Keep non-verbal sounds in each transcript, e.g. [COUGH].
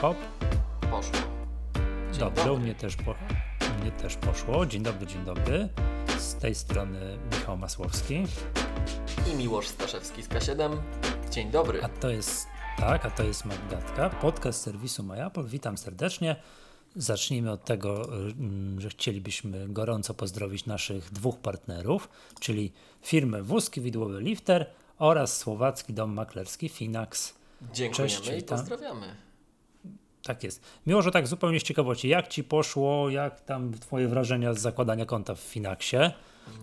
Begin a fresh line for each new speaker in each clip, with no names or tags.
hop.
Poszło. Dzień
Dobrze,
dobry.
u mnie też, po, u mnie też poszło. Dzień dobry, dzień dobry. Z tej strony Michał Masłowski.
I Miłosz Staszewski z K7. Dzień dobry.
A to jest, tak, a to jest Magdatka, podcast serwisu MyApple. Witam serdecznie. Zacznijmy od tego, mm, że chcielibyśmy gorąco pozdrowić naszych dwóch partnerów, czyli firmę Wózki Widłowy Lifter oraz słowacki dom maklerski Finax.
Dziękujemy
Cześć,
i pozdrawiamy.
Tak jest. Miło, że tak zupełnie z ciekawości, jak ci poszło, jak tam twoje wrażenia z zakładania konta w Finaxie?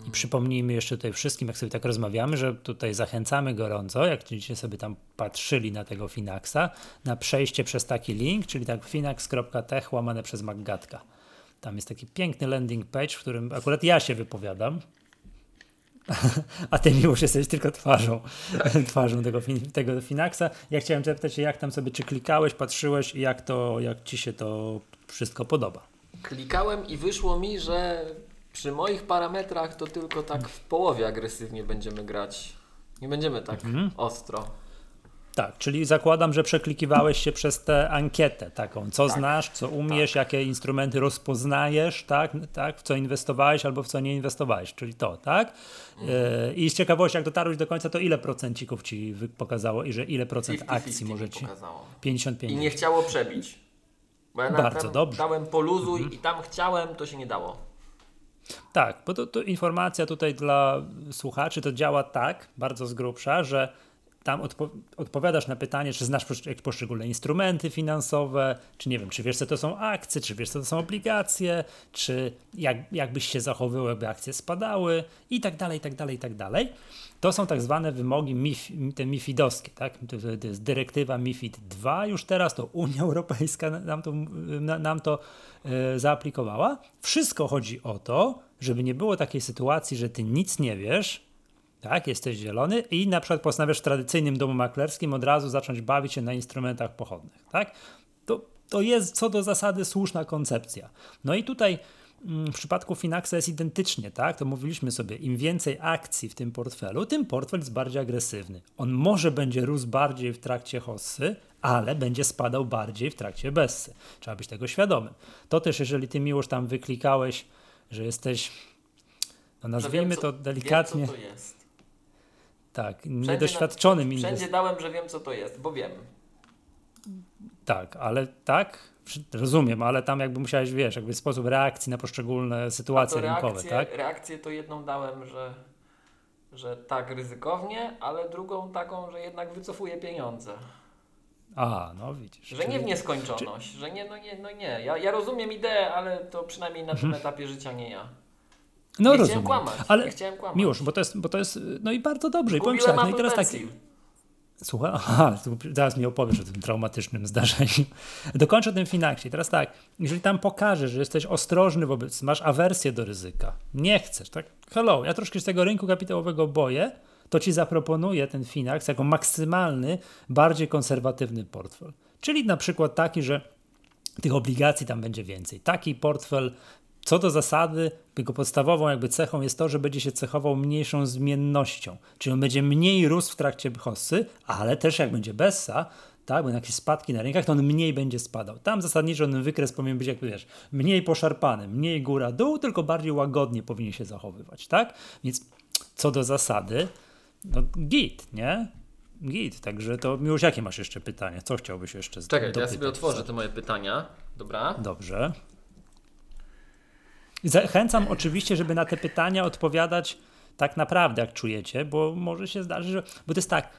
I przypomnijmy jeszcze tutaj wszystkim, jak sobie tak rozmawiamy, że tutaj zachęcamy gorąco, jak będziecie sobie tam patrzyli na tego Finaxa, na przejście przez taki link, czyli tak finax.tech łamane przez Maggatka. Tam jest taki piękny landing page, w którym akurat ja się wypowiadam, [LAUGHS] a ty już jesteś tylko twarzą, [LAUGHS] twarzą tego, tego Finaxa. Ja chciałem zapytać jak tam sobie, czy klikałeś, patrzyłeś i jak to, jak ci się to wszystko podoba.
Klikałem i wyszło mi, że przy moich parametrach to tylko tak w połowie agresywnie będziemy grać. Nie będziemy tak
Mhm.
ostro.
Tak, czyli zakładam, że przeklikiwałeś się przez tę ankietę taką, co
Tak.
znasz, co umiesz, jakie instrumenty rozpoznajesz, tak, tak, w co inwestowałeś albo w co nie inwestowałeś, czyli to, tak? E, I z ciekawości, jak dotarłeś do końca, to ile procencików ci pokazało i że ile procent
50-50
akcji
mi
może ci?
pokazało.
55.
I nie chciało przebić. Bo ja
Bardzo dobrze.
dałem poluzuj
Mhm.
i tam chciałem, to się nie dało.
Tak, bo to, to informacja tutaj dla słuchaczy to działa tak, bardzo z grubsza, że tam odpo odpowiadasz na pytanie, czy znasz poszczególne instrumenty finansowe, czy nie wiem, czy wiesz, co to są akcje, czy wiesz, co to są obligacje, czy jak, jak byś się zachowywał, jakby akcje spadały i tak dalej, i tak dalej, i tak dalej. To są tak zwane wymogi MIF, te MIFIDowskie, tak? To, to- jest dyrektywa MIFID 2 już teraz, to Unia Europejska nam to, na- nam to e, zaaplikowała. Wszystko chodzi o to, żeby nie było takiej sytuacji, że ty nic nie wiesz, tak, jesteś zielony i na przykład postanawiasz w tradycyjnym domu maklerskim od razu zacząć bawić się na instrumentach pochodnych, tak? To, to jest co do zasady słuszna koncepcja. No i tutaj mm, w przypadku Finaxa jest identycznie, tak? To mówiliśmy sobie, im więcej akcji w tym portfelu, tym portfel jest bardziej agresywny. On może będzie rósł bardziej w trakcie hossy, ale będzie spadał bardziej w trakcie bessy. Trzeba być tego świadomym. To też, jeżeli ty miłość tam wyklikałeś, że jesteś, no
Że
nazwijmy
wiem, co-
to delikatnie,
Wiem, co to jest.
Tak,
Wszędzie
niedoświadczonym
na- Wszędzie
inwestorem.
dałem, że wiem co to jest, bo wiem.
Tak, ale tak, rozumiem, ale tam jakby musiałeś, wiesz, jakby sposób reakcji na poszczególne sytuacje
to
rynkowe, tak?
reakcję to jedną dałem, że, że tak ryzykownie, ale drugą taką, że jednak wycofuję pieniądze.
A, no widzisz.
Że nie w
czyli-
nieskończoność, że nie, no nie, no nie. Ja, ja rozumiem ideę, ale to przynajmniej na tym etapie życia nie ja.
No
nie
rozumiem.
chciałem kłamać,
ale
nie chciałem kłamać.
miłość, bo to jest, bo to jest, no i bardzo dobrze. I powiem tak, no i teraz tak. Słuchaj, [LAUGHS] aha, zaraz mi opowiesz o tym traumatycznym [LAUGHS] zdarzeniu. Dokończę o tym Finaxie. Teraz tak, jeżeli tam pokażesz, że jesteś ostrożny wobec, masz awersję do ryzyka, nie chcesz, tak, hello, ja troszkę z tego rynku kapitałowego boję, to ci zaproponuję ten Finax jako maksymalny, bardziej konserwatywny portfel. Czyli na przykład taki, że tych obligacji tam będzie więcej. Taki portfel, co do zasady, jego podstawową jakby cechą jest to, że będzie się cechował mniejszą zmiennością. Czyli on będzie mniej rósł w trakcie hossy, ale też jak będzie bessa, tak, będą jakieś spadki na rynkach, to on mniej będzie spadał. Tam zasadniczo ten wykres powinien być, jak wiesz, mniej poszarpany, mniej góra-dół, tylko bardziej łagodnie powinien się zachowywać, tak? Więc co do zasady, no git, nie? Git, także to już jakie masz jeszcze pytania? Co chciałbyś jeszcze
Czekaj, to ja
dopytać?
sobie otworzę te moje pytania. Dobra.
Dobrze. Zachęcam oczywiście, żeby na te pytania odpowiadać tak naprawdę, jak czujecie, bo może się zdarzyć, że. Bo to jest tak,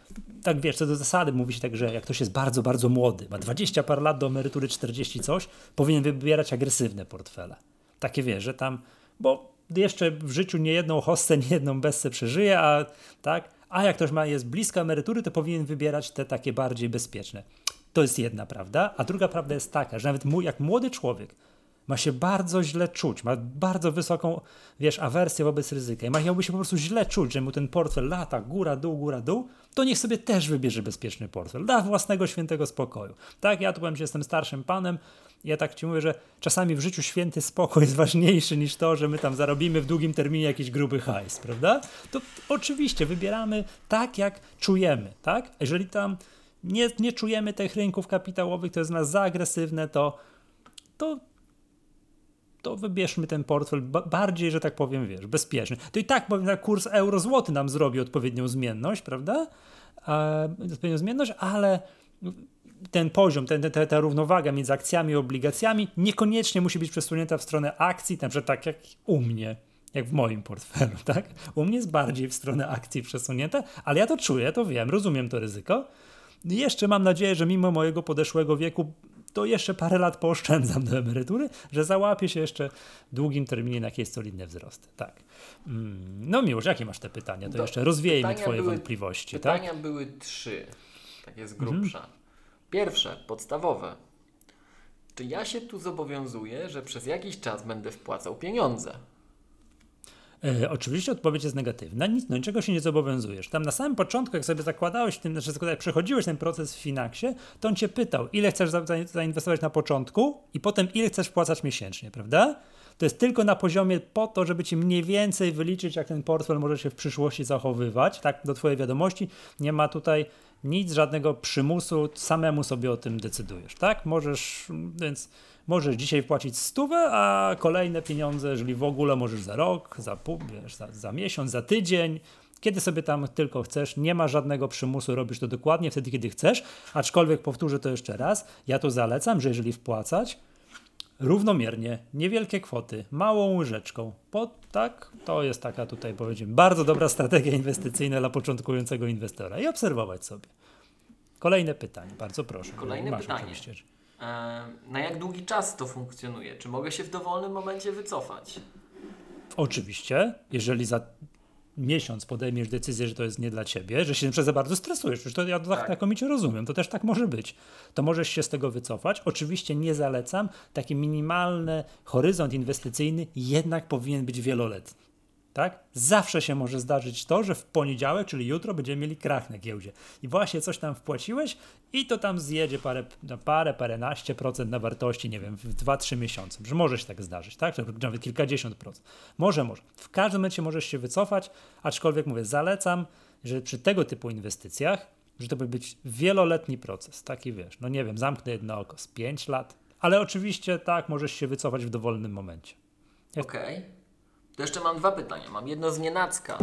tak wiesz, co do zasady mówi się tak, że jak ktoś jest bardzo, bardzo młody, ma 20 par lat do emerytury 40 coś, powinien wybierać agresywne portfele. Takie wiesz, że tam, bo jeszcze w życiu nie jedną hossę, nie jedną bessę przeżyje, a tak, a jak ktoś ma, jest blisko emerytury, to powinien wybierać te takie bardziej bezpieczne. To jest jedna prawda, a druga prawda jest taka, że nawet mój, jak młody człowiek ma się bardzo źle czuć, ma bardzo wysoką, wiesz, awersję wobec ryzyka i ma- miałby się po prostu źle czuć, że mu ten portfel lata góra, dół, góra, dół, to niech sobie też wybierze bezpieczny portfel, dla własnego świętego spokoju. Tak, ja tu powiem, że jestem starszym panem, ja tak ci mówię, że czasami w życiu święty spokój jest ważniejszy niż to, że my tam zarobimy w długim terminie jakiś gruby hajs, prawda? To oczywiście wybieramy tak, jak czujemy, tak? Jeżeli tam nie, nie czujemy tych rynków kapitałowych, to jest dla nas za agresywne, to, to, to wybierzmy ten portfel bardziej, że tak powiem, wiesz, bezpieczny. To i tak powiem, kurs euro-złoty nam zrobi odpowiednią zmienność, prawda? E, odpowiednią zmienność, ale ten poziom, ten, ten, ta równowaga między akcjami i obligacjami niekoniecznie musi być przesunięta w stronę akcji, na przykład tak jak u mnie, jak w moim portfelu, tak? U mnie jest bardziej w stronę akcji przesunięte, ale ja to czuję, to wiem, rozumiem to ryzyko. Jeszcze mam nadzieję, że mimo mojego podeszłego wieku to jeszcze parę lat pooszczędzam do emerytury, że załapię się jeszcze w długim terminie na jakieś solidne wzrosty. Tak. Mm, no miłość, jakie masz te pytania? To do, jeszcze rozwiejmy twoje
były,
wątpliwości.
Pytania
tak?
były trzy, takie z grubsza. Mhm. Pierwsze, podstawowe. Czy ja się tu zobowiązuję, że przez jakiś czas będę wpłacał pieniądze?
E, oczywiście odpowiedź jest negatywna, nic, no niczego się nie zobowiązujesz. Tam na samym początku, jak sobie zakładałeś, tym, znaczy jak przechodziłeś ten proces w Finaxie, to on cię pytał, ile chcesz za, za, zainwestować na początku i potem ile chcesz wpłacać miesięcznie, prawda? To jest tylko na poziomie po to, żeby ci mniej więcej wyliczyć, jak ten portfel może się w przyszłości zachowywać, tak, do twojej wiadomości. Nie ma tutaj nic, żadnego przymusu, samemu sobie o tym decydujesz, tak? Możesz, więc możesz dzisiaj wpłacić stówę, a kolejne pieniądze, jeżeli w ogóle możesz za rok, za pół, wiesz, za, za miesiąc, za tydzień, kiedy sobie tam tylko chcesz, nie ma żadnego przymusu, robisz to dokładnie wtedy, kiedy chcesz, aczkolwiek powtórzę to jeszcze raz, ja tu zalecam, że jeżeli wpłacać, równomiernie, niewielkie kwoty, małą łyżeczką, pod, tak, to jest taka tutaj powiedzmy bardzo dobra strategia inwestycyjna dla początkującego inwestora i obserwować sobie. Kolejne pytanie, bardzo proszę.
Kolejne Masz pytanie. Oczywiście. Na jak długi czas to funkcjonuje? Czy mogę się w dowolnym momencie wycofać?
Oczywiście, jeżeli za miesiąc podejmiesz decyzję, że to jest nie dla ciebie, że się za bardzo stresujesz, to ja tak, tak znakomicie rozumiem, to też tak może być, to możesz się z tego wycofać. Oczywiście nie zalecam, taki minimalny horyzont inwestycyjny jednak powinien być wieloletni tak? Zawsze się może zdarzyć to, że w poniedziałek, czyli jutro, będziemy mieli krach na giełdzie. I właśnie coś tam wpłaciłeś i to tam zjedzie parę, no parę, paręnaście procent na wartości, nie wiem, w 2-3 miesiące. Że może się tak zdarzyć, tak? Nawet kilkadziesiąt procent. Może, może. W każdym momencie możesz się wycofać, aczkolwiek mówię, zalecam, że przy tego typu inwestycjach, że to by być wieloletni proces, taki wiesz, no nie wiem, zamknę jedno oko z 5 lat, ale oczywiście tak, możesz się wycofać w dowolnym momencie.
Okej. Okay. To jeszcze mam dwa pytania. Mam jedno z nienacka.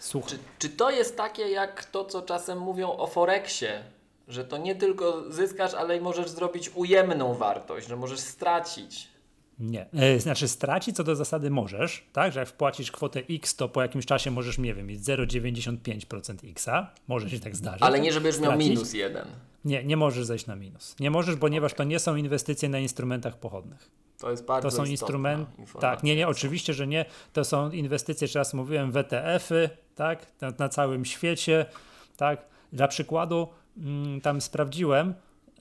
Słuchaj.
Czy, czy to jest takie jak to, co czasem mówią o Forexie? Że to nie tylko zyskasz, ale i możesz zrobić ujemną wartość, że możesz stracić.
Nie. E, znaczy stracić co do zasady możesz, tak? Że jak wpłacisz kwotę X, to po jakimś czasie możesz, nie wiem, mieć 0,95% Xa. Może się tak zdarzyć.
Ale nie, żebyś miał minus jeden.
Nie, nie możesz zejść na minus. Nie możesz, ponieważ okay. to nie są inwestycje na instrumentach pochodnych.
To jest bardzo
To są instrumenty. Tak, nie, nie, oczywiście, że nie. To są inwestycje, jeszcze raz mówiłem, WTF-y, tak, na, na, całym świecie, tak. Dla przykładu, mm, tam sprawdziłem,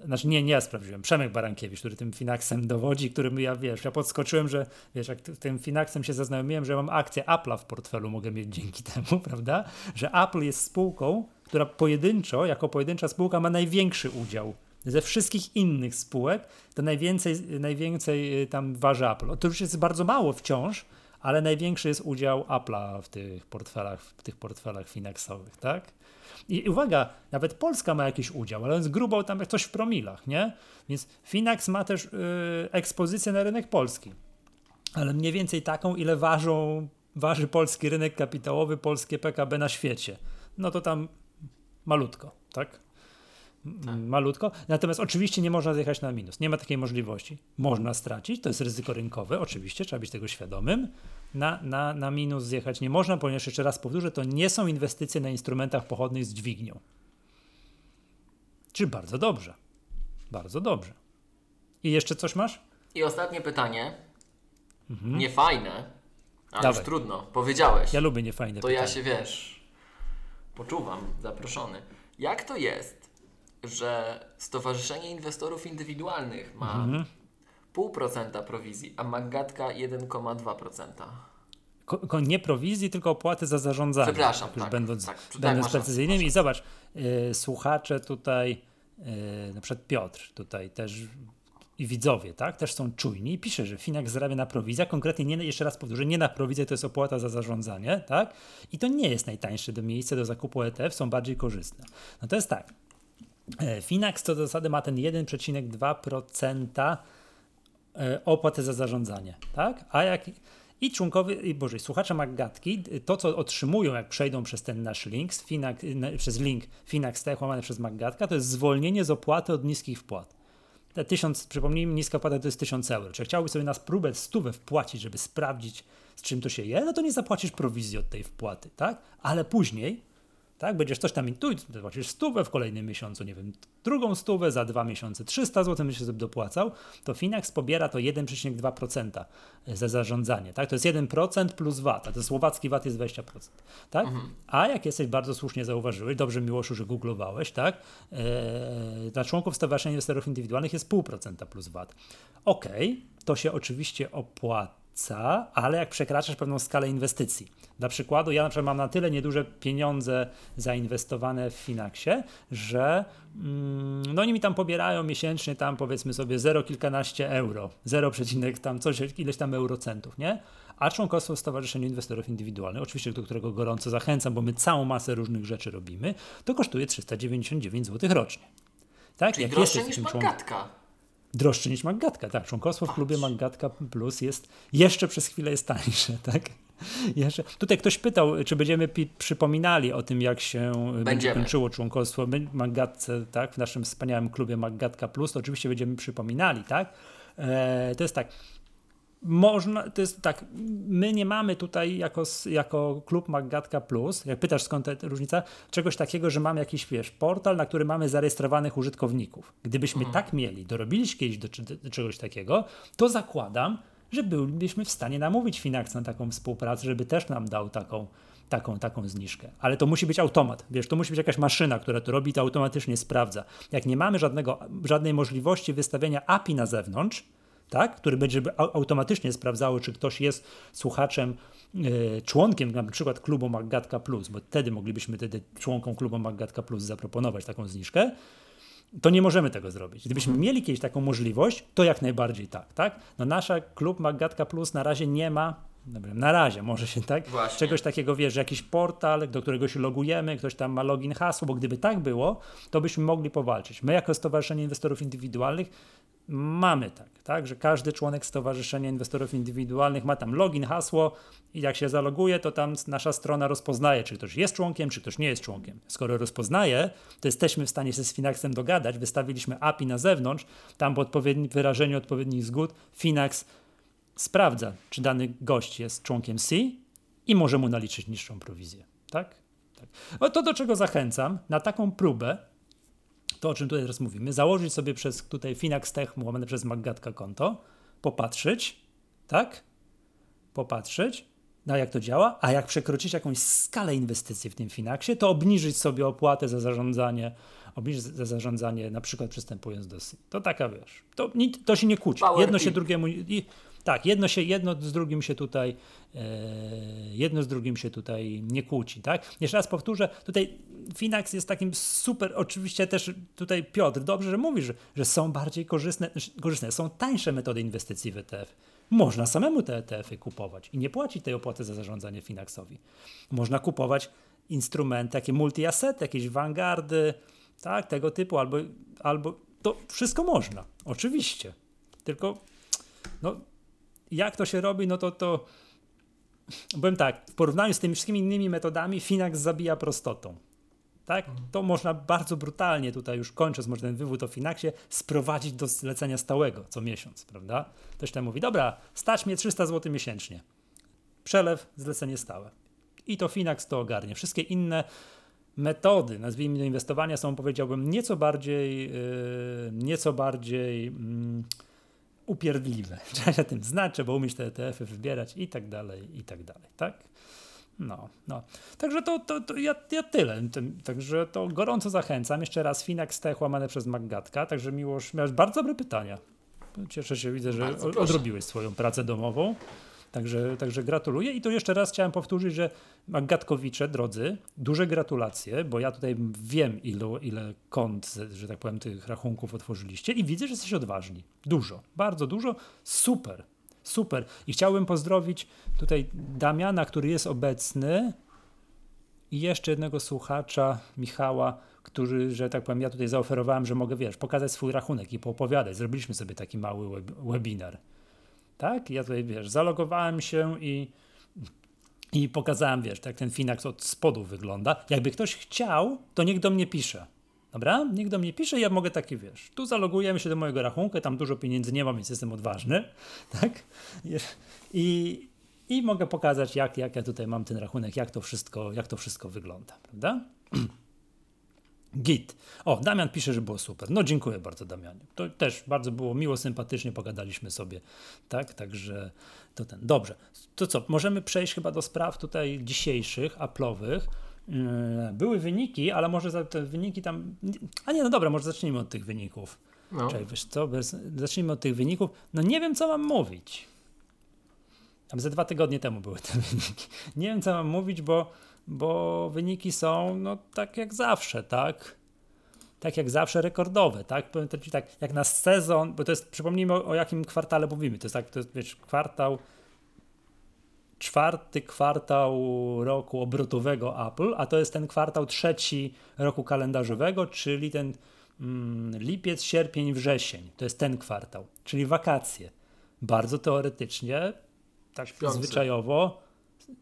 znaczy nie, nie ja sprawdziłem, Przemek Barankiewicz, który tym Finaxem dowodzi, którym ja, wiesz, ja podskoczyłem, że, wiesz, jak tym Finaxem się zaznajomiłem, że mam akcję Apple'a w portfelu, mogę mieć dzięki [LAUGHS] temu, prawda, że Apple jest spółką, która pojedynczo, jako pojedyncza spółka ma największy udział ze wszystkich innych spółek to najwięcej, najwięcej y, tam waży Apple. Już jest bardzo mało wciąż, ale największy jest udział Apple'a w tych portfelach, w tych portfelach finansowych, tak? I uwaga, nawet Polska ma jakiś udział, ale on jest grubo tam coś w promilach, nie? Więc Finax ma też yy, ekspozycję na rynek polski, ale mniej więcej taką, ile ważą, waży polski rynek kapitałowy, polskie PKB na świecie. No to tam malutko, tak? Tak. malutko. Natomiast oczywiście nie można zjechać na minus. Nie ma takiej możliwości. Można stracić, to jest ryzyko rynkowe, oczywiście, trzeba być tego świadomym. Na, na, na minus zjechać nie można, ponieważ jeszcze raz powtórzę, to nie są inwestycje na instrumentach pochodnych z dźwignią. Czy bardzo dobrze. Bardzo dobrze. I jeszcze coś masz?
I ostatnie pytanie. Mhm. Niefajne, ale Dawaj. już trudno. Powiedziałeś.
Ja lubię niefajne
To ja się wiesz, poczuwam zaproszony. Jak to jest, że Stowarzyszenie Inwestorów Indywidualnych ma mhm. 0,5% prowizji, a Magatka 1,2%.
Ko, nie prowizji, tylko opłaty za zarządzanie.
Przepraszam, tak, będąc,
tak, będąc precyzyjnym. I zobacz, y, słuchacze tutaj, y, na przykład Piotr tutaj też i widzowie, tak, też są czujni i pisze, że Finax zarabia na prowizję, konkretnie nie, jeszcze raz powtórzę, nie na prowizję, to jest opłata za zarządzanie, tak, i to nie jest najtańsze do miejsca do zakupu ETF, są bardziej korzystne. No to jest tak, Finax co do zasady ma ten 1,2% e, opłaty za zarządzanie, tak? A jak i członkowie, i boże, słuchacze Maggatki, to co otrzymują, jak przejdą przez ten nasz link, Finax, przez link Finax Tech łamane przez Maggatka, to jest zwolnienie z opłaty od niskich wpłat. Te tysiąc, przypomnijmy, niska opłata to jest 1000 euro. Czy chciałbyś sobie na próbę stówę wpłacić, żeby sprawdzić, z czym to się je, no to nie zapłacisz prowizji od tej wpłaty, tak? Ale później tak? Będziesz coś tam intuicyjnie, zapłacisz stówę w kolejnym miesiącu, nie wiem, drugą stówę za dwa miesiące, 300 zł będziesz sobie dopłacał, to Finax pobiera to 1,2% za zarządzanie, tak? To jest 1% plus VAT, a to słowacki VAT jest 20%, tak? Mhm. A jak jesteś bardzo słusznie zauważyłeś, dobrze Miłoszu, że googlowałeś, tak? Eee, dla członków Stowarzyszenia Inwestorów Indywidualnych jest 0,5% plus VAT. Ok, to się oczywiście opłaca, ale jak przekraczasz pewną skalę inwestycji. Dla przykładu, ja na przykład mam na tyle nieduże pieniądze zainwestowane w Finaxie, że mm, no oni mi tam pobierają miesięcznie tam powiedzmy sobie 0 kilkanaście euro, 0, tam coś, ileś tam eurocentów, nie? A członkostwo w Stowarzyszeniu Inwestorów Indywidualnych, oczywiście do którego gorąco zachęcam, bo my całą masę różnych rzeczy robimy, to kosztuje 399 zł rocznie.
Tak? Czyli Jak droższe niż Magatka
droższy niż Maggatka. Tak, członkostwo w klubie Maggatka Plus jest jeszcze przez chwilę jest tańsze, [LAUGHS] tak? Jeszcze. Tutaj ktoś pytał, czy będziemy przypominali o tym, jak się Będziemy. będzie kończyło członkostwo Maggatce, tak? W naszym wspaniałym klubie Maggatka Plus, to oczywiście będziemy przypominali, tak? E, to jest tak, można, to jest tak, my nie mamy tutaj jako, jako klub Maggatka Plus, jak pytasz skąd ta różnica, czegoś takiego, że mamy jakiś, wiesz, portal, na który mamy zarejestrowanych użytkowników. Gdybyśmy mhm. tak mieli, dorobiliśmy kiedyś do, do, czegoś takiego, to zakładam, że bylibyśmy w stanie namówić Finax na taką współpracę, żeby też nam dał taką, taką, taką zniżkę. Ale to musi być automat, wiesz, to musi być jakaś maszyna, która to robi, to automatycznie sprawdza. Jak nie mamy żadnego, żadnej możliwości wystawienia API na zewnątrz, tak, który będzie automatycznie sprawdzało, czy ktoś jest słuchaczem, yy, członkiem na przykład klubu Maggatka Plus, bo wtedy moglibyśmy wtedy członkom klubu Maggatka Plus zaproponować taką zniżkę, to nie możemy tego zrobić. Gdybyśmy mhm. mieli kiedyś taką możliwość, to jak najbardziej tak, tak? No nasza klub Maggatka Plus na razie nie ma Dobra, na razie może się tak, Właśnie. czegoś takiego wiesz, jakiś portal, do którego się logujemy, ktoś tam ma login, hasło, bo gdyby tak było, to byśmy mogli powalczyć. My jako Stowarzyszenie Inwestorów Indywidualnych mamy tak, tak, że każdy członek Stowarzyszenia Inwestorów Indywidualnych ma tam login, hasło i jak się zaloguje, to tam nasza strona rozpoznaje, czy ktoś jest członkiem, czy ktoś nie jest członkiem. Skoro rozpoznaje, to jesteśmy w stanie się z Finaxem dogadać, wystawiliśmy API na zewnątrz, tam po odpowiednim wyrażeniu odpowiednich zgód Finax sprawdza, czy dany gość jest członkiem C i może mu naliczyć niższą prowizję. Tak? tak. O to, do czego zachęcam, na taką próbę, to o czym tutaj teraz mówimy, założyć sobie przez tutaj Finax Tech łamane przez Maggatka konto, popatrzeć, tak? Popatrzeć, na jak to działa, a jak przekroczyć jakąś skalę inwestycji w tym Finaxie, to obniżyć sobie opłatę za zarządzanie, obniżyć za zarządzanie, na przykład przystępując do SI. To taka, wiesz, to, to się nie kłóci. Jedno się drugiemu... I, tak, jedno, się, jedno z drugim się tutaj e, jedno z drugim się tutaj nie kłóci, tak? Jeszcze raz powtórzę, tutaj Finax jest takim super, oczywiście też tutaj Piotr, dobrze, że mówisz, że, są bardziej korzystne, korzystne, są tańsze metody inwestycji w ETF. Można samemu te ETF-y kupować i nie płacić tej opłaty za zarządzanie Finaxowi. Można kupować instrumenty, takie multi-asset, jakieś Vanguardy, tak, tego typu, albo, albo to wszystko można, oczywiście. Tylko no, jak to się robi, no to to powiem tak, w porównaniu z tymi wszystkimi innymi metodami Finax zabija prostotą. Tak? Mhm. To można bardzo brutalnie, tutaj już kończąc może ten wywód o Finaxie, sprowadzić do zlecenia stałego co miesiąc, prawda? Ktoś tam mówi, dobra, stać mnie 300 zł miesięcznie. Przelew, zlecenie stałe. I to Finax to ogarnie. Wszystkie inne metody, nazwijmy do inwestowania, są powiedziałbym nieco bardziej, yy, nieco bardziej yy, upierdliwe. [LAUGHS] Trzeba się tym znać, trzeba umieć te ETF-y wybierać i tak dalej, i tak dalej, tak? No, no. Także to, to, to ja, ja tyle. Także to gorąco zachęcam. Jeszcze raz Finax Tech łamane przez Maggatka. Także Miłosz, miałeś bardzo dobre pytania. Cieszę się, widzę, że odrobiłeś swoją pracę domową. Także, także gratuluję i tu jeszcze raz chciałem powtórzyć, że Magatkowicze, drodzy, duże gratulacje, bo ja tutaj wiem, ilu, ile kont, że tak powiem, tych rachunków otworzyliście i widzę, że jesteście odważni. Dużo, bardzo dużo. Super, super. I chciałbym pozdrowić tutaj Damiana, który jest obecny i jeszcze jednego słuchacza, Michała, który, że tak powiem, ja tutaj zaoferowałem, że mogę, wiesz, pokazać swój rachunek i poopowiadać. Zrobiliśmy sobie taki mały web webinar. Tak? Ja tutaj, wiesz, zalogowałem się i, i pokazałem, wiesz, jak ten Finax od spodu wygląda. Jakby ktoś chciał, to niech do mnie pisze. Dobra? Niech do mnie pisze, ja mogę taki, wiesz, tu zalogujemy się do mojego rachunku, tam dużo pieniędzy nie mam, więc jestem odważny, [LAUGHS] tak? I, i mogę pokazać, jak, jak ja tutaj mam ten rachunek, jak to wszystko, jak to wszystko wygląda, prawda? [CLEARS THROAT] Git. O, Damian pisze, że było super. No dziękuję bardzo Damianie. To też bardzo było miło, sympatycznie pogadaliśmy sobie, tak? Także to ten. Dobrze. To co, możemy przejść chyba do spraw tutaj dzisiejszych, Apple'owych. Yy, były wyniki, ale może te wyniki tam... A nie, no dobra, może zacznijmy od tych wyników. No. Czekaj, wiesz co, zacznijmy od tych wyników. No nie wiem, co mam mówić. Tam ze dwa tygodnie temu były te [LAUGHS] wyniki. Nie wiem, co mam mówić, bo bo wyniki są no tak jak zawsze, tak? Tak jak zawsze rekordowe, tak? Powiem to tak, jak na sezon, bo to jest, przypomnijmy o, o jakim kwartale mówimy, to jest tak, to jest wiesz, kwartał, czwarty kwartał roku obrotowego Apple, a to jest ten kwartał trzeci roku kalendarzowego, czyli ten mm, lipiec, sierpień, wrzesień. To jest ten kwartał, czyli wakacje. Bardzo teoretycznie, tak Śpiący. zwyczajowo,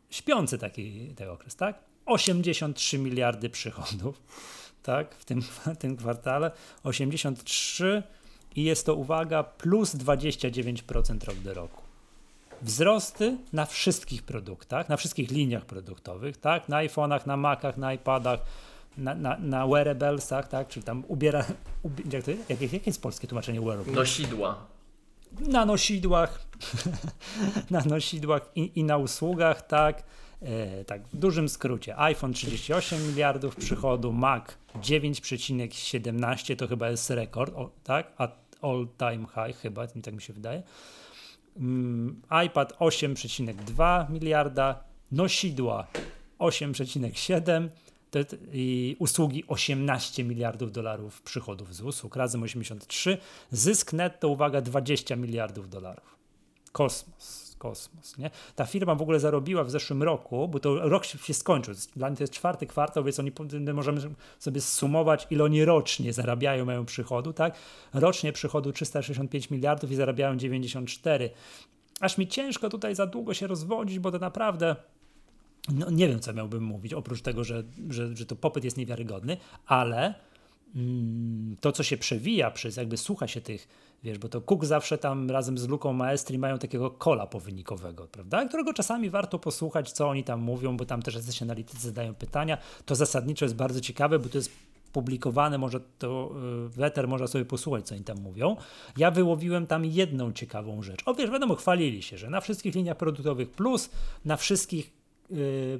śpiący taki, taki okres, tak? 83 miliardy przychodów, [LAUGHS] tak, w tym, w tym kwartale. 83 i jest to, uwaga, plus 29% rok do roku. Wzrosty na wszystkich produktach, na wszystkich liniach produktowych, tak, na iPhone'ach, na Macach, na iPadach, na, na, na wearablesach, tak, czyli tam ubiera, ubiera jak to, jak, jakie jest polskie tłumaczenie wearables?
Nosidła
na nosidłach, [LAUGHS] na nosidłach i, i, na usługach, tak. E, tak, w dużym skrócie. iPhone 38 miliardów przychodu, Mac 9,17 to chyba jest rekord, o, tak? All time high chyba, tak mi się wydaje. Mm, iPad 8,2 miliarda, nosidła 8,7 i usługi 18 miliardów dolarów przychodów z usług, razem 83, zysk netto, uwaga, 20 miliardów dolarów. Kosmos, kosmos, nie? Ta firma w ogóle zarobiła w zeszłym roku, bo to rok się skończył, dla nich to jest czwarty kwartał, więc oni możemy sobie sumować, ile oni rocznie zarabiają, mają przychodu, tak? Rocznie przychodu 365 miliardów i zarabiają 94. Aż mi ciężko tutaj za długo się rozwodzić, bo to naprawdę no, nie wiem, co miałbym mówić, oprócz tego, że, że, że to popyt jest niewiarygodny, ale mm, to, co się przewija przez, jakby słucha się tych, wiesz, bo to Cook zawsze tam razem z Luką Maestri mają takiego kola powynikowego, prawda, którego czasami warto posłuchać, co oni tam mówią, bo tam też jacyś analitycy zadają pytania. To zasadniczo jest bardzo ciekawe, bo to jest publikowane, może to y, Weter można sobie posłuchać, co oni tam mówią. Ja wyłowiłem tam jedną ciekawą rzecz. O wiesz, wiadomo, chwalili się, że na wszystkich liniach produktowych plus, na wszystkich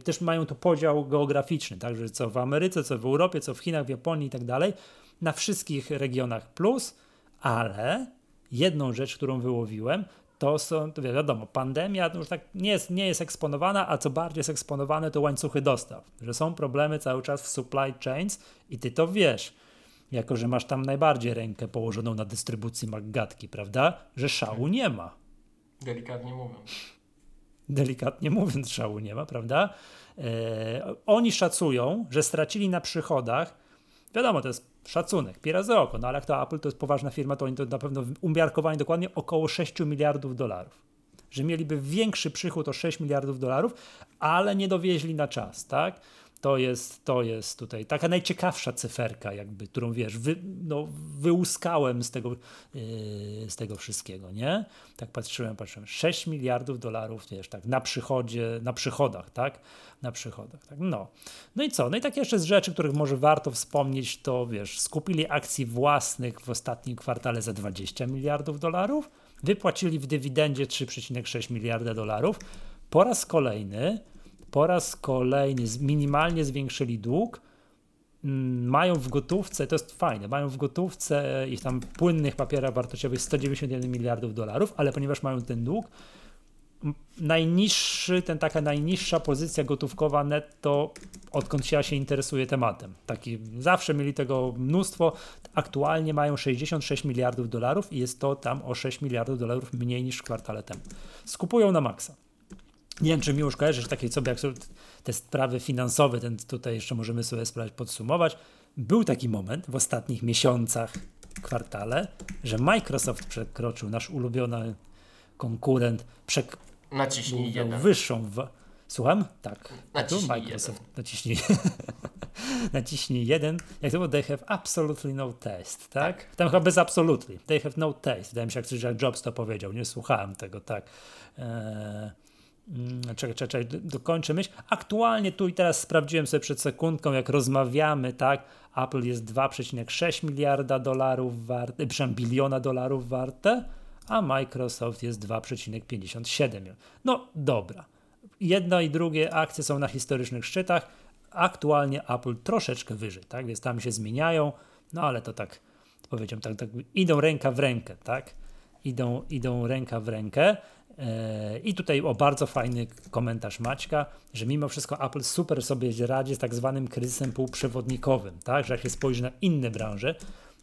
też mają tu podział geograficzny, także co w Ameryce, co w Europie, co w Chinach, w Japonii i tak dalej, na wszystkich regionach plus, ale jedną rzecz, którą wyłowiłem, to są, to wiadomo, pandemia już tak nie jest, nie jest eksponowana, a co bardziej jest eksponowane, to łańcuchy dostaw, że są problemy cały czas w supply chains i ty to wiesz, jako że masz tam najbardziej rękę położoną na dystrybucji magatki, prawda, że szału nie ma.
Delikatnie mówiąc
delikatnie mówiąc, szału nie ma, prawda? E, oni szacują, że stracili na przychodach, wiadomo, to jest szacunek, piera za oko, no ale jak to Apple to jest poważna firma, to oni to na pewno umiarkowali dokładnie około 6 miliardów dolarów. Że mieliby większy przychód o 6 miliardów dolarów, ale nie dowieźli na czas, tak? To jest, to jest tutaj taka najciekawsza cyferka, jakby, którą wiesz, wy, no, wyłuskałem z tego, yy, z tego wszystkiego, nie? Tak patrzyłem, patrzyłem, 6 miliardów dolarów, wiesz, tak, na przychodzie, na przychodach, tak? Na przychodach, tak, no. No i co? No i takie jeszcze z rzeczy, których może warto wspomnieć, to wiesz, skupili akcji własnych w ostatnim kwartale za 20 miliardów dolarów, wypłacili w dywidendzie 3,6 miliarda dolarów. Po raz kolejny po raz kolejny minimalnie zwiększyli dług, mm, mają w gotówce, to jest fajne, mają w gotówce ich tam płynnych papierach wartościowych 191 miliardów dolarów, ale ponieważ mają ten dług, najniższy, ten taka najniższa pozycja gotówkowa netto, odkąd ja się interesuję tematem. Taki, zawsze mieli tego mnóstwo, aktualnie mają 66 miliardów dolarów i jest to tam o 6 miliardów dolarów mniej niż w kwartale temu. Skupują na maksa. Nie wiem, czy mi już kojarzysz takie sobie, jak te sprawy finansowe, ten tutaj jeszcze możemy sobie sprawdzić, podsumować. Był taki moment w ostatnich miesiącach, kwartale, że Microsoft przekroczył nasz ulubiony konkurent, przek
Naciśnij jeden.
wyższą. W... Słucham? Tak.
Naciśnij
tu Microsoft. Jeden. Naciśnij. [LAUGHS] naciśnij jeden. Jak to było? They have absolutely no taste, tak? tak? Tam chyba bez absolutely. They have no taste. Wydaje mi się, jak, jak Jobs to powiedział. Nie słuchałem tego, tak. Eee, czekaj, czekaj, dokończę myśl. Aktualnie tu i teraz sprawdziłem sobie przed sekundką, jak rozmawiamy, tak? Apple jest 2,6 miliarda dolarów warte, przepraszam, biliona dolarów warte, a Microsoft jest 2,57. No dobra. Jedno i drugie akcje są na historycznych szczytach. Aktualnie Apple troszeczkę wyżej, tak? Więc tam się zmieniają, no ale to tak powiedziałem, tak, tak idą ręka w rękę, tak? Idą, idą ręka w rękę. E, I tutaj o bardzo fajny komentarz Maćka, że mimo wszystko Apple super sobie radzi z tak zwanym kryzysem półprzewodnikowym, tak? Że jak się spojrzy na inne branże,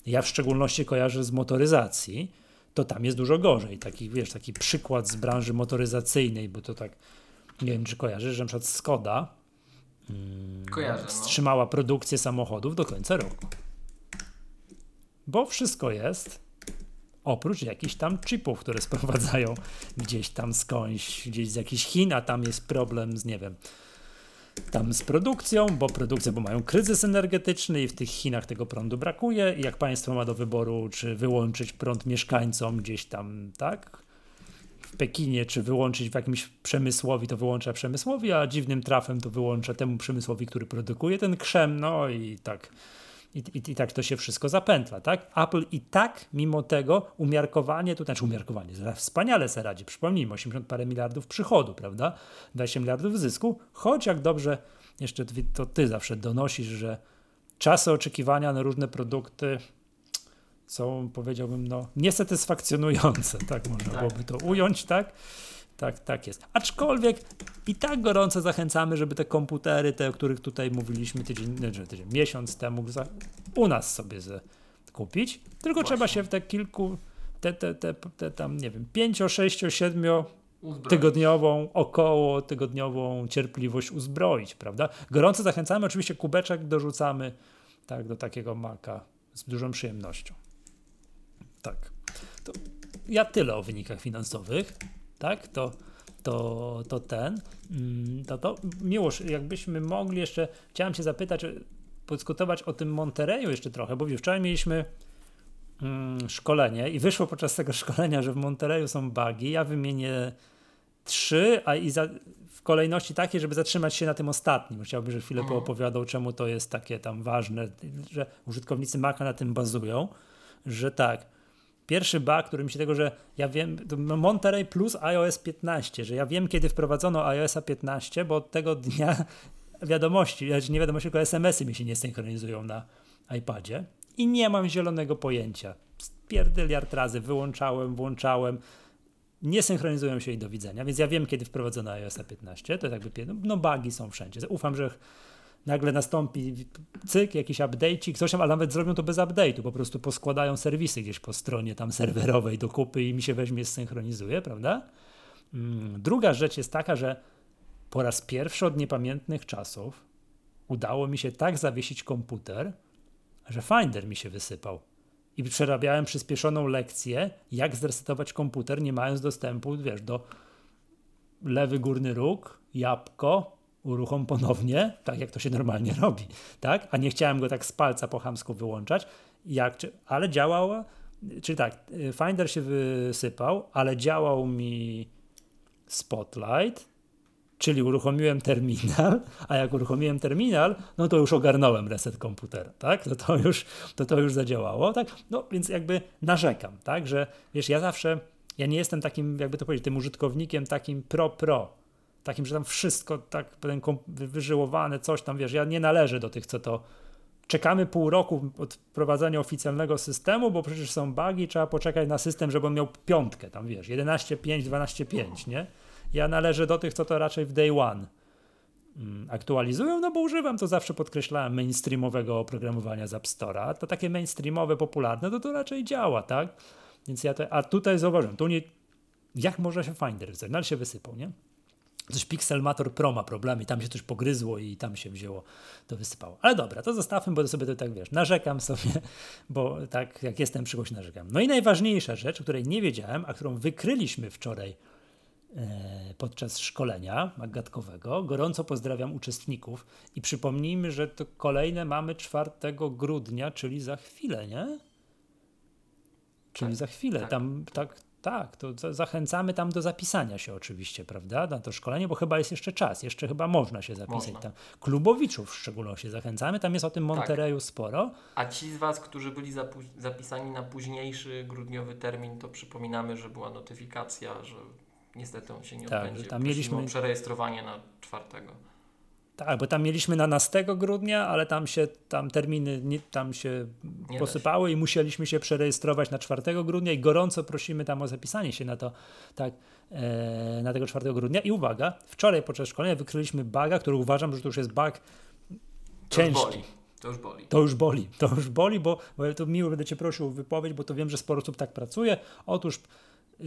ja w szczególności kojarzę z motoryzacji, to tam jest dużo gorzej. Taki, wiesz, taki przykład z branży motoryzacyjnej, bo to tak, nie wiem czy kojarzysz, że przykład Skoda
hmm, Kojarzę, no.
wstrzymała produkcję samochodów do końca roku. Bo wszystko jest oprócz jakichś tam chipów, które [LAUGHS] sprowadzają gdzieś tam skądś, gdzieś z jakichś Chin, a tam jest problem z, nie wiem, tam z produkcją, bo produkcja, bo mają kryzys energetyczny i w tych Chinach tego prądu brakuje. I jak państwo ma do wyboru, czy wyłączyć prąd mieszkańcom gdzieś tam, tak, w Pekinie, czy wyłączyć w jakimś przemysłowi, to wyłącza przemysłowi, a dziwnym trafem to wyłącza temu przemysłowi, który produkuje ten krzem, no i tak i, i, I, tak to się wszystko zapętla, tak? Apple i tak, mimo tego, umiarkowanie, to znaczy umiarkowanie, wspaniale sobie radzi. Przypomnijmy, 80 parę miliardów przychodu, prawda? 20 miliardów zysku, choć jak dobrze, jeszcze to ty zawsze donosisz, że czasy oczekiwania na różne produkty są, powiedziałbym, no, niesatysfakcjonujące, tak można tak. byłoby to ująć, tak? Tak, tak jest. Aczkolwiek i tak gorąco zachęcamy, żeby te komputery, te, o których tutaj mówiliśmy tydzień, znaczy tydzień miesiąc temu, u nas sobie kupić. Tylko Właśnie. trzeba się w te kilku, te, te, te, te tam, nie wiem, 5, 6, 7 tygodniową, około tygodniową cierpliwość uzbroić, prawda? Gorąco zachęcamy, oczywiście kubeczek dorzucamy tak, do takiego maka z dużą przyjemnością. Tak. To ja tyle o wynikach finansowych tak, to, to, to ten, mm, to to, Miłosz, jakbyśmy mogli jeszcze, chciałem się zapytać, podyskutować o tym Montereju jeszcze trochę, bo wczoraj mieliśmy mm, szkolenie i wyszło podczas tego [LAUGHS] szkolenia, że w Montereju są bugi, ja wymienię trzy, a i za, w kolejności takiej, żeby zatrzymać się na tym ostatnim. Chciałbym, że chwilę mhm. poopowiadał, czemu to jest takie tam ważne, że użytkownicy Maca na tym bazują, że tak, Pierwszy bug, który mi się tego, że ja wiem, Monterey plus iOS 15, że ja wiem, kiedy wprowadzono iOS 15, bo od tego dnia [LAUGHS] wiadomości, znaczy nie wiadomości, tylko SMS-y mi się nie synchronizują na iPadzie i nie mam zielonego pojęcia. Pierdyliard razy wyłączałem, włączałem, nie synchronizują się i do widzenia, więc ja wiem, kiedy wprowadzono iOS 15, to jest jakby, no bugi są wszędzie. Ufam, że nagle nastąpi cyk, jakiś update'ik, coś tam, ale nawet zrobią to bez update'u, po prostu poskładają serwisy gdzieś po stronie tam serwerowej do kupy i mi się weźmie, zsynchronizuje, prawda? Mm, druga rzecz jest taka, że po raz pierwszy od niepamiętnych czasów udało mi się tak zawiesić komputer, że Finder mi się wysypał. I przerabiałem przyspieszoną lekcję, jak zresetować komputer, nie mając dostępu, wiesz, do lewy górny róg, jabłko, uruchom ponownie, tak jak to się normalnie [LAUGHS] robi, tak? A nie chciałem go tak z palca po chamsku wyłączać, jak, ale działał, czyli tak, Finder się wysypał, ale działał mi Spotlight, czyli uruchomiłem terminal, a jak uruchomiłem terminal, no to już ogarnąłem reset komputera, tak? To to już, to to już zadziałało, tak? No więc jakby narzekam, tak? Że wiesz, ja zawsze, ja nie jestem takim, jakby to powiedzieć, tym użytkownikiem takim pro-pro, takim, że tam wszystko tak wyżyłowane, coś tam, wiesz, ja nie należę do tych, co to czekamy pół roku od wprowadzenia oficjalnego systemu, bo przecież są bugi, trzeba poczekać na system, żeby on miał piątkę, tam wiesz, 11.5, 12.5, nie? Ja należę do tych, co to raczej w day one mm, aktualizują, no bo używam, to zawsze podkreślałem, mainstreamowego oprogramowania z App Store'a. To takie mainstreamowe, popularne, to to raczej działa, tak? Więc ja te, a tutaj zauważyłem, tu nie, jak może się Finder, no ale się wysypał, nie? Coś Pixelmator Pro ma problemy, tam się coś pogryzło i tam się wzięło, to wysypało. Ale dobra, to zostawmy, bo to sobie to tak wiesz, narzekam sobie, [LAUGHS] bo tak jak jestem przy kogoś narzekam. No i najważniejsza rzecz, o której nie wiedziałem, a którą wykryliśmy wczoraj e, podczas szkolenia magatkowego. Gorąco pozdrawiam uczestników i przypomnijmy, że to kolejne mamy 4 grudnia, czyli za chwilę, nie? Czyli tak, za chwilę. Tak. Tam tak, tak, to zachęcamy tam do zapisania się oczywiście, prawda, na to szkolenie, bo chyba jest jeszcze czas, jeszcze chyba można się zapisać można. tam. Klubowiczów w szczególności zachęcamy, tam jest o tym. Montereju tak. sporo.
A ci z Was, którzy byli zapisani na późniejszy grudniowy termin, to przypominamy, że była notyfikacja, że niestety on się nie tak, odbędzie. Tam mieliśmy przerejestrowanie na czwartego.
Tak, bo tam mieliśmy na 12 grudnia, ale tam się tam terminy nie, tam się nie posypały i musieliśmy się przerejestrować na 4 grudnia i gorąco prosimy tam o zapisanie się na to, tak, e, na tego 4 grudnia. I uwaga, wczoraj podczas szkolenia wykryliśmy baga, który uważam, że to już jest bug ciężki.
To już boli.
To już boli. To już boli, bo, bo to miło będę Cię prosił o wypowiedź, bo to wiem, że sporo osób tak pracuje. Otóż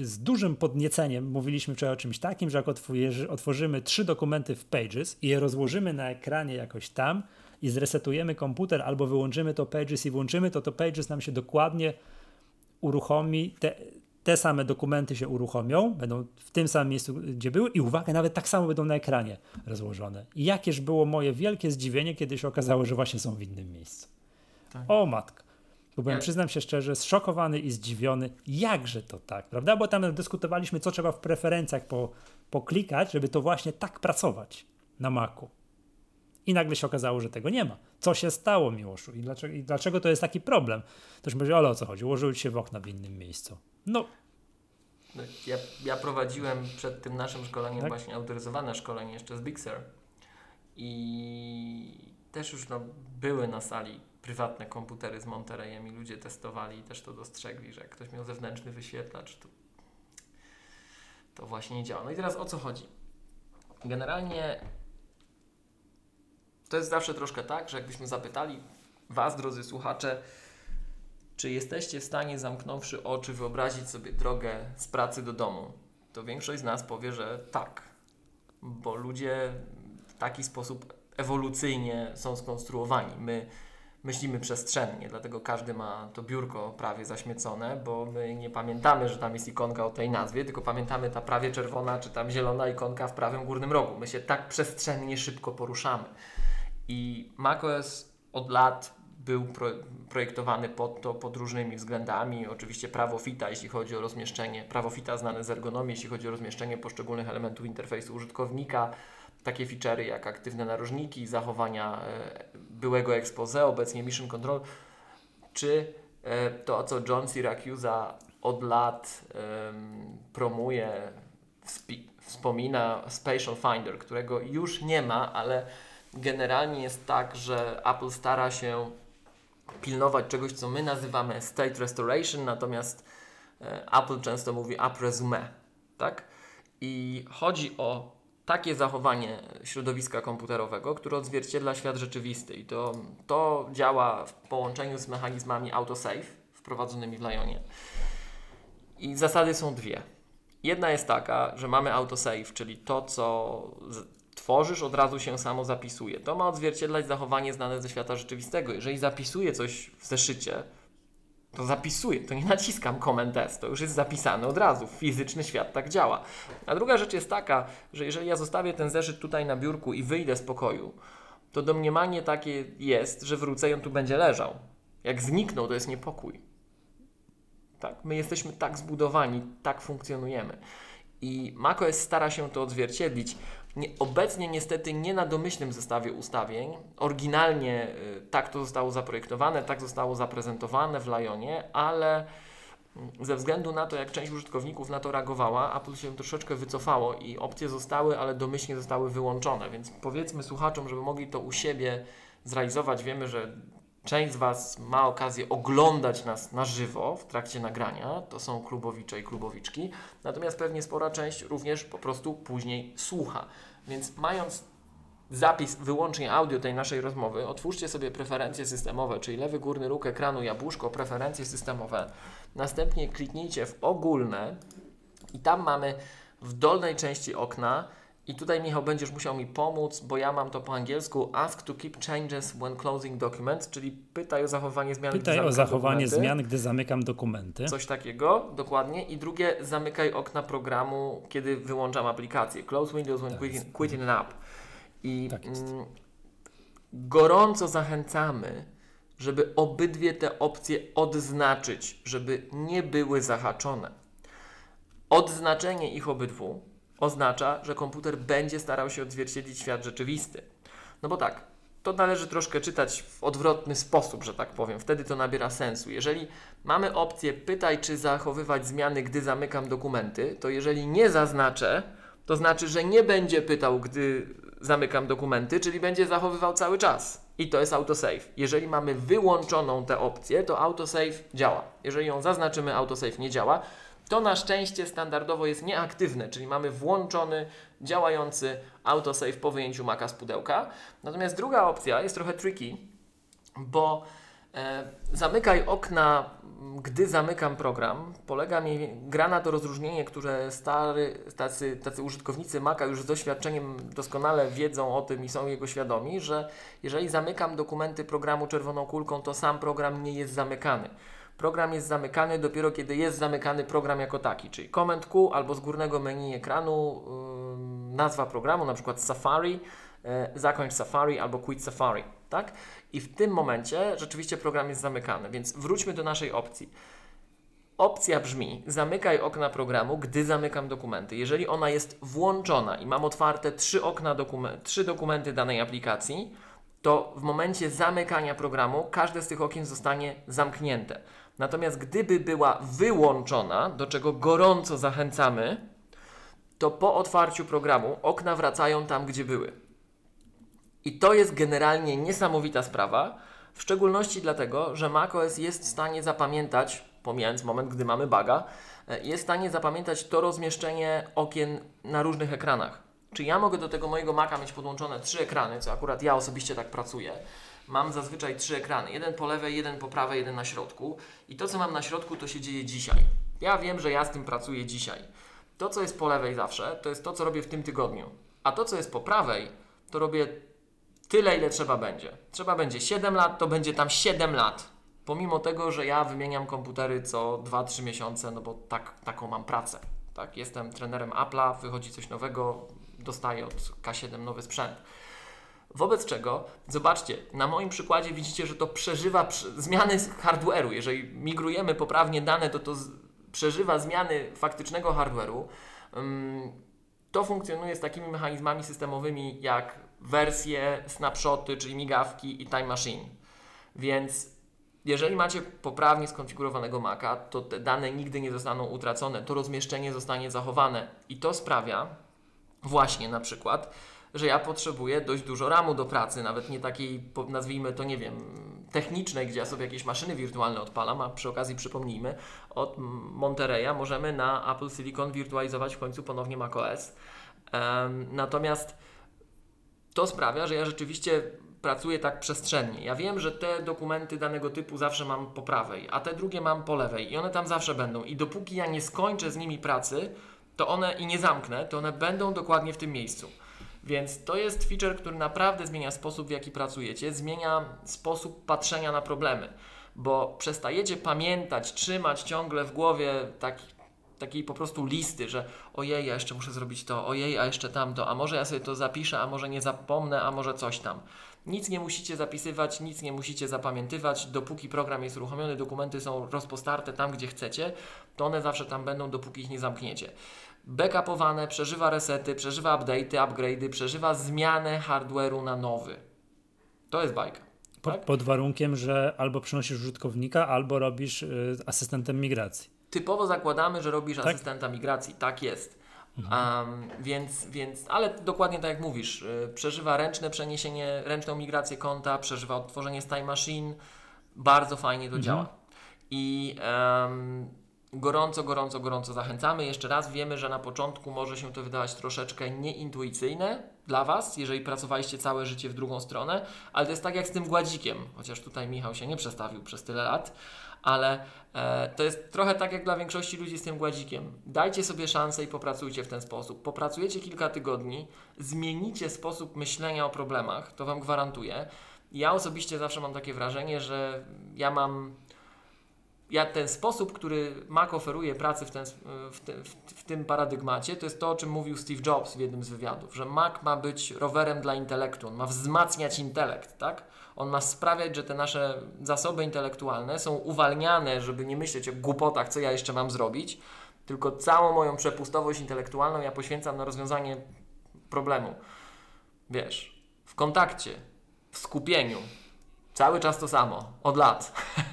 z dużym podnieceniem mówiliśmy wczoraj o czymś takim, że jak otworzymy trzy dokumenty w Pages i je rozłożymy na ekranie jakoś tam i zresetujemy komputer albo wyłączymy to Pages i włączymy to, to Pages nam się dokładnie uruchomi, te, te same dokumenty się uruchomią, będą w tym samym miejscu, gdzie były i uwaga, nawet tak samo będą na ekranie rozłożone. I jakież było moje wielkie zdziwienie, kiedy się okazało, że właśnie są w innym miejscu. Tak. O matka. Bo byłem, przyznam się szczerze, zszokowany i zdziwiony, jakże to tak, prawda? Bo tam dyskutowaliśmy, co trzeba w preferencjach po, poklikać, żeby to właśnie tak pracować na Macu. I nagle się okazało, że tego nie ma. Co się stało, Miłoszu? I dlaczego, i dlaczego to jest taki problem? Ktoś mówi, ale o co chodzi? Ułożyły się w okna w innym miejscu. No.
no ja, ja prowadziłem przed tym naszym szkoleniem tak? właśnie autoryzowane szkolenie jeszcze z Bixer i też już no, były na sali prywatne komputery z Montereyem i ludzie testowali i też to dostrzegli, że jak ktoś miał zewnętrzny wyświetlacz, to, to właśnie nie działa. No i teraz o co chodzi? Generalnie to jest zawsze troszkę tak, że jakbyśmy zapytali Was, drodzy słuchacze, czy jesteście w stanie, zamknąwszy oczy, wyobrazić sobie drogę z pracy do domu, to większość z nas powie, że tak, bo ludzie w taki sposób ewolucyjnie są skonstruowani. My myślimy przestrzennie, dlatego każdy ma to biurko prawie zaśmiecone, bo my nie pamiętamy, że tam jest ikonka o tej nazwie, tylko pamiętamy ta prawie czerwona czy tam zielona ikonka w prawym górnym rogu. My się tak przestrzennie szybko poruszamy. I macOS od lat był pro, projektowany pod to pod różnymi względami. Oczywiście prawo FITA, jeśli chodzi o rozmieszczenie, prawo FITA znane z ergonomii, jeśli chodzi o rozmieszczenie poszczególnych elementów interfejsu użytkownika, takie feature'y jak aktywne narożniki, zachowania e, byłego expose, obecnie Mission Control, czy e, to, co John Syracuse od lat promuje, wspomina Spatial Finder, którego już nie ma, ale generalnie jest tak, że Apple stara się pilnować czegoś, co my nazywamy state restoration, natomiast e, Apple często mówi app resume, tak? I chodzi o takie zachowanie środowiska komputerowego, które odzwierciedla świat rzeczywisty i to, to działa w połączeniu z mechanizmami autosave wprowadzonymi w Lionie. I zasady są dwie. Jedna jest taka, że mamy autosave, czyli to, co tworzysz, od razu się samo zapisuje. To ma odzwierciedlać zachowanie znane ze świata rzeczywistego. Jeżeli zapisuję coś w zeszycie, to zapisuję, to nie naciskam Command S, to już jest zapisane od razu. Fizyczny świat tak działa. A druga rzecz jest taka, że jeżeli ja zostawię ten zeszyt tutaj na biurku i wyjdę z pokoju, to domniemanie takie jest, że wrócę i on tu będzie leżał. Jak zniknął, to jest niepokój. Tak? My jesteśmy tak zbudowani, tak funkcjonujemy. I macOS stara się to odzwierciedlić. Nie, obecnie niestety nie na domyślnym zestawie ustawień. Oryginalnie y, tak to zostało zaprojektowane, tak zostało zaprezentowane w Lionie, ale mm, ze względu na to, jak część użytkowników na to reagowała, Apple się troszeczkę wycofało i opcje zostały, ale domyślnie zostały wyłączone. Więc powiedzmy słuchaczom, żeby mogli to u siebie zrealizować. Wiemy, że część z Was ma okazję oglądać nas na żywo w trakcie nagrania, to są klubowicze i klubowiczki, natomiast pewnie spora część również po prostu później słucha. Więc mając zapis wyłącznie audio tej naszej rozmowy, otwórzcie sobie preferencje systemowe, czyli lewy górny róg ekranu, jabłuszko, preferencje systemowe, następnie kliknijcie w ogólne i tam mamy w dolnej części okna I tutaj Michał będziesz musiał mi pomóc, bo ja mam to po angielsku ask to keep changes when closing documents, czyli pytaj o zachowanie zmian.
Pytaj o zachowanie dokumenty. zmian, gdy zamykam dokumenty.
Coś takiego, dokładnie. I drugie, zamykaj okna programu, kiedy wyłączam aplikację. Close Windows when tak. quitting, quitting an app. I tak mm, gorąco zachęcamy, żeby obydwie te opcje odznaczyć, żeby nie były zahaczone. Odznaczenie ich obydwu oznacza, że komputer będzie starał się odzwierciedlić świat rzeczywisty. No bo tak, to należy troszkę czytać w odwrotny sposób, że tak powiem. Wtedy to nabiera sensu. Jeżeli mamy opcję pytaj, czy zachowywać zmiany, gdy zamykam dokumenty, to jeżeli nie zaznaczę, to znaczy, że nie będzie pytał, gdy zamykam dokumenty, czyli będzie zachowywał cały czas. I to jest autosave. Jeżeli mamy wyłączoną tę opcję, to autosave działa. Jeżeli ją zaznaczymy, autosave nie działa. To na szczęście standardowo jest nieaktywne, czyli mamy włączony, działający autosave po wyjęciu Maca z pudełka. Natomiast druga opcja jest trochę tricky, bo e, zamykaj okna, gdy zamykam program, polega mi, gra na to rozróżnienie, które stary, tacy, tacy użytkownicy Maca już z doświadczeniem doskonale wiedzą o tym i są jego świadomi, że jeżeli zamykam dokumenty programu czerwoną kulką, to sam program nie jest zamykany program jest zamykany dopiero kiedy jest zamykany program jako taki, czyli Command Q albo z górnego menu ekranu yy, nazwa programu, na przykład Safari, yy, zakończ Safari albo quit Safari, tak? I w tym momencie rzeczywiście program jest zamykany, więc wróćmy do naszej opcji. Opcja brzmi: zamykaj okna programu, gdy zamykam dokumenty. Jeżeli ona jest włączona i mam otwarte trzy okna, trzy dokumenty danej aplikacji, to w momencie zamykania programu każde z tych okien zostanie zamknięte. Natomiast gdyby była wyłączona, do czego gorąco zachęcamy, to po otwarciu programu okna wracają tam, gdzie były. I to jest generalnie niesamowita sprawa, w szczególności dlatego, że macOS jest w stanie zapamiętać, pomijając moment, gdy mamy baga, e, jest w stanie zapamiętać to rozmieszczenie okien na różnych ekranach. Czy ja mogę do tego mojego Maca mieć podłączone trzy ekrany, co akurat ja osobiście tak pracuję, mam zazwyczaj trzy ekrany. Jeden po lewej, jeden po prawej, jeden na środku. I to, co mam na środku, to się dzieje dzisiaj. Ja wiem, że ja z tym pracuję dzisiaj. To, co jest po lewej zawsze, to jest to, co robię w tym tygodniu. A to, co jest po prawej, to robię tyle, ile trzeba będzie. Trzeba będzie 7 lat, to będzie tam 7 lat. Pomimo tego, że ja wymieniam komputery co 2-3 miesiące, no bo tak, taką mam pracę. Tak? Jestem trenerem Apple'a, wychodzi coś nowego, dostaję od K7 nowy sprzęt. Wobec czego, zobaczcie, na moim przykładzie widzicie, że to przeżywa zmiany hardware'u. Jeżeli migrujemy poprawnie dane, to to przeżywa zmiany faktycznego hardware'u. To funkcjonuje z takimi mechanizmami systemowymi jak wersje, snapshoty, czyli migawki i time machine. Więc jeżeli macie poprawnie skonfigurowanego Maca, to te dane nigdy nie zostaną utracone, to rozmieszczenie zostanie zachowane i to sprawia właśnie na przykład, że ja potrzebuję dość dużo RAMu do pracy, nawet nie takiej, nazwijmy to, nie wiem, technicznej, gdzie ja sobie jakieś maszyny wirtualne odpalam, a przy okazji przypomnijmy, od Monterey'a możemy na Apple Silicon wirtualizować w końcu ponownie macOS. Um, natomiast to sprawia, że ja rzeczywiście pracuję tak przestrzennie. Ja wiem, że te dokumenty danego typu zawsze mam po prawej, a te drugie mam po lewej i one tam zawsze będą. I dopóki ja nie skończę z nimi pracy, to one i nie zamknę, to one będą dokładnie w tym miejscu. Więc to jest feature, który naprawdę zmienia sposób, w jaki pracujecie, zmienia sposób patrzenia na problemy, bo przestajecie pamiętać, trzymać ciągle w głowie taki, takiej po prostu listy, że ojej, ja jeszcze muszę zrobić to, ojej, a jeszcze tamto, a może ja sobie to zapiszę, a może nie zapomnę, a może coś tam. Nic nie musicie zapisywać, nic nie musicie zapamiętywać, dopóki program jest uruchomiony, dokumenty są rozpostarte tam, gdzie chcecie, to one zawsze tam będą, dopóki ich nie zamkniecie backupowane, przeżywa resety, przeżywa update'y, upgrade'y, przeżywa zmianę hardware'u na nowy. To jest bajka.
Tak? Pod warunkiem, że albo przynosisz użytkownika, albo robisz y, asystentem migracji.
Typowo zakładamy, że robisz tak? asystenta migracji. Tak jest. Um, więc, więc, ale dokładnie tak jak mówisz, y, przeżywa ręczne przeniesienie, ręczną migrację konta, przeżywa odtworzenie z Time Machine. Bardzo fajnie to mhm. działa. I um, gorąco, gorąco, gorąco zachęcamy. Jeszcze raz wiemy, że na początku może się to wydawać troszeczkę nieintuicyjne dla Was, jeżeli pracowaliście całe życie w drugą stronę, ale to jest tak jak z tym gładzikiem, chociaż tutaj Michał się nie przestawił przez tyle lat, ale e, to jest trochę tak jak dla większości ludzi z tym gładzikiem. Dajcie sobie szansę i popracujcie w ten sposób. Popracujecie kilka tygodni, zmienicie sposób myślenia o problemach, to Wam gwarantuję. Ja osobiście zawsze mam takie wrażenie, że ja mam ja ten sposób, który Mac oferuje pracy w, ten, w, te, w, tym paradygmacie, to jest to, o czym mówił Steve Jobs w jednym z wywiadów, że Mac ma być rowerem dla intelektu, on ma wzmacniać intelekt, tak? On ma sprawiać, że te nasze zasoby intelektualne są uwalniane, żeby nie myśleć o głupotach, co ja jeszcze mam zrobić, tylko całą moją przepustowość intelektualną ja poświęcam na rozwiązanie problemu. Wiesz, w kontakcie, w skupieniu, cały czas to samo, od lat. [LAUGHS]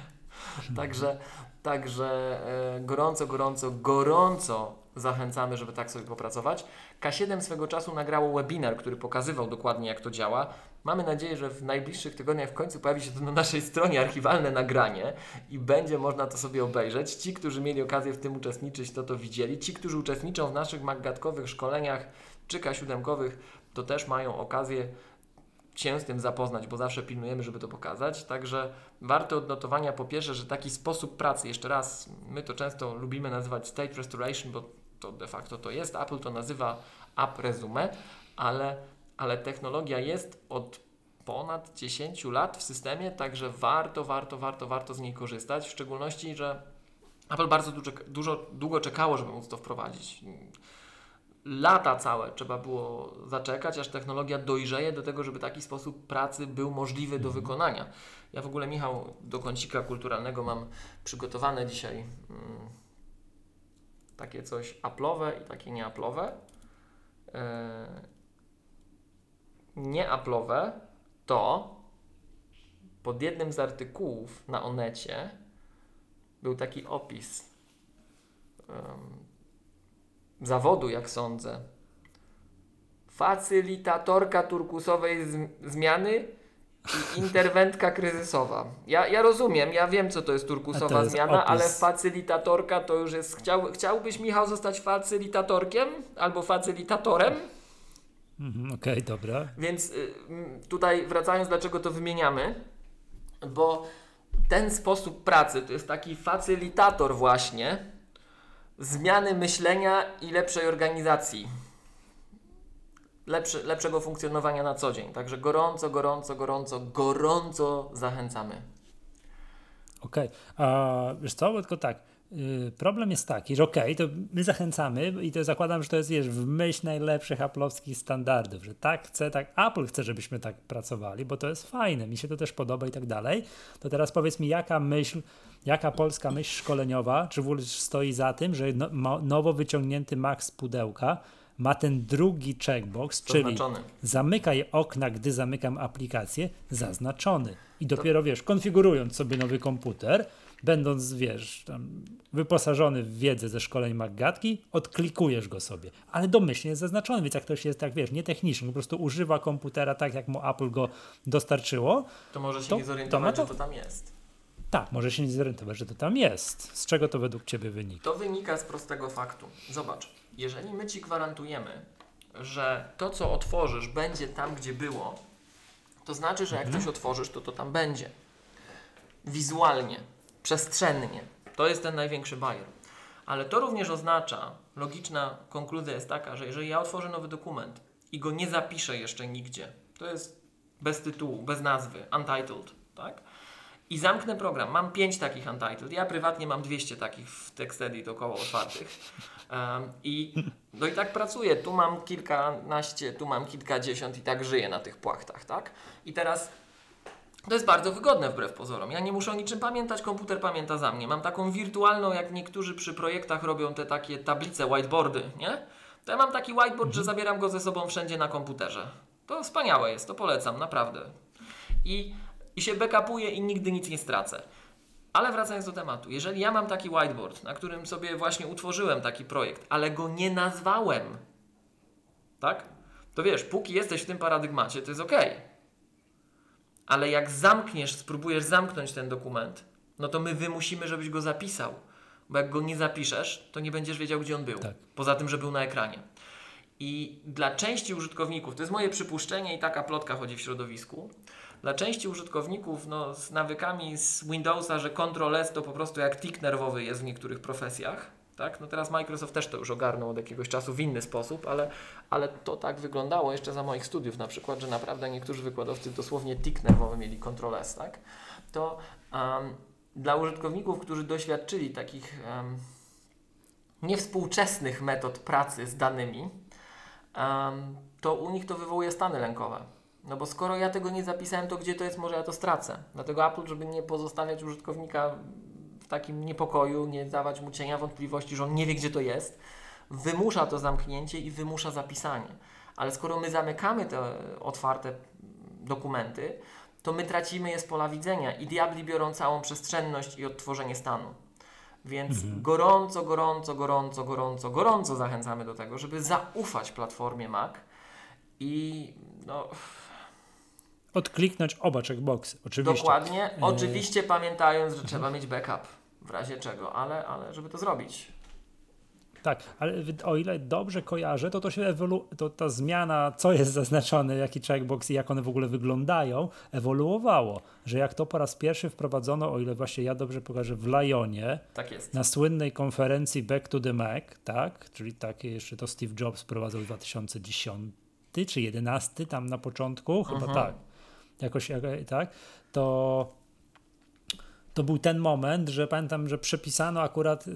[LAUGHS] Także, także e, gorąco, gorąco, gorąco zachęcamy, żeby tak sobie popracować. K7 swego czasu nagrało webinar, który pokazywał dokładnie, jak to działa. Mamy nadzieję, że w najbliższych tygodniach w końcu pojawi się to na naszej stronie archiwalne nagranie i będzie można to sobie obejrzeć. Ci, którzy mieli okazję w tym uczestniczyć, to to widzieli. Ci, którzy uczestniczą w naszych maggatkowych szkoleniach czy K7kowych, to też mają okazję się z tym zapoznać, bo zawsze pilnujemy, żeby to pokazać. Także warto odnotowania po pierwsze, że taki sposób pracy, jeszcze raz, my to często lubimy nazywać state restoration, bo to de facto to jest, Apple to nazywa app resume, ale, ale technologia jest od ponad 10 lat w systemie, także warto, warto, warto, warto z niej korzystać, w szczególności, że Apple bardzo dużo, dużo długo czekało, żeby móc to wprowadzić lata całe trzeba było zaczekać, aż technologia dojrzeje do tego, żeby taki sposób pracy był możliwy do mhm. wykonania. Ja w ogóle, Michał, do kącika kulturalnego mam przygotowane dzisiaj mm, takie coś aplowe i takie nieaplowe. Nieaplowe to pod jednym z artykułów na Onecie był taki opis zawodu, jak sądzę. Facylitatorka turkusowej zmiany i [LAUGHS] interwentka kryzysowa. Ja, ja rozumiem, ja wiem, co to jest turkusowa to jest zmiana, opis. ale facylitatorka to już jest. Chciał, chciałbyś, Michał, zostać facylitatorkiem albo facylitatorem?
Mhm, Okej, okay, dobra.
Więc y, tutaj wracając, dlaczego to wymieniamy, bo ten sposób pracy to jest taki facylitator, właśnie zmiany myślenia i lepszej organizacji. Lepszego funkcjonowania na co dzień. Także gorąco, gorąco, gorąco, gorąco zachęcamy.
Okej, okay. a wiesz co, tylko tak, yy, problem jest taki, że okej, okay, to my zachęcamy i to zakładam, że to jest wiesz, w myśl najlepszych aplowskich standardów, że tak chce, tak Apple chce, żebyśmy tak pracowali, bo to jest fajne, mi się to też podoba i tak dalej. To teraz powiedz mi, jaka myśl Jaka polska myśl szkoleniowa, czy w ogóle stoi za tym, że no, nowo wyciągnięty Max z pudełka ma ten drugi checkbox, zaznaczony. czyli zamykaj okna, gdy zamykam aplikację, zaznaczony. I dopiero to... wiesz, konfigurując sobie nowy komputer, będąc, wiesz, wyposażony w wiedzę ze szkoleń Maggatki, odklikujesz go sobie. Ale domyślnie jest zaznaczony, więc jak ktoś jest tak, wiesz, nietechniczny, po prostu używa komputera tak, jak mu Apple go dostarczyło,
to może się to, nie zorientować, to, to, że to tam jest.
Tak, może się nie zorientować, że to tam jest. Z czego to według Ciebie wynika?
To wynika z prostego faktu. Zobacz, jeżeli my Ci gwarantujemy, że to, co otworzysz, będzie tam, gdzie było, to znaczy, że jak mhm. coś otworzysz, to to tam będzie. Wizualnie, przestrzennie. To jest ten największy bajer. Ale to również oznacza, logiczna konkluzja jest taka, że jeżeli ja otworzę nowy dokument i go nie zapiszę jeszcze nigdzie, to jest bez tytułu, bez nazwy, untitled, tak? I zamknę program. Mam 5 takich Untitled. Ja prywatnie mam 200 takich w TextEdit około otwartych. Um, I no i tak pracuję. Tu mam kilkanaście, tu mam kilkadziesiąt i tak żyję na tych płachtach, tak? I teraz to jest bardzo wygodne wbrew pozorom. Ja nie muszę o niczym pamiętać, komputer pamięta za mnie. Mam taką wirtualną, jak niektórzy przy projektach robią te takie tablice, whiteboardy, nie? To ja mam taki whiteboard, mhm. że zabieram go ze sobą wszędzie na komputerze. To wspaniałe jest, to polecam, naprawdę. I i się backupuję i nigdy nic nie stracę. Ale wracając do tematu, jeżeli ja mam taki whiteboard, na którym sobie właśnie utworzyłem taki projekt, ale go nie nazwałem, tak? To wiesz, póki jesteś w tym paradygmacie, to jest ok. Ale jak zamkniesz, spróbujesz zamknąć ten dokument, no to my wymusimy, żebyś go zapisał. Bo jak go nie zapiszesz, to nie będziesz wiedział, gdzie on był. Tak. Poza tym, że był na ekranie. I dla części użytkowników, to jest moje przypuszczenie i taka plotka chodzi w środowisku, Dla części użytkowników no, z nawykami z Windowsa, że Ctrl S to po prostu jak tik nerwowy jest w niektórych profesjach. Tak? No teraz Microsoft też to już ogarnął od jakiegoś czasu w inny sposób, ale, ale to tak wyglądało jeszcze za moich studiów na przykład, że naprawdę niektórzy wykładowcy dosłownie tik nerwowy mieli Ctrl S, tak? To um, dla użytkowników, którzy doświadczyli takich um, niewspółczesnych metod pracy z danymi, um, to u nich to wywołuje stany lękowe. No bo skoro ja tego nie zapisałem, to gdzie to jest, może ja to stracę. Dlatego Apple, żeby nie pozostawiać użytkownika w takim niepokoju, nie dawać mu cienia wątpliwości, że on nie wie, gdzie to jest, wymusza to zamknięcie i wymusza zapisanie. Ale skoro my zamykamy te otwarte dokumenty, to my tracimy je z pola widzenia i diabli biorą całą przestrzenność i odtworzenie stanu. Więc mhm. gorąco, gorąco, gorąco, gorąco, gorąco zachęcamy do tego, żeby zaufać platformie Mac i no.
Odkliknąć oba checkboxy, oczywiście.
Dokładnie, e, oczywiście pamiętając, że trzeba mieć backup w razie czego, ale, ale żeby to zrobić.
Tak, ale o ile dobrze kojarzę, to, to się ewolu- to ta zmiana, co jest zaznaczone, jaki checkbox i jak one w ogóle wyglądają, ewoluowało. Że jak to po raz pierwszy wprowadzono, o ile właśnie ja dobrze pokażę, w Lyonie,
tak
na słynnej konferencji Back to the Mac, tak, czyli takie jeszcze to Steve Jobs wprowadzał w 2010 czy 11 tam na początku, chyba Aha. tak, jakoś tak, to to był ten moment, że pamiętam, że przepisano akurat yy,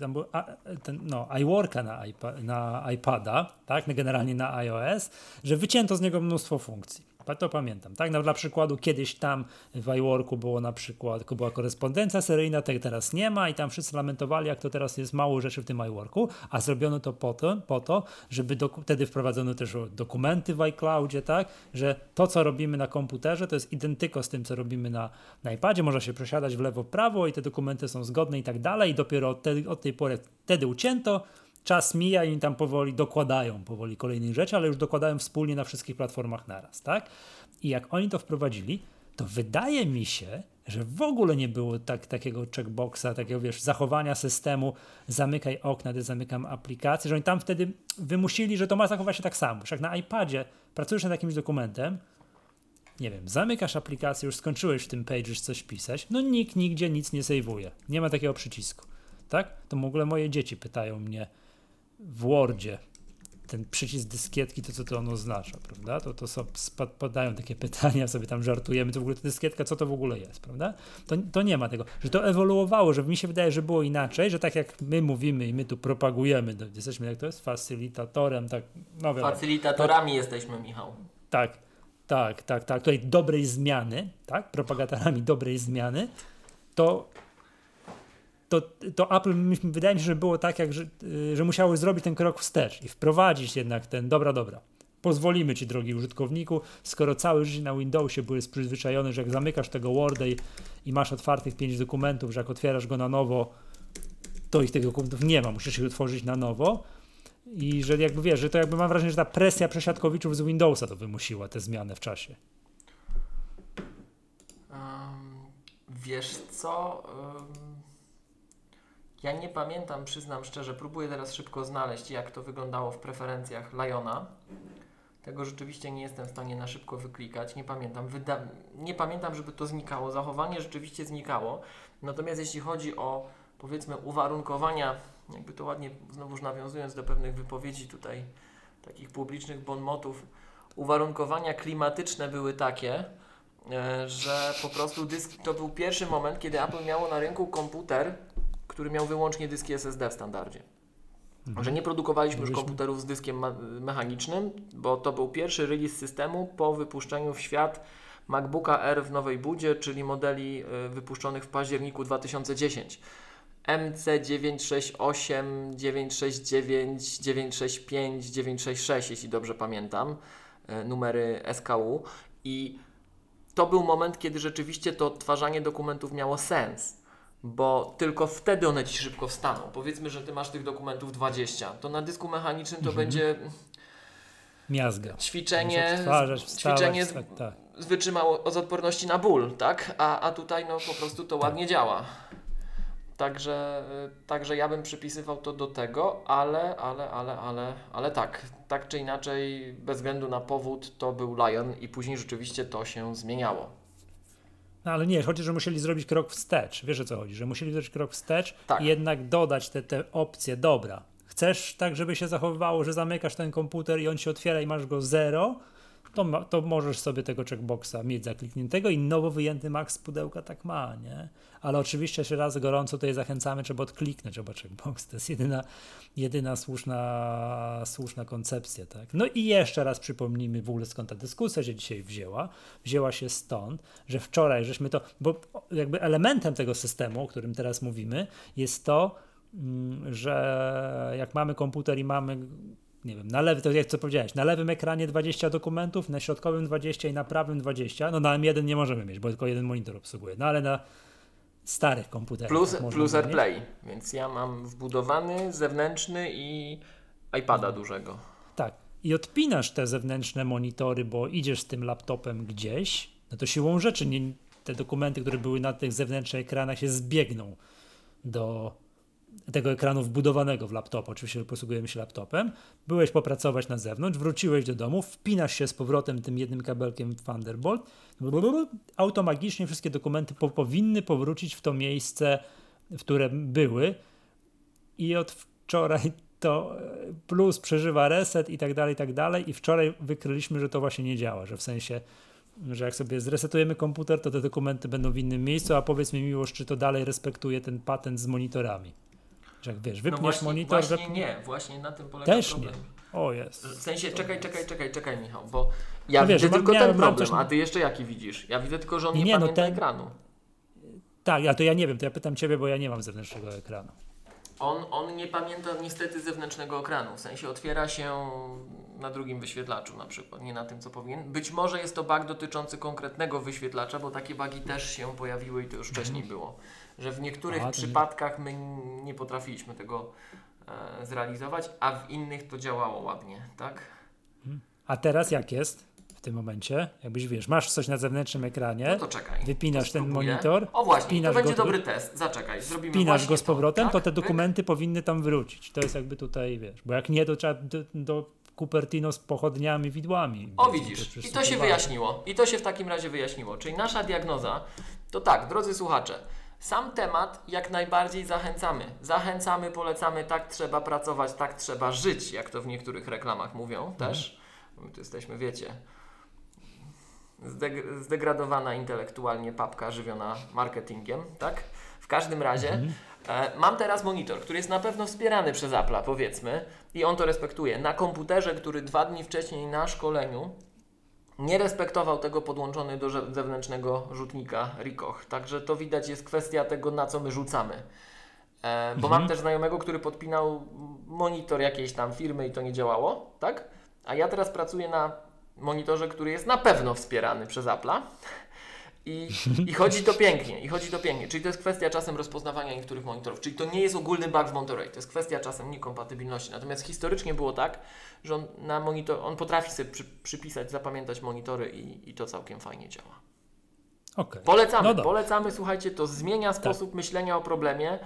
tam był, a, ten, no, iWorka na, iPa, na iPada, tak, generalnie na iOS, że wycięto z niego mnóstwo funkcji. To pamiętam, tak? No, dla przykładu kiedyś tam w iWorku było na przykład, była korespondencja seryjna, tej teraz nie ma i tam wszyscy lamentowali, jak to teraz jest mało rzeczy w tym iWorku, a zrobiono to po to, po to żeby do, wtedy wprowadzono też dokumenty w iCloudzie, tak? Że to, co robimy na komputerze, to jest identyko z tym, co robimy na, na iPadzie, można się przesiadać w lewo, prawo i te dokumenty są zgodne i tak dalej i dopiero od, te, od tej pory wtedy ucięto, czas mija i oni tam powoli dokładają powoli kolejnych rzeczy, ale już dokładają wspólnie na wszystkich platformach naraz, tak? I jak oni to wprowadzili, to wydaje mi się, że w ogóle nie było tak, takiego checkboxa, takiego wiesz, zachowania systemu, zamykaj okna, gdy zamykam aplikację, że oni tam wtedy wymusili, że to ma zachować się tak samo. Już jak na iPadzie pracujesz nad jakimś dokumentem, nie wiem, zamykasz aplikację, już skończyłeś w tym page coś pisać, no nikt nigdzie nic nie sejwuje. Nie ma takiego przycisku. Tak? To w ogóle moje dzieci pytają mnie, w Wordzie ten przycisk dyskietki, to co to on oznacza, prawda? To, to sobie podają takie pytania, sobie tam żartujemy, to w ogóle ta dyskietka, co to w ogóle jest, prawda? To, to nie ma tego, że to ewoluowało, że mi się wydaje, że było inaczej, że tak jak my mówimy i my tu propagujemy, to jesteśmy, jak to jest, facylitatorem, tak,
no wiadomo, Facylitatorami tak, jesteśmy, Michał.
Tak, tak, tak, tak, tutaj dobrej zmiany, tak, propagatorami dobrej zmiany, to to, to Apple wydaje mi się, że było tak, jak, że, y, że musiały zrobić ten krok wstecz i wprowadzić jednak ten dobra, dobra. Pozwolimy ci, drogi użytkowniku, skoro całe życie na Windowsie byłeś przyzwyczajony, że jak zamykasz tego Worda i, i masz otwartych pięć dokumentów, że jak otwierasz go na nowo, to ich tych dokumentów nie ma, musisz ich otworzyć na nowo. I że jakby wiesz, że to jakby mam wrażenie, że ta presja przesiadkowiczów z Windowsa to wymusiła tę zmianę w czasie.
Um, wiesz co? Um ja nie pamiętam, przyznam szczerze, próbuję teraz szybko znaleźć, jak to wyglądało w preferencjach Liona. Tego rzeczywiście nie jestem w stanie na szybko wyklikać. Nie pamiętam. Wyda nie pamiętam, żeby to znikało. Zachowanie rzeczywiście znikało. Natomiast jeśli chodzi o powiedzmy uwarunkowania, jakby to ładnie, znowuż nawiązując do pewnych wypowiedzi tutaj, takich publicznych bonmotów, uwarunkowania klimatyczne były takie, e, że po prostu dysk, to był pierwszy moment, kiedy Apple miało na rynku komputer, który miał wyłącznie dyski SSD w standardzie. Mhm. Że nie produkowaliśmy już komputerów z dyskiem mechanicznym, bo to był pierwszy release systemu po wypuszczeniu w świat MacBooka R w nowej budzie, czyli modeli y, wypuszczonych w październiku 2010. MC968, 969, 965, 966, jeśli dobrze pamiętam, y, numery SKU. I to był moment, kiedy rzeczywiście to odtwarzanie dokumentów miało sens bo tylko wtedy one ci szybko wstaną. Powiedzmy, że ty masz tych dokumentów 20, to na dysku mechanicznym to mhm. będzie
miazga.
Ćwiczenie, wstawać, ćwiczenie tak, tak. wytrzymało z odporności na ból, tak? A, a tutaj no po prostu to ładnie tak. działa. Także, y, także ja bym przypisywał to do tego, ale, ale, ale, ale, ale tak, tak czy inaczej, bez względu na powód, to był Lion i później rzeczywiście to się zmieniało.
No ale nie, chodzi, że musieli zrobić krok wstecz. Wiesz o co chodzi? Że musieli zrobić krok wstecz
Tak.
i jednak dodać te, te opcje. Dobra, chcesz tak, żeby się zachowywało, że zamykasz ten komputer i on się otwiera i masz go zero, to, to możesz sobie tego checkboxa mieć zaklikniętego i nowo wyjęty Max z pudełka tak ma, nie? Ale oczywiście jeszcze raz gorąco tutaj zachęcamy, trzeba odkliknąć oba checkbox. To jest jedyna, jedyna słuszna, słuszna koncepcja, tak? No i jeszcze raz przypomnijmy w ogóle skąd ta dyskusja się dzisiaj wzięła. Wzięła się stąd, że wczoraj żeśmy to, bo jakby elementem tego systemu, o którym teraz mówimy, jest to, mm, że jak mamy komputer i mamy nie wiem, na lewy, to jak co powiedziałeś, na lewym ekranie 20 dokumentów, na środkowym 20 i na prawym 20, no na M1 nie możemy mieć, bo tylko jeden monitor obsługuje, no ale na starych komputerach
Plus, plus. AirPlay, więc ja mam wbudowany, zewnętrzny i iPada dużego.
Tak. I odpinasz te zewnętrzne monitory, bo idziesz z tym laptopem gdzieś, no to siłą rzeczy nie, te dokumenty, które były na tych zewnętrznych ekranach się zbiegną do tego ekranu wbudowanego w laptop. Oczywiście posługujemy się laptopem. Byłeś popracować na zewnątrz, wróciłeś do domu, wpinasz się z powrotem tym jednym kabelkiem w Thunderbolt. Automagicznie wszystkie dokumenty po, powinny powrócić w to miejsce, w którym były. I od wczoraj to e, plus przeżywa reset i tak dalej, i tak dalej. I wczoraj wykryliśmy, że to właśnie nie działa, że w sensie, że jak sobie zresetujemy komputer, to te dokumenty będą w innym miejscu, a powiedz mi miłość, czy to dalej respektuje ten patent z monitorami. Że jak wiesz,
No
wypniesz
właśnie,
monitor,
właśnie nie, właśnie na tym polega
Też
problem.
nie. O jest.
W sensie, czekaj, czekaj, czekaj, czekaj Michał, bo ja
No wiesz,
widzę
mam-
tylko
miałem-
ten problem,
też-
a ty jeszcze jaki widzisz? Ja widzę tylko, że on
Nie,
nie,
no
pamięta
ten-
ekranu.
Tak, a to ja nie wiem, to ja pytam ciebie, bo ja nie mam zewnętrznego ekranu.
On, on nie pamięta niestety zewnętrznego ekranu, w sensie otwiera się na drugim wyświetlaczu na przykład, nie na tym co powinien. Być może jest to bug dotyczący konkretnego wyświetlacza, bo takie bugi też się pojawiły i to już wcześniej było. Że w niektórych
Aha, to
przypadkach my nie potrafiliśmy tego e, zrealizować, a w innych to działało ładnie, tak?
A teraz jak jest w tym momencie? Jakbyś wiesz, masz coś na zewnętrznym ekranie,
No to czekaj.
wypinasz
to
ten monitor,
O właśnie, to będzie dobry test. Zaczekaj, zrobimy właśnie
go z powrotem, to
tak?
te
Pyk.
dokumenty powinny tam wrócić. To jest jakby tutaj, wiesz, bo jak nie, to trzeba do, do Cupertino z pochodniami, widłami.
O widzisz, i to się wyjaśniło. I to się w takim razie wyjaśniło. Czyli nasza diagnoza to tak, drodzy słuchacze, sam temat jak najbardziej zachęcamy. Zachęcamy, polecamy, tak trzeba pracować, tak trzeba żyć, jak to w niektórych reklamach mówią też. My tu jesteśmy, wiecie, zdeg- zdegradowana intelektualnie papka żywiona marketingiem, tak? W każdym razie e, mam teraz monitor, który jest na pewno wspierany przez Apple'a, powiedzmy, i on to respektuje. Na komputerze, który dwa dni wcześniej na szkoleniu nie respektował tego podłączony do zewnętrznego rzutnika Rikoch. Także to widać jest kwestia tego, na co my rzucamy. E, bo mam też znajomego, który podpinał monitor jakiejś tam firmy i to nie działało, tak? A ja teraz pracuję na monitorze, który jest na pewno wspierany przez Apple'a. I, [LAUGHS] I chodzi to pięknie, i chodzi to pięknie. Czyli to jest kwestia czasem rozpoznawania niektórych monitorów. Czyli to nie jest ogólny bug w Monterey, to jest kwestia czasem niekompatybilności. Natomiast historycznie było tak, że on na monitor, on potrafi sobie przy, przypisać, zapamiętać monitory i, i to całkiem fajnie działa.
Okej.
Polecamy,
No
polecamy, słuchajcie, to zmienia sposób myślenia o problemie.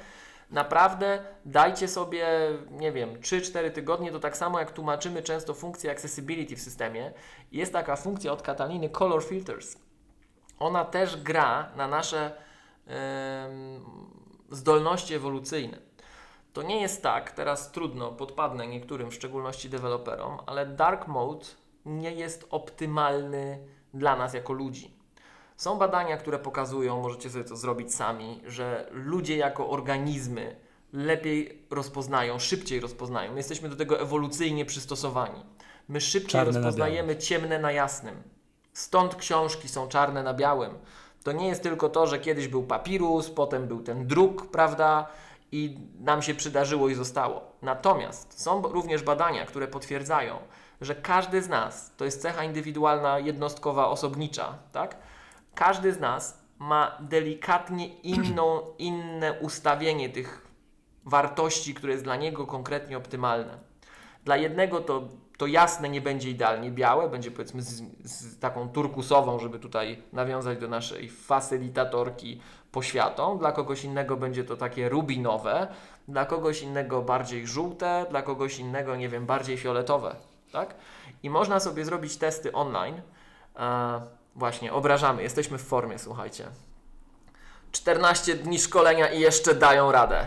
Naprawdę dajcie sobie, nie wiem, 3-4 tygodnie, to tak samo jak tłumaczymy często funkcję accessibility w systemie. Jest taka funkcja od Kataliny Color Filters. Ona też gra na nasze em, zdolności ewolucyjne. To nie jest tak, teraz trudno, podpadnę niektórym, w szczególności deweloperom, ale dark mode nie jest optymalny dla nas jako ludzi. Są badania, które pokazują, możecie sobie to zrobić sami, że ludzie jako organizmy lepiej rozpoznają, szybciej rozpoznają. My jesteśmy do tego ewolucyjnie przystosowani. My szybciej
Czarne na
rozpoznajemy ciemne na jasnym. Stąd książki są czarne na białym. To nie jest tylko to, że kiedyś był papirus, potem był ten druk, prawda? I nam się przydarzyło i zostało. Natomiast są również badania, które potwierdzają, że każdy z nas, to jest cecha indywidualna, jednostkowa, osobnicza, tak? Każdy z nas ma delikatnie inną, inne ustawienie tych wartości, które jest dla niego konkretnie optymalne. Dla jednego to to jasne nie będzie idealnie białe, będzie powiedzmy z, z taką turkusową, żeby tutaj nawiązać do naszej facylitatorki poświatą. Dla kogoś innego będzie to takie rubinowe, dla kogoś innego bardziej żółte, dla kogoś innego, nie wiem, bardziej fioletowe. Tak? I można sobie zrobić testy online. E, właśnie, obrażamy, jesteśmy w formie, słuchajcie. 14 dni szkolenia i jeszcze dają radę.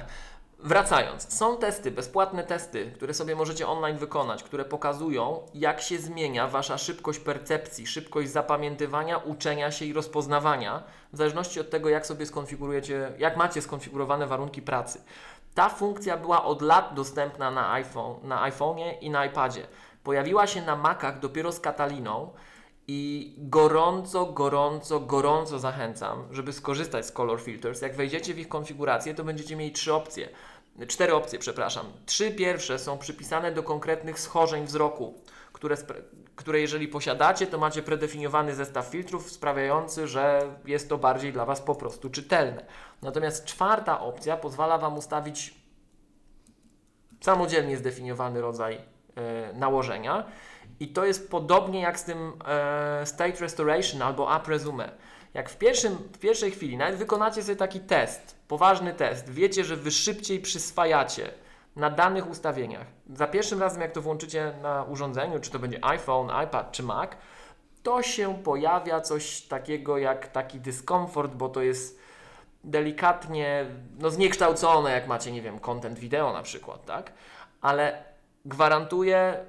Wracając, są testy, bezpłatne testy, które sobie możecie online wykonać, które pokazują, jak się zmienia Wasza szybkość percepcji, szybkość zapamiętywania, uczenia się i rozpoznawania, w zależności od tego, jak sobie skonfigurujecie, jak macie skonfigurowane warunki pracy. Ta funkcja była od lat dostępna na iPhone, na iPhone'ie i na iPadzie. Pojawiła się na Macach dopiero z Kataliną i gorąco, gorąco, gorąco zachęcam, żeby skorzystać z Color Filters. Jak wejdziecie w ich konfigurację, to będziecie mieli trzy opcje. Cztery opcje, przepraszam. Trzy pierwsze są przypisane do konkretnych schorzeń wzroku, które, które jeżeli posiadacie, to macie predefiniowany zestaw filtrów sprawiający, że jest to bardziej dla Was po prostu czytelne. Natomiast czwarta opcja pozwala Wam ustawić samodzielnie zdefiniowany rodzaj e, nałożenia i to jest podobnie jak z tym e, State Restoration albo Apresume. Jak w, pierwszym, w pierwszej chwili nawet wykonacie sobie taki test, poważny test, wiecie, że Wy szybciej przyswajacie na danych ustawieniach. Za pierwszym razem, jak to włączycie na urządzeniu, czy to będzie iPhone, iPad czy Mac, to się pojawia coś takiego jak taki dyskomfort, bo to jest delikatnie no, zniekształcone, jak macie, nie wiem, content wideo na przykład, tak? Ale gwarantuję,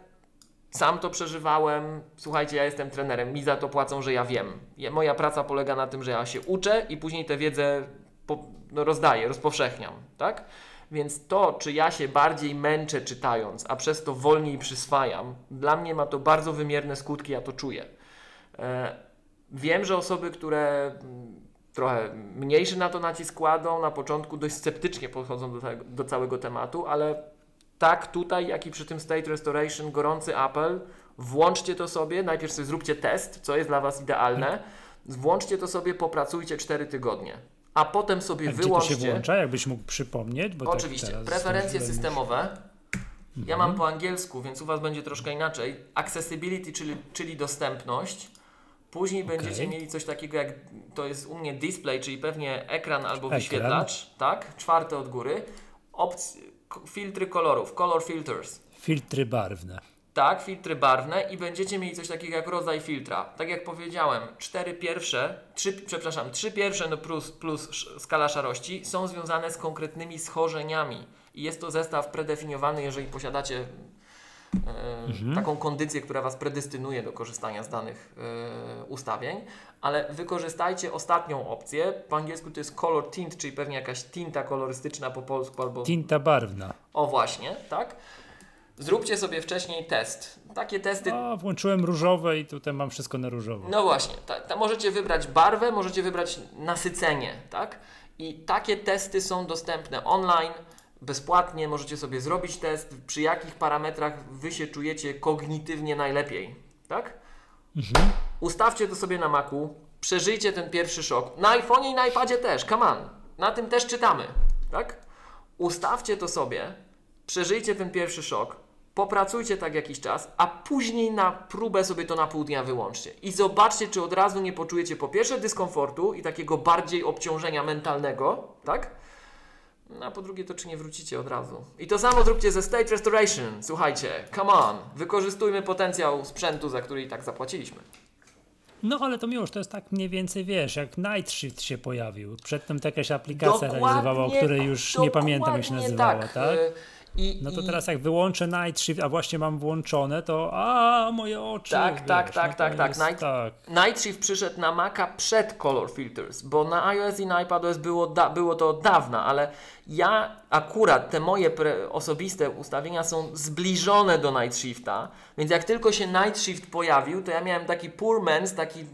sam to przeżywałem. Słuchajcie, ja jestem trenerem, mi za to płacą, że ja wiem. Ja, moja praca polega na tym, że ja się uczę i później tę wiedzę po, no, rozdaję, rozpowszechniam, tak? Więc to, czy ja się bardziej męczę czytając, a przez to wolniej przyswajam, dla mnie ma to bardzo wymierne skutki, ja to czuję. E, wiem, że osoby, które mm, trochę mniejszy na to nacisk kładą, na początku dość sceptycznie podchodzą do, tego, do całego tematu, ale tak tutaj, jak i przy tym State Restoration, gorący apel, włączcie to sobie, najpierw sobie zróbcie test, co jest dla Was idealne, włączcie to sobie, popracujcie 4 tygodnie, a potem sobie
a
wyłączcie.
Gdzie to się włącza, jakbyś mógł przypomnieć? Bo
tak Oczywiście, tak preferencje systemowe. Mhm. Ja mam po angielsku, więc u Was będzie troszkę inaczej. Accessibility, czyli, czyli dostępność. Później okay. będziecie mieli coś takiego jak, to jest u mnie display, czyli pewnie ekran albo ekran. wyświetlacz, tak? Czwarte od góry. Opcje, filtry kolorów, color filters.
Filtry barwne.
Tak, filtry barwne i będziecie mieli coś takiego jak rodzaj filtra. Tak jak powiedziałem, cztery pierwsze, trzy, przepraszam, trzy pierwsze no plus, plus skala szarości są związane z konkretnymi schorzeniami. I jest to zestaw predefiniowany, jeżeli posiadacie e, mhm. taką kondycję, która Was predestynuje do korzystania z danych e, ustawień, ale wykorzystajcie ostatnią opcję. Po angielsku to jest color tint, czyli pewnie jakaś tinta kolorystyczna po polsku albo.
Tinta barwna.
O, właśnie, tak. Zróbcie sobie wcześniej test. Takie testy.
A, włączyłem różowe i tutaj mam wszystko na różowo.
No właśnie, ta, ta możecie wybrać barwę, możecie wybrać nasycenie, tak? I takie testy są dostępne online bezpłatnie możecie sobie zrobić test, przy jakich parametrach Wy się czujecie kognitywnie najlepiej, tak? Mhm. Ustawcie to sobie na Macu, przeżyjcie ten pierwszy szok. Na iPhone'ie i na iPadzie też, come on. Na tym też czytamy, tak? Ustawcie to sobie, przeżyjcie ten pierwszy szok, popracujcie tak jakiś czas, a później na próbę sobie to na pół dnia wyłączcie. I zobaczcie, czy od razu nie poczujecie po pierwsze dyskomfortu i takiego bardziej obciążenia mentalnego, tak? No, a po drugie to czy nie wrócicie od razu. I to samo zróbcie ze State Restoration. Słuchajcie, come on, wykorzystujmy potencjał sprzętu, za który i tak zapłaciliśmy.
No ale to miłość, to jest tak mniej więcej, wiesz, jak Night Shift się pojawił. Przedtem to jakaś aplikacja dokładnie, realizowała, o której już nie pamiętam jak się nazywała, tak? tak? I, no to i... teraz jak wyłączę Night Shift, a właśnie mam włączone, to a moje oczy.
Tak, wiesz, tak, tak, no tak, tak. Night, tak. Night Shift przyszedł na Maca przed Color Filters, bo na iOS i na iPadOS było, da, było to od dawna, ale ja akurat te moje osobiste ustawienia są zbliżone do Night Shifta, więc jak tylko się Night Shift pojawił, to ja miałem taki poor man's, taki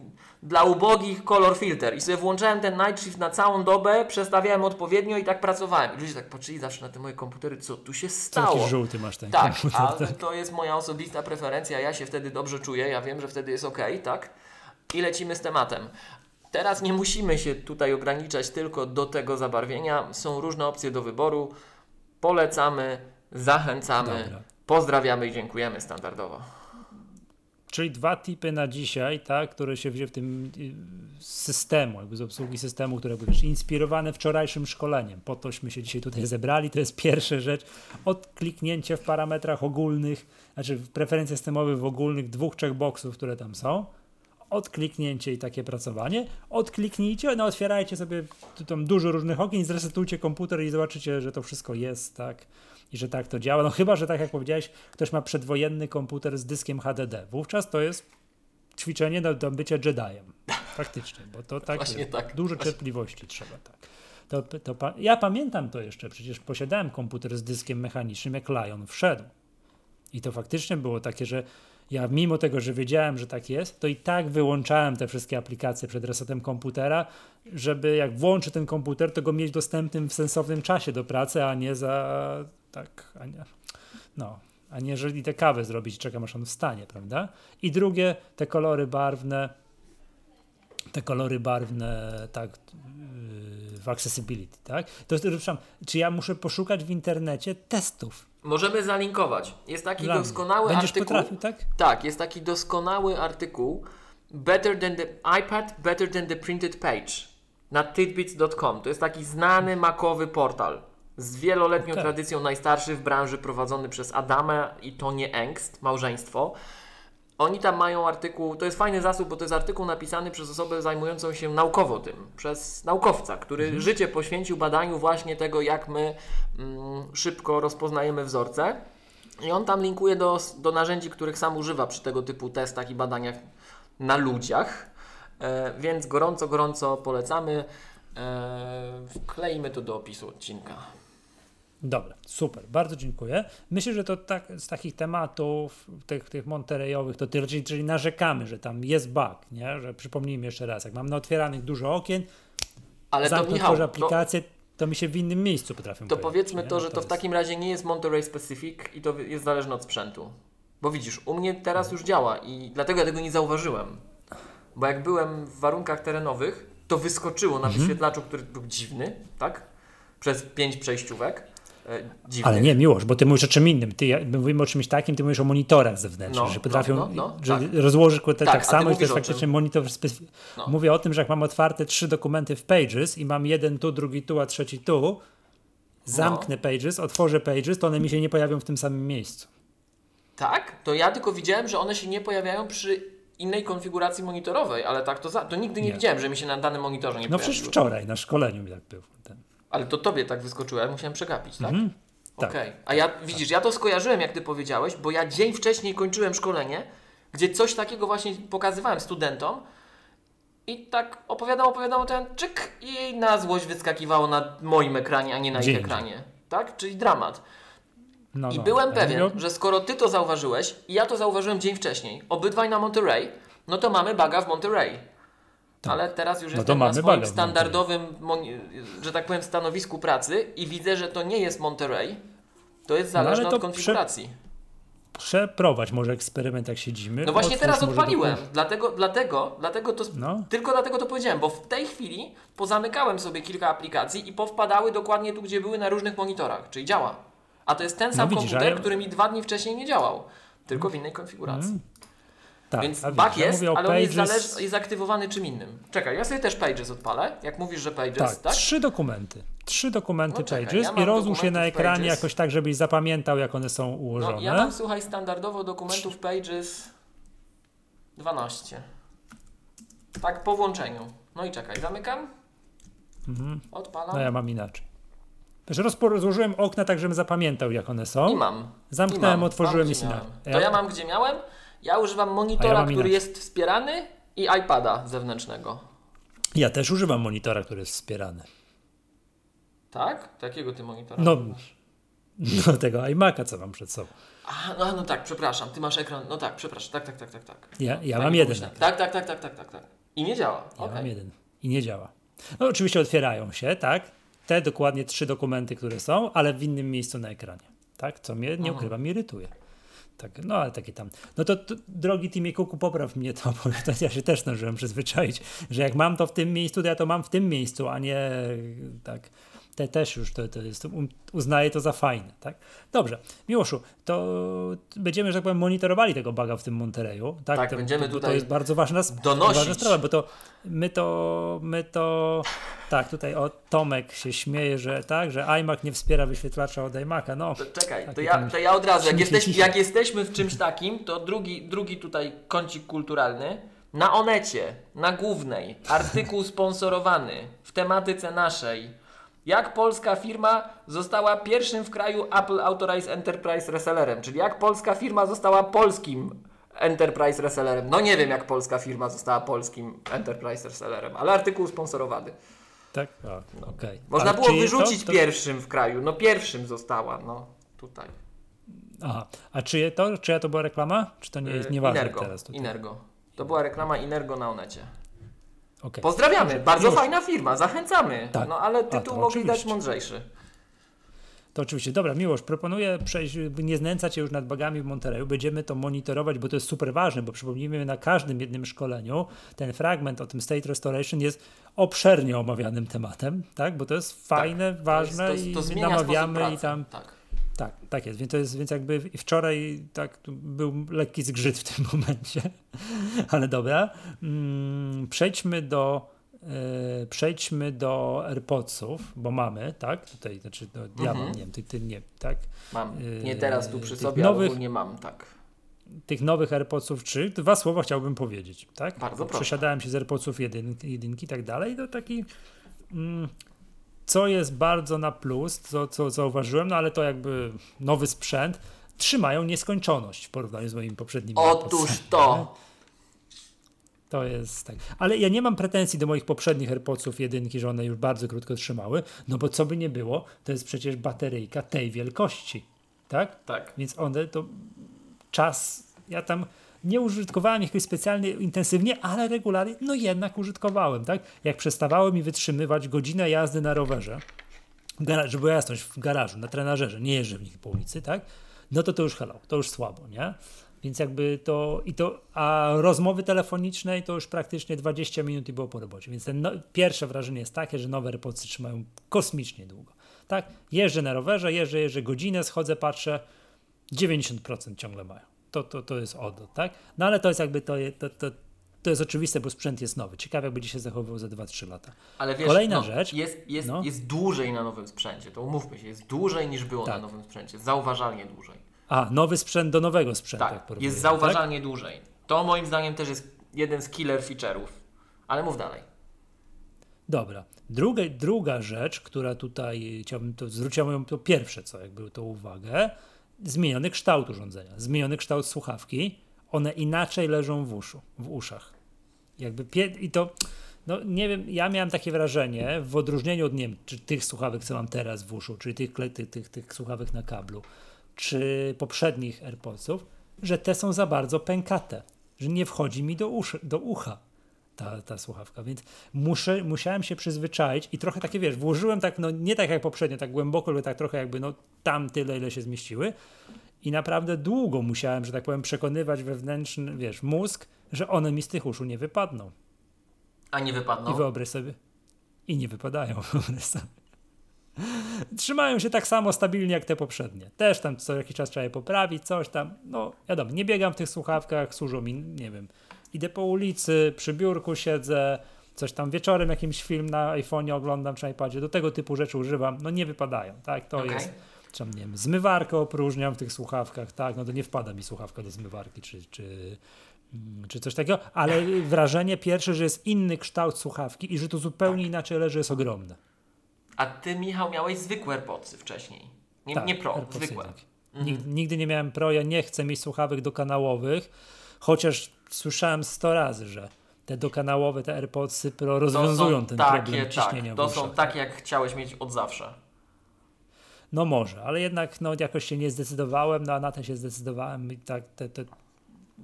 dla ubogich kolor filter i sobie włączałem ten night shift na całą dobę, przestawiałem odpowiednio i tak pracowałem. I ludzie tak patrzyli zawsze na te moje komputery, co tu się stało.
Taki żółty masz ten
tak, komputer. Ale tak, to jest moja osobista preferencja, ja się wtedy dobrze czuję, ja wiem, że wtedy jest ok, tak? I lecimy z tematem. Teraz nie musimy się tutaj ograniczać tylko do tego zabarwienia. Są różne opcje do wyboru. Polecamy, zachęcamy. Dobra. Pozdrawiamy i dziękujemy standardowo.
Czyli dwa tipy na dzisiaj, tak, które się wzięły w tym y, systemu, jakby z obsługi systemu, które były inspirowane wczorajszym szkoleniem. Po tośmy się dzisiaj tutaj zebrali. To jest [LAUGHS] pierwsza rzecz. Odkliknięcie w parametrach ogólnych, znaczy w preferencjach systemowych w ogólnych dwóch checkboxów, które tam są. Odkliknięcie i takie pracowanie. Odkliknijcie, no otwierajcie sobie tam dużo różnych okien, zresetujcie komputer i zobaczycie, że to wszystko jest, tak i że tak to działa. No chyba, że tak jak powiedziałeś, ktoś ma przedwojenny komputer z dyskiem HDD. Wówczas to jest ćwiczenie do, do bycia Jediem. Faktycznie, bo to tak,
Właśnie tak.
dużo
Właśnie.
cierpliwości trzeba, tak. To, to, pa- ja pamiętam to jeszcze, przecież posiadałem komputer z dyskiem mechanicznym, jak Lion wszedł. I to faktycznie było takie, że ja mimo tego, że wiedziałem, że tak jest, to i tak wyłączałem te wszystkie aplikacje przed resetem komputera, żeby jak włączę ten komputer, to go mieć dostępnym w sensownym czasie do pracy, a nie za tak, a nie, no, a nie jeżeli tę kawę zrobić, czekam aż on wstanie, prawda? I drugie, te kolory barwne, te kolory barwne, tak, yy, w accessibility, tak? To przepraszam, czy ja muszę poszukać w internecie testów?
Możemy zalinkować. Jest taki
dla
doskonały
Będziesz
artykuł.
potrafił, tak?
Tak, jest taki doskonały artykuł Better than the iPad, better than the printed page na tidbits.com. To jest taki znany makowy portal z wieloletnią
Okej.
tradycją, najstarszy w branży, prowadzony przez Adama i Tonię Engst, małżeństwo. Oni tam mają artykuł, to jest fajny zasób, bo to jest artykuł napisany przez osobę zajmującą się naukowo tym, przez naukowca, który życie poświęcił badaniu właśnie tego, jak my mm, szybko rozpoznajemy wzorce. I on tam linkuje do, do narzędzi, których sam używa przy tego typu testach i badaniach na ludziach. E, więc gorąco, gorąco polecamy. E, wkleimy to do opisu odcinka.
Dobra, super, bardzo dziękuję. Myślę, że to tak z takich tematów, tych, tych Monterejowych, to tyle, czyli, czyli narzekamy, że tam jest bug, nie? Że przypomnijmy jeszcze raz, jak mam naotwieranych dużo okien,
Ale to Michał,
otworzę
to,
aplikację, to, mi się w innym miejscu potrafią
to powiedzmy
nie?
to,
No
że to w
jest-
takim razie nie jest Monterey specific i to jest zależne od sprzętu. Bo widzisz, u mnie teraz już działa i dlatego ja tego nie zauważyłem. Bo jak byłem w warunkach terenowych, to wyskoczyło
Mhm.
na wyświetlaczu, który był dziwny, tak? Przez pięć przejściówek. E, dziwnych.
Ale nie, Miłosz, bo ty mówisz o czym innym. Ty, ja, my mówimy o czymś takim, ty mówisz o monitorach zewnętrznych,
No,
że potrafią,
no, no, no,
że
tak.
rozłożysz tak,
Tak,
samo i to jest faktycznie monitor specyficzny.
No.
Mówię o tym, że jak mam otwarte trzy dokumenty w Pages i mam jeden tu, drugi tu, a trzeci tu, zamknę
No.
Pages, otworzę Pages, to one mi się nie pojawią w tym samym miejscu.
Tak? To ja tylko widziałem, że one się nie pojawiają przy innej konfiguracji monitorowej, ale tak to, za, to nigdy nie,
Nie.
widziałem, że mi się na danym monitorze nie
No
pojawiło.
przecież wczoraj na szkoleniu mi tak był. Ten.
Ale to tobie tak wyskoczyło, ja musiałem przegapić, tak?
Mhm. Tak.
Okej. A ja, widzisz, ja to skojarzyłem, jak ty powiedziałeś, bo ja dzień wcześniej kończyłem szkolenie, gdzie coś takiego właśnie pokazywałem studentom i tak opowiadam, opowiadam, ten czyk i na złość wyskakiwało na moim ekranie, a nie na ich
Dzień.
ekranie. Tak? Czyli dramat.
No,
I
no.
byłem
Ja
pewien, że skoro ty to zauważyłeś i ja to zauważyłem dzień wcześniej, obydwaj na Monterey, no to mamy baga w Monterey.
Tak.
Ale teraz już
No
jestem na swoim standardowym, że tak powiem, stanowisku pracy i widzę, że to nie jest Monterey. To jest
No ale
zależne
to
od konfiguracji.
Przeprowadź może eksperyment, jak siedzimy.
No właśnie teraz odpaliłem, dlatego, dlatego, dlatego to,
No.
tylko dlatego to powiedziałem, bo w tej chwili pozamykałem sobie kilka aplikacji i powpadały dokładnie tu, gdzie były na różnych monitorach, czyli działa. A to jest ten sam
widzisz, a
komputer,
ja-
który mi dwa dni wcześniej nie działał, tylko w innej konfiguracji.
Tak,
Więc bug
ja
jest, ale on jest,
Pages-
zależ- jest aktywowany czym innym. Czekaj, ja sobie też Pages odpalę, jak mówisz, że Pages,
Tak,
tak?
trzy dokumenty. Trzy dokumenty
No czekaj,
Pages
ja
i rozłóż je na ekranie
Pages.
jakoś tak, żebyś zapamiętał, jak one są ułożone.
No, ja mam, słuchaj, standardowo dokumentów Pages 12. Tak po włączeniu. No i czekaj, zamykam,
Mhm.
odpalam
No ja mam inaczej. Rozpo- rozłożyłem okna tak, żebym zapamiętał, jak one są.
i mam.
Zamknąłem,
I mam.
otworzyłem
mam,
i sinałem.
To ja mam gdzie miałem. Ja używam monitora,
mam
który jest wspierany i iPada zewnętrznego.
Ja też używam monitora, który jest wspierany.
Tak? Takiego ty monitora?
No, [LAUGHS] no tego iMac'a, co mam przed sobą.
A, no, no tak, przepraszam, ty masz ekran. No tak, przepraszam, tak, tak, tak, tak, tak.
Ja, ja
Tak,
mam jeden.
Tak, tak, tak, tak, tak, tak, tak. I nie działa.
Ja
Okej.
mam jeden. I nie działa. No oczywiście otwierają się, tak? Te dokładnie trzy dokumenty, które są, ale w innym miejscu na ekranie. Tak? Co mnie, nie
Aha.
ukrywam, irytuje. Tak, no ale takie tam. No to, to drogi Timie Kuku, popraw mnie to, [LAUGHS] bo to ja się też zdążyłem przyzwyczaić, że jak mam to w tym miejscu, to ja to mam w tym miejscu, a nie tak. Te też już to, to jest, uznaję to za fajne, tak? Dobrze, Miłoszu, to będziemy, że tak powiem, monitorowali tego baga w tym Montereju, tak?
Tak,
to,
będziemy
to,
tutaj
To jest bardzo ważna,
donosić.
ważna sprawa, bo to my to, my to, tak, tutaj o Tomek się śmieje, że tak, że iMac nie wspiera wyświetlacza od iMac'a, no.
To czekaj, to ja,
tam
to ja od razu, jak, jesteś, jak jesteśmy w czymś takim, to drugi, drugi tutaj kącik kulturalny. Na Onecie, na głównej, artykuł sponsorowany w tematyce naszej. Jak polska firma została pierwszym w kraju Apple Authorized Enterprise Resellerem, czyli jak polska firma została polskim Enterprise Resellerem. No nie wiem, jak polska firma została polskim Enterprise Resellerem, ale artykuł sponsorowany.
Tak, a, okej.
Można
A
było wyrzucić
to, to,
pierwszym w kraju. No pierwszym została, no tutaj.
Aha, a czyje to, czyja to była reklama? Czy to nie jest nieważne
Inergo.
teraz tutaj?
Inergo. To była reklama Inergo na Onecie.
Okej.
Pozdrawiamy, bardzo
już.
fajna firma, zachęcamy.
Tak.
No ale
A,
tytuł
to
mogli dać mądrzejszy.
To oczywiście. Dobra, Miłosz, proponuję przejść, by nie znęcać się już nad bagami w Monterey. Będziemy to monitorować, bo to jest super ważne, bo przypomnijmy, na każdym jednym szkoleniu ten fragment o tym State Restoration jest obszernie omawianym tematem, tak? Bo to jest fajne,
To
ważne
jest- to,
i
to
my
zmienia
namawiamy i tam
Tak.
Tak, tak jest. Więc, to jest, więc jakby wczoraj tak był lekki zgrzyt w tym [LAUGHS] momencie. Ale dobra. Mm, przejdźmy do e, przejdźmy do AirPodsów, bo mamy, tak? Tutaj, znaczy no, ja
Mhm.
mam, nie wiem, ty, ty nie, tak?
Mam.
Yy,
Nie teraz tu przy sobie,
nowych-
ale ogólnie mam, tak.
Tych nowych AirPodsów, czy dwa słowa chciałbym powiedzieć, tak?
Bardzo proszę.
Przesiadałem się z AirPodsów jedynki, jedynki i tak dalej, to taki mm, co jest bardzo na plus, co, co zauważyłem, no ale to jakby nowy sprzęt, trzymają nieskończoność w porównaniu z moimi poprzednimi
Otóż to. [LAUGHS]
To jest tak. Ale ja nie mam pretensji do moich poprzednich AirPodsów jedynki, że one już bardzo krótko trzymały, no bo co by nie było, to jest przecież bateryjka tej wielkości, tak?
Tak.
Więc one to czas, ja tam nie użytkowałem ich specjalnie intensywnie, ale regularnie, no jednak użytkowałem, tak? Jak przestawały mi wytrzymywać godzinę jazdy na rowerze, żeby była jasność, w garażu, na trenażerze, nie jeżdżę w nich po ulicy, tak? No to to już hello, to już słabo, nie? Więc jakby to, i to, a rozmowy telefonicznej to już praktycznie 20 minut i było po robocie. Więc ten no, pierwsze wrażenie jest takie, że nowe AirPodsy trzymają kosmicznie długo. Tak? Jeżdżę na rowerze, jeżdżę, jeżdżę godzinę, schodzę, patrzę, 90% ciągle mają. To, to, to jest odo, tak? No ale to jest jakby, to, to, to, to jest oczywiste, bo sprzęt jest nowy. Ciekawe, jak będzie się zachowywał za 2-3 lata.
Ale wiesz,
Kolejna
no,
rzecz,
Jest, jest,
no.
jest dłużej na nowym sprzęcie, to umówmy się, jest dłużej niż było na
Tak.
nowym sprzęcie. Zauważalnie dłużej.
A, nowy sprzęt do nowego sprzętu.
Tak, jest zauważalnie dłużej. To moim zdaniem też jest jeden z killer feature'ów. Ale mów dalej.
Dobra. Druga, druga rzecz, która tutaj chciałbym, to zwróciła moją to pierwsze, co jakby to uwagę, zmieniony kształt urządzenia, zmieniony kształt słuchawki, one inaczej leżą w uszu, w uszach. Jakby pie- i to, no nie wiem, ja miałem takie wrażenie, w odróżnieniu od nie wiem, czy tych słuchawek, co mam teraz w uszu, czyli tych, tych, tych, tych słuchawek na kablu, czy poprzednich AirPodsów, że te są za bardzo pękate, że nie wchodzi mi do, uszy, do ucha ta, ta słuchawka, więc muszę, musiałem się przyzwyczaić i trochę takie, wiesz, włożyłem tak, no nie tak jak poprzednio, tak głęboko, ale tak trochę jakby, no tam tyle, ile się zmieściły i naprawdę długo musiałem, że tak powiem, przekonywać wewnętrzny, wiesz, mózg, że one mi z tych uszu nie wypadną.
A nie
I
wypadną?
wyobraź sobie, i nie wypadają, [LAUGHS] wyobraź sobie. Trzymają się tak samo stabilnie jak te poprzednie. Też tam co jakiś czas trzeba je poprawić, coś tam. No, wiadomo, nie biegam w tych słuchawkach, służą mi, nie wiem, idę po ulicy, przy biurku siedzę, coś tam wieczorem jakimś film na iPhone'ie oglądam czy iPadzie, do tego typu rzeczy używam, no nie wypadają, tak? To
Okej.
jest, czy nie wiem, zmywarkę opróżniam w tych słuchawkach, tak? No to nie wpada mi słuchawka do zmywarki, czy, czy, mm, czy coś takiego, ale wrażenie pierwsze, że jest inny kształt słuchawki i że to zupełnie inaczej leży, jest ogromne.
A ty, Michał, miałeś zwykłe AirPodsy wcześniej. Nie,
Tak,
nie pro,
AirPodsy
zwykłe.
jedynki. Nigdy, nigdy nie miałem pro, ja nie chcę mieć słuchawek dokanałowych, chociaż słyszałem 100 razy, że te dokanałowe, te AirPodsy Pro rozwiązują ten
takie,
problem ciśnienia
tak, To są takie, jak chciałeś mieć od zawsze.
No może, ale jednak no, jakoś się nie zdecydowałem, no a na ten się zdecydowałem i tak te, te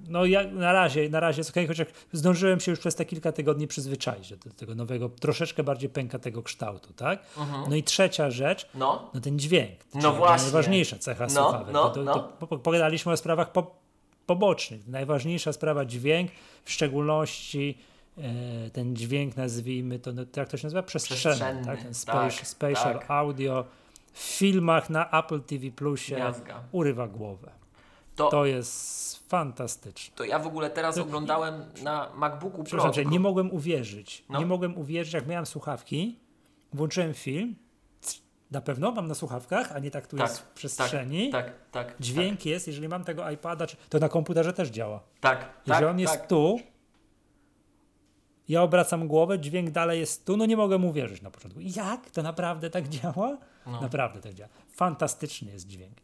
no ja na razie, na razie jest okej, chociaż zdążyłem się już przez te kilka tygodni przyzwyczaić do, tego nowego, troszeczkę bardziej pękatego kształtu, tak? No i trzecia rzecz,
No,
no ten dźwięk.
No właśnie.
Najważniejsza cecha
No,
słuchawek.
no,
to, to,
no.
to po- pogadaliśmy o sprawach po, pobocznych. Najważniejsza sprawa dźwięk, w szczególności e, ten dźwięk, nazwijmy to, no, jak to się nazywa? Przestrzenny,
Przestrzenny,
tak? Ten
tak,
spatial, spatial
tak.
audio w filmach na Apple TV Plusie
Miazga.
urywa głowę.
To, to,
To jest fantastyczne.
ja w ogóle teraz oglądałem na MacBooku Pro.
Przepraszam, nie mogłem uwierzyć.
No.
Nie mogłem uwierzyć, jak miałem słuchawki, włączyłem film, na pewno mam na słuchawkach, a nie tak tu
Tak,
jest w przestrzeni.
Tak, tak.
Dźwięk jest, jeżeli mam tego iPada, to na komputerze też działa.
Tak, tak.
Jeżeli
tak,
on jest
tak.
tu, ja obracam głowę, dźwięk dalej jest tu, no nie mogę uwierzyć na początku. Jak? To naprawdę tak działa?
No.
Naprawdę tak działa. Fantastyczny jest dźwięk.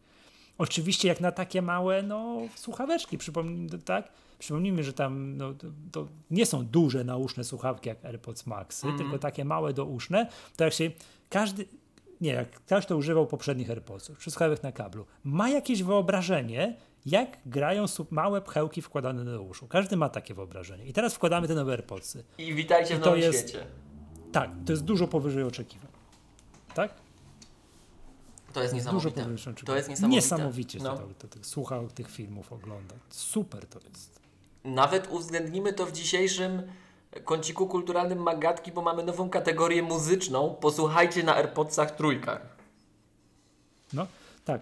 Oczywiście jak na takie małe, no, słuchaweczki, przypomnijmy, tak? Przypomnijmy, że tam no, to, nie są duże nauszne słuchawki jak AirPods Maxy,
Mhm.
tylko takie małe douszne, to jak się każdy, nie, jak ktoś to używał poprzednich AirPodsów, czy słuchawek na kablu, ma jakieś wyobrażenie, jak grają małe pchełki wkładane do uszu. Każdy ma takie wyobrażenie. I teraz wkładamy te nowe AirPodsy.
I witajcie
I
w nowym
jest-
świecie.
Tak, to jest dużo powyżej oczekiwań. Tak?
To jest
Dużo
niesamowite.
powyżej oczekiwań.
To jest niesamowite.
Niesamowicie
No.
to, to, to, słuchał tych filmów, ogląda. Super to jest.
Nawet uwzględnimy to w dzisiejszym kąciku kulturalnym Magatki, bo mamy nową kategorię muzyczną. Posłuchajcie na AirPodsach trójkach.
No, tak.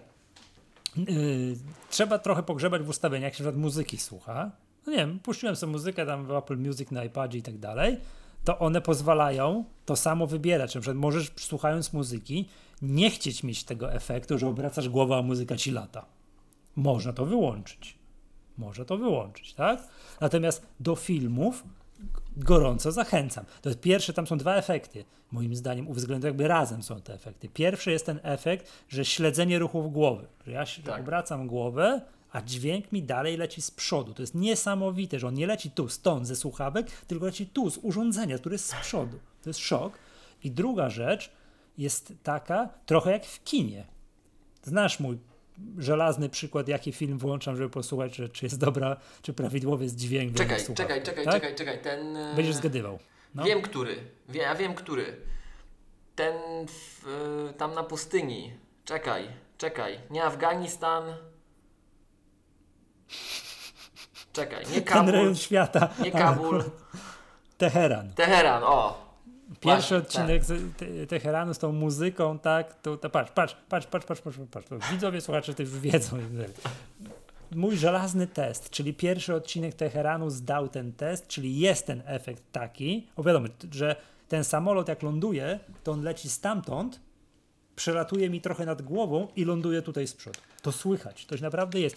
Yy, trzeba trochę pogrzebać w ustawieniach, jak się na przykład muzyki słucha. No nie wiem, puściłem sobie muzykę tam w Apple Music na iPadzie i tak dalej, to one pozwalają to samo wybierać. Na przykład możesz słuchając muzyki nie chcieć mieć tego efektu, że obracasz głowę, a muzyka ci lata. Można to wyłączyć. Można to wyłączyć, tak? Natomiast do filmów gorąco zachęcam. To jest pierwsze, tam są dwa efekty. Moim zdaniem uwzględnione jakby razem są te efekty. Pierwszy jest ten efekt, że śledzenie ruchów głowy. Że ja się
Tak.
obracam głowę, a dźwięk mi dalej leci z przodu. To jest niesamowite, że on nie leci tu, stąd, ze słuchawek, tylko leci tu, z urządzenia, który jest z przodu. To jest szok. I druga rzecz jest taka, trochę jak w kinie. Znasz mój żelazny przykład, jaki film włączam, żeby posłuchać, czy, czy jest dobra, czy prawidłowy jest dźwięk.
Czekaj, czekaj, czekaj,
tak?
czekaj, czekaj. Ten. e,
Będziesz zgadywał. No.
Wiem, który. Wie, ja wiem, który. Ten w, e, tam na pustyni. Czekaj, czekaj. Nie Afganistan. Czekaj, nie
Ten
Kabul.
rejon świata.
Nie Kabul. [LAUGHS]
Teheran.
Teheran, o.
Pierwszy odcinek te, Teheranu z tą muzyką, tak, to, to patrz, patrz, patrz, patrz, patrz, patrz, patrz. Widzowie, słuchacze to już wiedzą. Mój żelazny test, czyli pierwszy odcinek Teheranu zdał ten test, czyli jest ten efekt taki, o wiadomo, że ten samolot jak ląduje, to on leci stamtąd, przelatuje mi trochę nad głową i ląduje tutaj z przodu. To słychać, to naprawdę jest.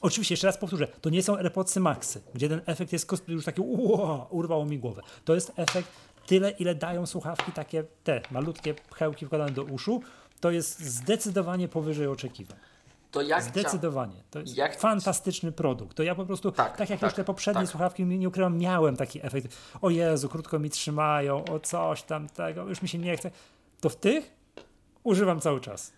Oczywiście, jeszcze raz powtórzę, to nie są AirPodsy Maxy, gdzie ten efekt jest już taki uo, urwało mi głowę. To jest efekt tyle, ile dają słuchawki takie, te malutkie pchełki wkładane do uszu, to jest zdecydowanie powyżej oczekiwań.
To jak.
Zdecydowanie. To jest
Jak-
fantastyczny produkt. To ja po prostu,
Tak,
tak, jak
tak,
już te poprzednie
tak.
słuchawki, nie ukrywam, miałem taki efekt. O Jezu, krótko mi trzymają, o coś tam tego, już mi się nie chce. To w tych używam cały czas.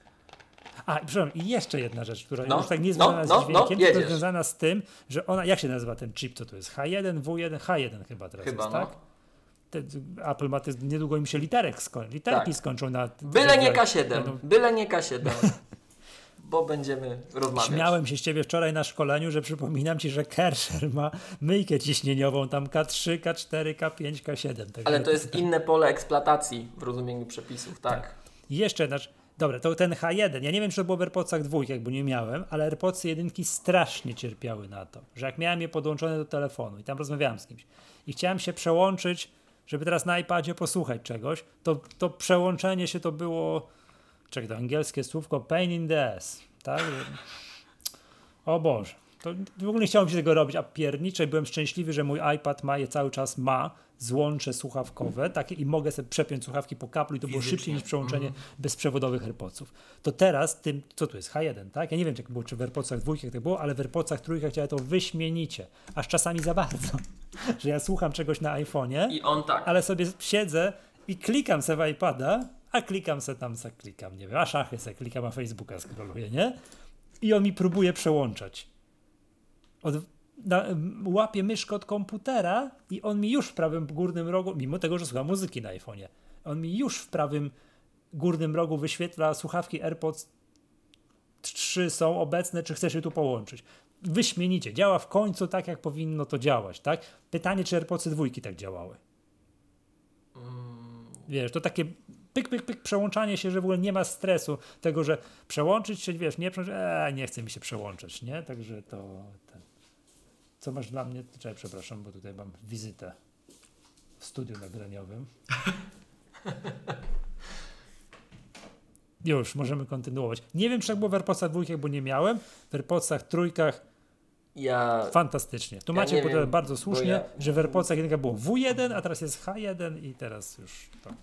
A, przepraszam, i jeszcze jedna rzecz, która
No,
już tak nie jest
no,
związana
no,
z dźwiękiem,
no,
tylko związana z tym, że ona, jak się nazywa ten chip, co to jest? H1, W1, H1 chyba teraz
Chyba,
jest,
no.
Tak? Te, Apple ma, te, niedługo im się literek skończy, literki
Tak.
skończą na...
Byle nie
że-
K7.
będą-
Byle nie K7. Bo będziemy rozmawiać.
Śmiałem się z ciebie wczoraj na szkoleniu, że przypominam ci, że Kersher ma myjkę ciśnieniową, tam K3, K4, K5, K7. Także
Ale to jest inne pole eksploatacji w rozumieniu przepisów, tak.
I jeszcze, znaczy, dobra, to ten H1, ja nie wiem, czy to było w AirPodsach dwójkach, bo nie miałem, ale AirPodsy jedynki strasznie cierpiały na to, że jak miałem je podłączone do telefonu i tam rozmawiałem z kimś i chciałem się przełączyć, żeby teraz na iPadzie posłuchać czegoś, to, to przełączenie się to było, czekaj, to angielskie słówko pain in the ass, tak? [LAUGHS] O Boże. To w ogóle nie chciałem się tego robić, a pierniczej byłem szczęśliwy, że mój iPad ma je cały czas ma złącze słuchawkowe takie i mogę sobie przepiąć słuchawki po kaplu i to było
Fizycznie.
szybciej niż przełączenie bezprzewodowych AirPodsów. To teraz tym, co tu jest, H1, tak? Ja nie wiem, czy jak było, czy w AirPodsach dwójkach tak było, ale w AirPodsach trójkach działa to wyśmienicie, aż czasami za bardzo, [LAUGHS] że ja słucham czegoś na iPhone'ie,
I on tak.
ale sobie siedzę i klikam sobie w iPada, a klikam se tam, se klikam, nie wiem, a szachy se klikam, a Facebooka scrolluję, nie? I on mi próbuje przełączać. Od, na, m, łapie myszkę od komputera i on mi już w prawym górnym rogu, mimo tego, że słucha muzyki na iPhone'ie, on mi już w prawym górnym rogu wyświetla słuchawki AirPods 3 są obecne, czy chcesz je tu połączyć. wyśmienicie, działa w końcu tak, jak powinno to działać, tak? Pytanie, czy AirPodsy dwójki tak działały. Wiesz, to takie pyk, pyk, pyk, przełączanie się, że w ogóle nie ma stresu tego, że przełączyć się, wiesz, nie, eee, nie chce mi się przełączyć, nie? Także to... Co masz dla mnie? Czekaj, przepraszam, bo tutaj mam wizytę w studiu nagraniowym. [LAUGHS] Już, możemy kontynuować. Nie wiem, czy tak było w AirPodsach dwójkach, bo nie miałem. W AirPodsach trójkach
ja...
fantastycznie. Tu macie ja wiem, bardzo słusznie, ja... że w AirPodsach jedynka było W1, a teraz jest H1 i teraz już tak.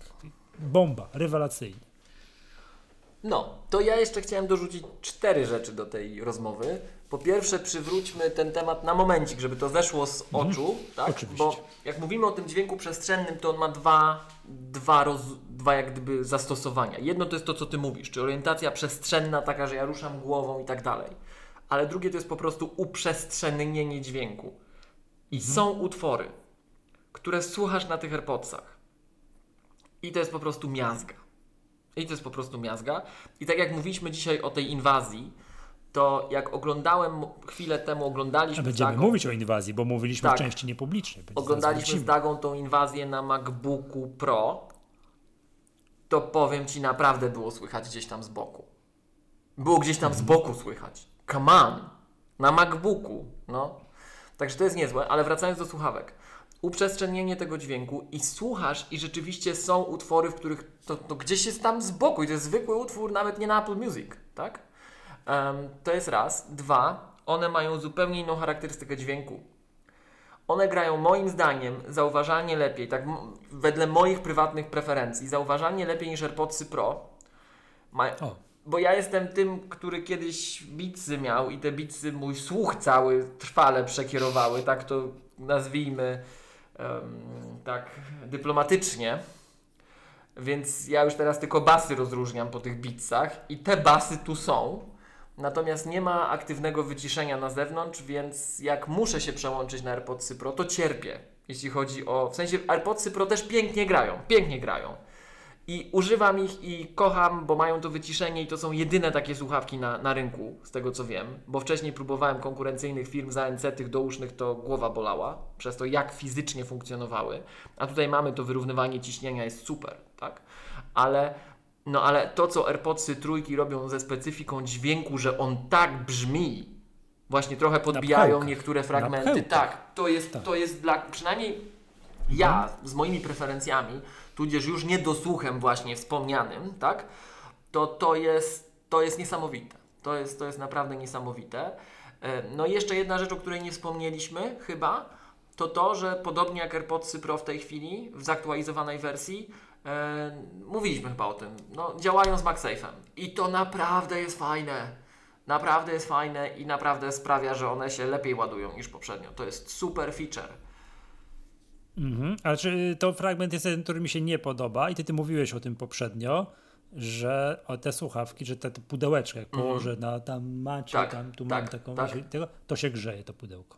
Bomba, rewelacyjnie.
No, to ja jeszcze chciałem dorzucić cztery rzeczy do tej rozmowy. Po pierwsze, przywróćmy ten temat na momencik, żeby to zeszło z mhm. oczu, mm, tak?
Oczywiście.
Bo jak mówimy o tym dźwięku przestrzennym, to on ma dwa, dwa, roz, dwa jak gdyby zastosowania. Jedno to jest to, co ty mówisz, czy orientacja przestrzenna, taka, że ja ruszam głową i tak dalej. Ale drugie to jest po prostu uprzestrzenienie dźwięku. I mm. są utwory, które słuchasz na tych AirPodsach. I to jest po prostu miazga. I to jest po prostu miazga. I tak jak mówiliśmy dzisiaj o tej inwazji, to jak oglądałem chwilę temu, oglądaliśmy. A
będziemy Dagą, mówić o inwazji, bo mówiliśmy tak, w części niepublicznej.
Oglądaliśmy z Dagą tą inwazję na MacBooku Pro. To powiem ci, naprawdę było słychać gdzieś tam z boku. Było gdzieś tam z boku słychać. Come on! Na MacBooku. No. Także to jest niezłe, ale wracając do słuchawek. Uprzestrzenienie tego dźwięku i słuchasz i rzeczywiście są utwory, w których to, to gdzieś jest tam z boku i to jest zwykły utwór, nawet nie na Apple Music, tak? Um, to jest raz. Dwa, one mają zupełnie inną charakterystykę dźwięku. One grają moim zdaniem zauważalnie lepiej, tak wedle moich prywatnych preferencji, zauważalnie lepiej niż AirPodsy Pro. Ma bo ja jestem tym, który kiedyś bicy miał i te bicy mój słuch cały trwale przekierowały, tak to nazwijmy um, tak dyplomatycznie. Więc ja już teraz tylko basy rozróżniam po tych bitsach i te basy tu są. Natomiast nie ma aktywnego wyciszenia na zewnątrz, więc jak muszę się przełączyć na AirPodsy Pro, to cierpię. Jeśli chodzi o. W sensie AirPodsy Pro też pięknie grają, pięknie grają. I używam ich i kocham, bo mają to wyciszenie i to są jedyne takie słuchawki na, na rynku, z tego co wiem. Bo wcześniej próbowałem konkurencyjnych firm za ANC tych dousznych, to głowa bolała przez to, jak fizycznie funkcjonowały. A tutaj mamy to wyrównywanie ciśnienia, jest super, tak? Ale no ale to, co AirPodsy trójki robią ze specyfiką dźwięku, że on tak brzmi, właśnie trochę podbijają niektóre fragmenty. Tak, to jest, tak. to jest dla, przynajmniej ja z moimi preferencjami, tudzież już niedosłuchem właśnie wspomnianym, tak, to to jest, to jest niesamowite. To jest, to jest naprawdę niesamowite. E, no i jeszcze jedna rzecz, o której nie wspomnieliśmy chyba, to to, że podobnie jak AirPodsy Pro w tej chwili, w zaktualizowanej wersji, E, mówiliśmy chyba o tym. No, działają z MagSafe'em. I to naprawdę jest fajne. Naprawdę jest fajne i naprawdę sprawia, że one się lepiej ładują niż poprzednio. To jest super feature.
Mhm. Ale czy to fragment jest ten, który mi się nie podoba i ty, ty mówiłeś o tym poprzednio, że o te słuchawki, że te, te pudełeczka, jak mhm. położę na tam macie, tak, tam tu tak, mam taką, tak. tego, to się grzeje to pudełko.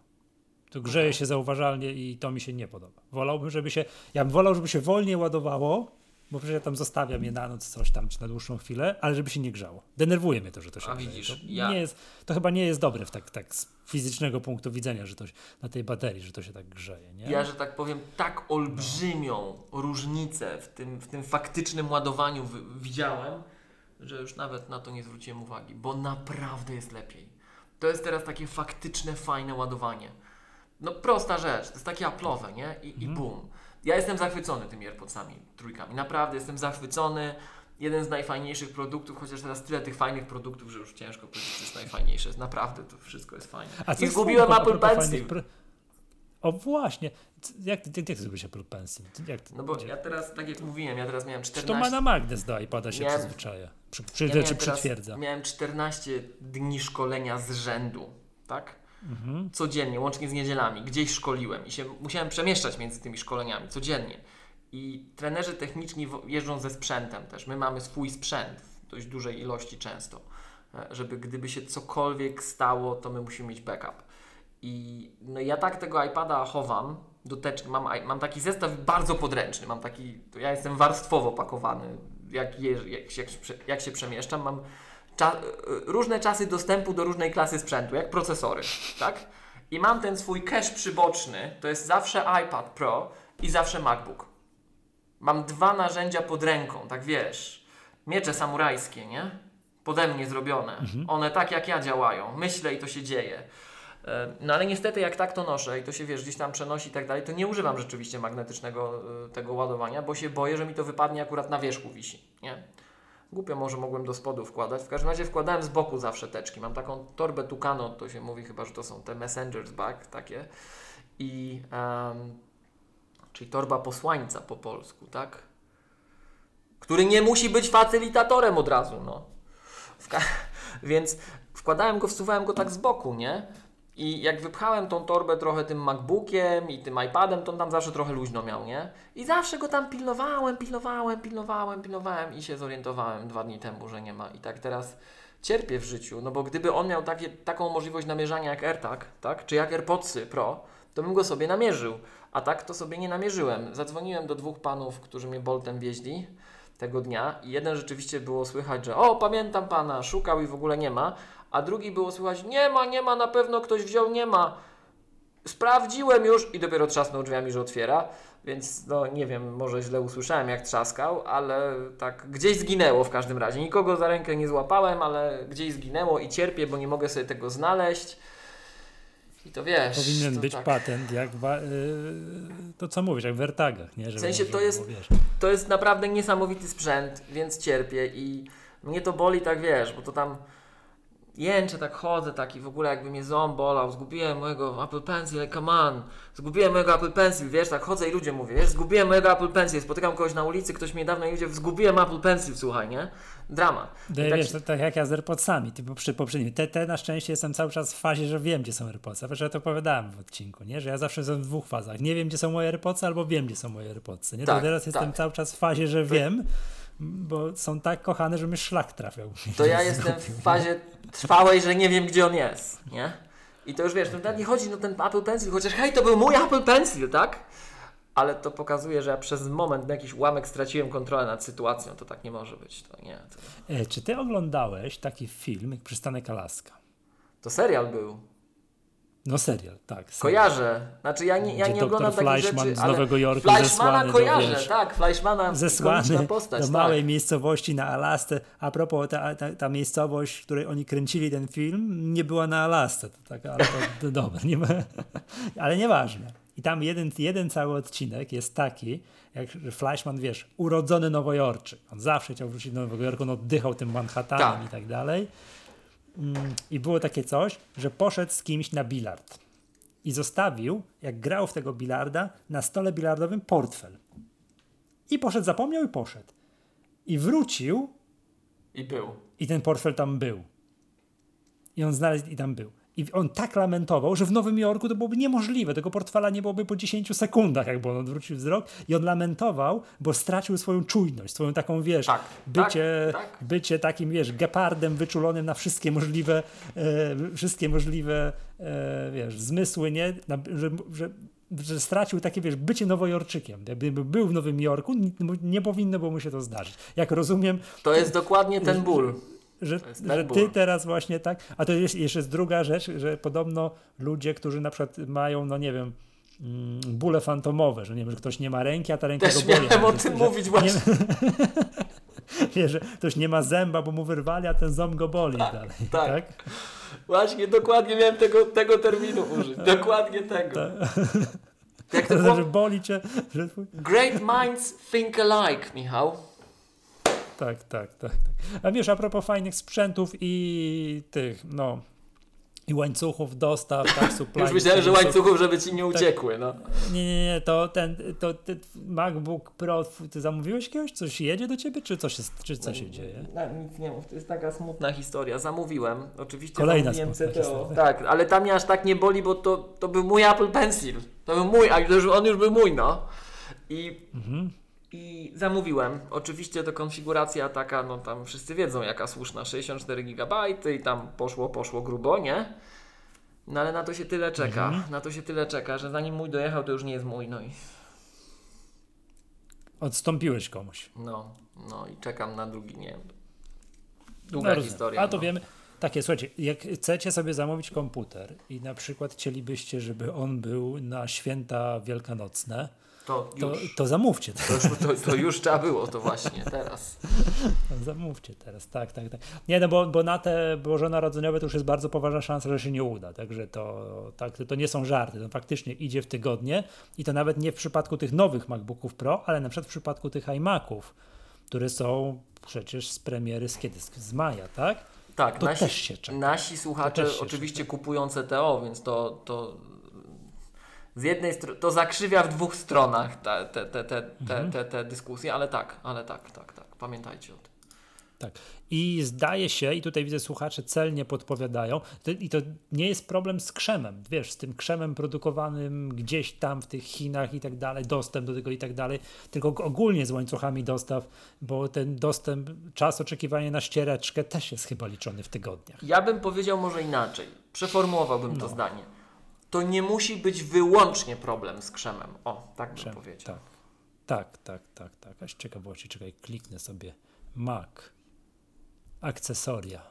To grzeje się zauważalnie i to mi się nie podoba. Wolałbym, żeby się, ja bym wolał, żeby się wolniej ładowało, bo przecież ja tam zostawiam je na noc coś tam, czy na dłuższą chwilę, ale żeby się nie grzało. Denerwuje mnie to, że to się
A widzisz,
to,
ja...
nie jest, to chyba nie jest dobre w tak, tak z fizycznego punktu widzenia, że to na tej baterii, że to się tak grzeje. Nie?
Ja, że tak powiem, tak olbrzymią no. różnicę w tym, w tym faktycznym ładowaniu widziałem, że już nawet na to nie zwróciłem uwagi, bo naprawdę jest lepiej. To jest teraz takie faktyczne, fajne ładowanie. No prosta rzecz, to jest takie aplowe, nie? I, mhm. i bum. Ja jestem zachwycony tymi AirPodsami, trójkami. Naprawdę jestem zachwycony. Jeden z najfajniejszych produktów, chociaż teraz tyle tych fajnych produktów, że już ciężko powiedzieć, że jest najfajniejsze. Naprawdę, to wszystko jest fajne. A I zgubiłem Apple Pencil. Pro...
O właśnie, jak ty, jak ty zrobisz Apple Pencil? Jak
ty, no bo gdzie? ja teraz, tak jak mówiłem, ja teraz miałem 14...
Czy to ma na magnes do iPada się miałem... przyzwyczaja, przy, przy, ja.
Miałem 14 dni szkolenia z rzędu, tak? Mhm. codziennie, łącznie z niedzielami, gdzieś szkoliłem i się musiałem przemieszczać między tymi szkoleniami codziennie. I trenerzy techniczni jeżdżą ze sprzętem też. My mamy swój sprzęt w dość dużej ilości często, e, żeby gdyby się cokolwiek stało, to my musimy mieć backup. I no ja tak tego iPada chowam do teczki. Mam, mam taki zestaw bardzo podręczny. Mam taki, ja jestem warstwowo pakowany. Jak, jak, jak, jak się przemieszczam, mam cza- y, różne czasy dostępu do różnej klasy sprzętu, jak procesory, tak? I mam ten swój cache przyboczny, to jest zawsze iPad Pro i zawsze MacBook. Mam dwa narzędzia pod ręką, tak wiesz. Miecze samurajskie, nie? Pode mnie zrobione. One tak jak ja działają. Myślę i to się dzieje. E, No ale niestety jak tak to noszę i to się wiesz, gdzieś tam przenosi i tak dalej, to nie używam rzeczywiście magnetycznego e, tego ładowania, bo się boję, że mi to wypadnie akurat na wierzchu wisi, nie? Głupio może mogłem do spodu wkładać. W każdym razie wkładałem z boku zawsze teczki. Mam taką torbę Tucano, to się mówi chyba, że to są te messengers bag takie. I em, czyli torba posłańca po polsku, tak? Który nie musi być facylitatorem od razu, no. [LAUGHS] Więc wkładałem go, wsuwałem go tak z boku, nie? I jak wypchałem tą torbę trochę tym MacBookiem i tym iPadem, to on tam zawsze trochę luźno miał, nie? I zawsze go tam pilnowałem, pilnowałem, pilnowałem, pilnowałem i się zorientowałem dwa dni temu, że nie ma. I tak teraz cierpię w życiu, no bo gdyby on miał takie, taką możliwość namierzania jak AirTag, tak? Czy jak AirPodsy Pro, to bym go sobie namierzył. A tak to sobie nie namierzyłem. Zadzwoniłem do dwóch panów, którzy mnie Boltem wieźli tego dnia i jeden rzeczywiście było słychać, że o, pamiętam pana, szukał i w ogóle nie ma, a drugi było słychać, nie ma, nie ma, na pewno ktoś wziął, nie ma. Sprawdziłem już i dopiero trzasnął drzwiami, że otwiera, więc no nie wiem, może źle usłyszałem jak trzaskał, ale tak gdzieś zginęło w każdym razie. Nikogo za rękę nie złapałem, ale gdzieś zginęło i cierpię, bo nie mogę sobie tego znaleźć. I to wiesz.
Powinien
to
być
tak.
patent, jak wa- y, to co mówisz, jak w AirTagach, nie? Żeby
W sensie to jest-
wiesz,
to jest naprawdę niesamowity sprzęt, więc cierpię i mnie to boli tak wiesz, bo to tam jęczę, tak chodzę, taki w ogóle jakby mnie ząb bolał, zgubiłem mojego Apple Pencil, come on, zgubiłem mojego Apple Pencil, wiesz, tak chodzę i ludzie mówią, wiesz, zgubiłem mojego Apple Pencil, spotykam kogoś na ulicy, ktoś mnie dawno widział, zgubiłem Apple Pencil, słuchaj, nie? Dramat.
No,
I tak
wiesz, to, tak jak ja z AirPodsami, ty przy poprzednim. Te, te na szczęście jestem cały czas w fazie, że wiem, gdzie są AirPodsy. Wiesz, ja to opowiadałem w odcinku, nie? Że ja zawsze jestem w dwóch fazach. Nie wiem, gdzie są moje AirPodsy, albo wiem, gdzie są moje AirPodsy. Nie?
Tak,
to teraz jestem
tak.
cały czas w fazie, że wiem, bo są tak kochane, że mnie szlak trafiał.
To ja jestem w fazie trwałej, że nie wiem, gdzie on jest, nie? I to już wiesz, nawet nie chodzi o ten Apple Pencil, chociaż hej, to był mój Apple Pencil, tak? Ale to pokazuje, że ja przez moment na jakiś ułamek straciłem kontrolę nad sytuacją. To tak nie może być. To nie. To,
E, czy ty oglądałeś taki film jak Przystanek Alaska?
to serial był.
No serial, tak. Serial.
Kojarzę. Znaczy ja nie, ja
Gdzie
nie oglądam takich
Fleischmann
rzeczy,
z Nowego Jorku
Fleischmana
zesłany do,
kojarzę,
wiesz,
tak. Fleischmana
zesłany
postać,
do
tak.
małej miejscowości na Alasce. A propos, ta, ta, ta miejscowość, w której oni kręcili ten film, nie była na Alasce. To tak, ale to, dobra, nie ma, [LAUGHS] ale nieważne. I tam jeden, jeden cały odcinek jest taki, jak że Fleischman, wiesz, urodzony Nowojorczyk. On zawsze chciał wrócić do Nowego Jorku, on oddychał tym Manhattanem
Tak.
i tak dalej. Mm, I było takie coś, że poszedł z kimś na bilard i zostawił, jak grał w tego bilarda, na stole bilardowym portfel. I poszedł, zapomniał i poszedł. I wrócił
I był.
i ten portfel tam był. I on znalazł i tam był. I on tak lamentował, że w Nowym Jorku to byłoby niemożliwe. Tego portfela nie byłoby po 10 sekundach, jakby on odwrócił wzrok. I on lamentował, bo stracił swoją czujność, swoją taką, wiesz,
Tak,
bycie,
tak, tak.
bycie takim, wiesz, gepardem wyczulonym na wszystkie możliwe, e, wszystkie możliwe, e, wiesz, zmysły, nie? Na, że, że, że stracił takie, wiesz, bycie Nowojorczykiem. Gdyby był w Nowym Jorku, nie, powinno było mu się to zdarzyć. Jak rozumiem,
To jest dokładnie ten ból.
Że,
ten
że ty teraz właśnie tak. A to jest jeszcze jest druga rzecz, że podobno ludzie, którzy na przykład mają, no nie wiem, mm, bóle fantomowe, że nie wiem, że ktoś nie ma ręki, a ta ręka
Też
go boli.
miałem o
że-
tym
że
mówić właśnie.
Nie, [LAUGHS] że ktoś nie ma zęba, bo mu wyrwali, a ten ząb go boli dalej. [LAUGHS]
tak.
Tak?
Właśnie, dokładnie miałem tego, tego terminu użyć. [LAUGHS] Dokładnie tego. Jak to
To
było?
znaczy boli cię, że
Great minds think alike, Michał.
Tak, tak, tak, tak. A wiesz, a propos fajnych sprzętów i tych, no i łańcuchów dostaw, tak, [LAUGHS] supply.
Już myślałem, że łańcuchów, żeby ci nie uciekły, no.
Nie, nie, nie, to ten, to ten MacBook Pro, ty zamówiłeś jakiegoś? Coś jedzie do ciebie, czy coś, jest, czy co się dzieje?
No, nic nie mów, to jest taka smutna historia. Zamówiłem, oczywiście
Kolejna
zamówiłem
smutna
CTO.
historia.
Tak, ale tam mnie aż tak nie boli, bo to, to był mój Apple Pencil. To był mój, a już, on już był mój, no. I,
Mhm.
I zamówiłem. Oczywiście to konfiguracja taka, no tam wszyscy wiedzą jaka słuszna, 64 GB i tam poszło, poszło grubo, nie? No ale na to się tyle czeka,
Mhm.
na to się tyle czeka, że zanim mój dojechał, to już nie jest mój, no i
Odstąpiłeś komuś.
no, no i czekam na drugi, nie wiem. Długa no, historia.
A to no. wiemy. Takie, słuchajcie, jak chcecie sobie zamówić komputer i na przykład chcielibyście, żeby on był na święta wielkanocne, to, to, to, zamówcie.
To już, to, to już trzeba było, to właśnie teraz. [LAUGHS]
zamówcie teraz, tak, tak, tak. Nie, no bo, bo na te bożonarodzeniowe to już jest bardzo poważna szansa, że się nie uda, także to, tak, to nie są żarty, to faktycznie idzie w tygodnie i to nawet nie w przypadku tych nowych MacBooków Pro, ale na przykład w przypadku tych iMaców, które są przecież z premiery z kiedy? Z maja, tak?
Tak, to nasi, też się czeka. nasi słuchacze oczywiście czeka. kupują CTO, więc to, to z jednej strony to zakrzywia w dwóch stronach te, te, te, te, mhm. te, te, dyskusje, ale tak, ale tak, tak, tak. Pamiętajcie o tym.
Tak. I zdaje się, i tutaj widzę słuchacze celnie podpowiadają, to, i to nie jest problem z krzemem, wiesz, z tym krzemem produkowanym gdzieś tam w tych Chinach i tak dalej, dostęp do tego i tak dalej, tylko ogólnie z łańcuchami dostaw, bo ten dostęp, czas oczekiwania na ściereczkę też jest chyba liczony w tygodniach.
Ja bym powiedział może inaczej, przeformułowałbym no. to zdanie to nie musi być wyłącznie problem z krzemem. O, tak bym Krzem, powiedział.
Tak, tak, tak, tak. tak. Aż ciekawości, czekaj, kliknę sobie Mac, akcesoria.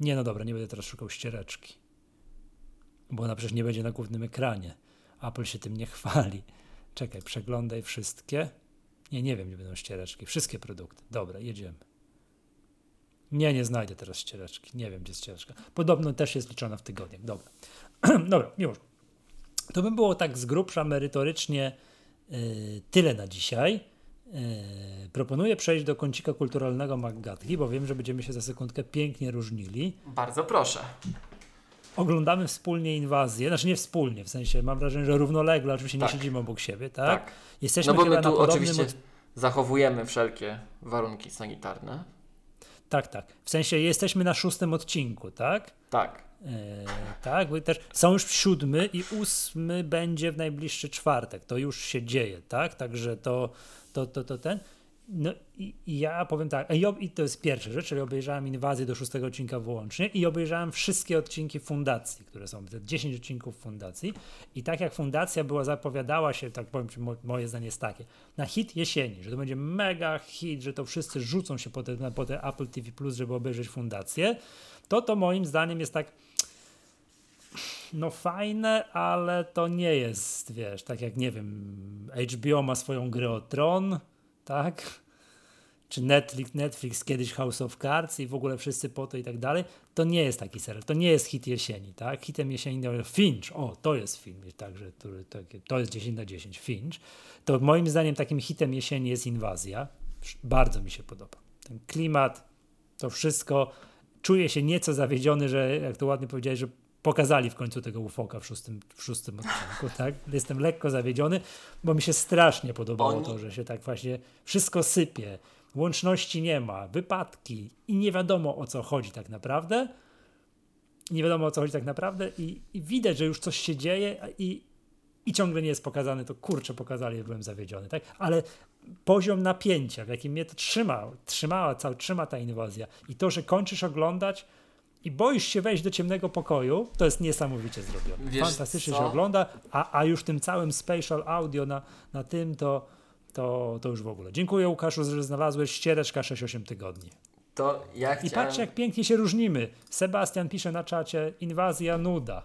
Nie, no dobra, nie będę teraz szukał ściereczki, bo ona przecież nie będzie na głównym ekranie. Apple się tym nie chwali. Czekaj, przeglądaj wszystkie. Nie, nie wiem, nie będą ściereczki. Wszystkie produkty. Dobra, jedziemy. Nie, nie znajdę teraz ściereczki. Nie wiem, gdzie jest ściereczka. Podobno też jest liczona w tygodniach. Dobra. [CLEARS THROAT] Dobra, już. To by było tak z grubsza merytorycznie yy, tyle na dzisiaj. Yy, proponuję przejść do kącika kulturalnego Maggatki, bo wiem, że będziemy się za sekundkę pięknie różnili.
Bardzo proszę.
Oglądamy wspólnie inwazję, znaczy nie wspólnie, w sensie mam wrażenie, że równolegle, oczywiście tak. nie siedzimy obok siebie, tak? tak.
Jesteśmy no bo my tu oczywiście od... zachowujemy wszelkie warunki sanitarne.
Tak, tak. W sensie jesteśmy na szóstym odcinku, tak?
Tak.
E, tak, też są już siódmy i ósmy będzie w najbliższy czwartek. To już się dzieje, tak? Także to, to, to, to ten. No i, i ja powiem tak, i to jest pierwsza rzecz, czyli obejrzałem inwazję do szóstego odcinka wyłącznie i obejrzałem wszystkie odcinki fundacji, które są, te 10 odcinków fundacji. I tak jak fundacja była, zapowiadała się, tak powiem, moje zdanie jest takie, na hit jesieni, że to będzie mega hit, że to wszyscy rzucą się po te, po te Apple TV Plus, żeby obejrzeć fundację, to to moim zdaniem jest tak no fajne, ale to nie jest, wiesz, tak jak nie wiem, HBO ma swoją grę o Tron, tak? Czy Netflix, Netflix kiedyś House of Cards i w ogóle wszyscy po to i tak dalej, to nie jest taki serial, to nie jest hit jesieni, tak? Hitem jesieni Finch, o, to jest film, także to, to jest 10 na 10, Finch. To moim zdaniem takim hitem jesieni jest Inwazja, bardzo mi się podoba. Ten klimat, to wszystko, czuję się nieco zawiedziony, że jak to ładnie powiedziałeś, że pokazali w końcu tego ufoka w szóstym, w szóstym odcinku, [LAUGHS] tak? Jestem lekko zawiedziony, bo mi się strasznie podobało to, że się tak właśnie wszystko sypie, łączności nie ma, wypadki i nie wiadomo o co chodzi tak naprawdę. Nie wiadomo o co chodzi tak naprawdę i, i widać, że już coś się dzieje i, i ciągle nie jest pokazany, to kurczę pokazali, byłem zawiedziony, tak? Ale poziom napięcia, w jakim mnie to trzymał, trzymała, cały, trzyma ta inwazja i to, że kończysz oglądać, i boisz się wejść do ciemnego pokoju, to jest niesamowicie zrobione. Wiesz Fantastycznie co? się ogląda, a, a już tym całym spatial audio na, na tym to, to, to już w ogóle. Dziękuję Łukaszu, że znalazłeś ściereczka 6-8 tygodni.
To ja
I patrz jak pięknie się różnimy. Sebastian pisze na czacie, inwazja nuda.